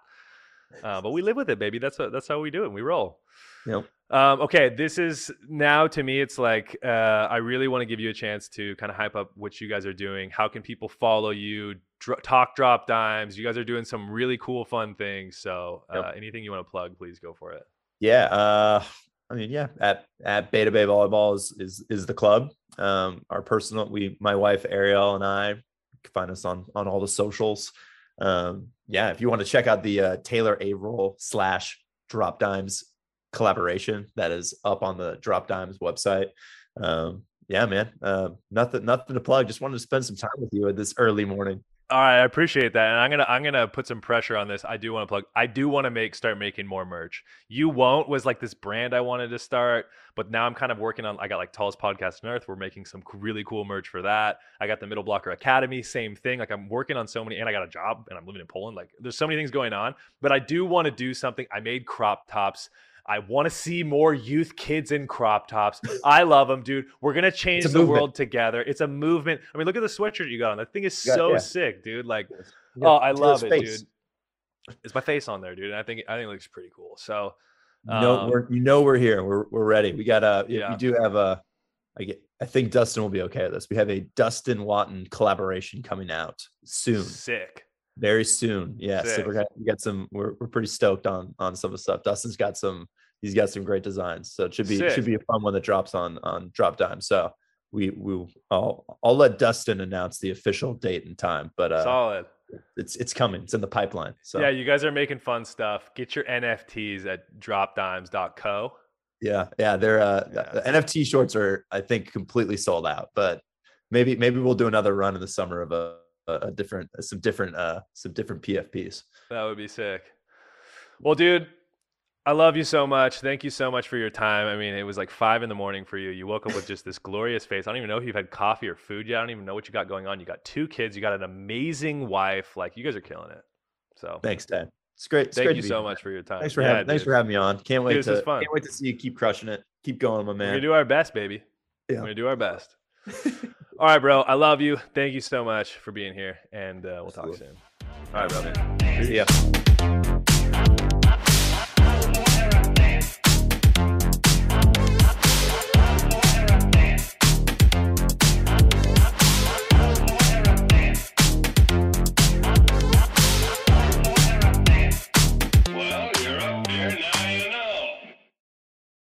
[SPEAKER 2] uh, but we live with it, baby. That's what, that's how we do it. We roll. Yep. Um, okay, this is now to me. It's like uh, I really want to give you a chance to kind of hype up what you guys are doing. How can people follow you? Talk drop dimes. You guys are doing some really cool, fun things. So, uh, yep. anything you want to plug, please go for it.
[SPEAKER 1] Yeah. Uh, I mean, yeah. At at Bay 2 Bay Volleyball is is, is the club. Um, our personal, we, my wife Ariel and I, can find us on on all the socials. Um, yeah. If you want to check out the uh, Taylor Averill slash Drop Dimes collaboration that is up on the Drop Dimes website. Um, yeah, man. Uh, nothing, nothing to plug. Just wanted to spend some time with you at this early morning.
[SPEAKER 2] All right, I appreciate that, and I'm gonna I'm gonna put some pressure on this. I do want to plug. I do want to make start making more merch. You won't was like this brand I wanted to start, but now I'm kind of working on. I got like tallest podcast on earth. We're making some really cool merch for that. I got the Middle Blocker Academy, same thing. Like I'm working on so many, and I got a job, and I'm living in Poland. Like there's so many things going on, but I do want to do something. I made crop tops. I want to see more youth kids in crop tops. I love them, dude. We're gonna change the movement. world together. It's a movement. I mean, look at the sweatshirt you got on. That thing is so yeah. sick, dude. Like, yeah. oh, I love it, face. dude. It's my face on there, dude. And I think I think it looks pretty cool. So,
[SPEAKER 1] um, no, we're you know we're here. We're we're ready. We got a yeah. we do have a. I get. I think Dustin will be okay with this. We have a Dustin Watten collaboration coming out soon.
[SPEAKER 2] Sick.
[SPEAKER 1] Very soon. Yeah. Sick. So we're gonna get some we're we're pretty stoked on on some of the stuff. Dustin's got some he's got some great designs. So it should be Sick. should be a fun one that drops on on drop time. So we we I'll I'll let Dustin announce the official date and time. But uh
[SPEAKER 2] solid.
[SPEAKER 1] It's it's coming. It's in the pipeline. So
[SPEAKER 2] yeah, you guys are making fun stuff. Get your NFTs at dropdimes.co.
[SPEAKER 1] Yeah, yeah. They're uh yeah. the NFT shorts are I think completely sold out, but maybe maybe we'll do another run in the summer of a a different some different uh some different PFPs.
[SPEAKER 2] That would be sick. Well, dude, I love you so much. Thank you so much for your time. I mean, it was like five in the morning for you. You woke up with just this glorious face. I don't even know if you've had coffee or food yet. I don't even know what you got going on. You got two kids. You got an amazing wife. Like you guys are killing it. So
[SPEAKER 1] thanks, Dad. It's great. It's
[SPEAKER 2] Thank
[SPEAKER 1] great
[SPEAKER 2] you so much for your time.
[SPEAKER 1] Thanks for yeah, having. Dude. Thanks for having me on. Can't wait dude, to. Can't wait to see you keep crushing it. Keep going, my man.
[SPEAKER 2] We're gonna do our best, baby. Yeah. We're gonna do our best. All right, bro. I love you. Thank you so much for being here, and uh, we'll Absolutely. talk soon. All right, brother.
[SPEAKER 1] See ya.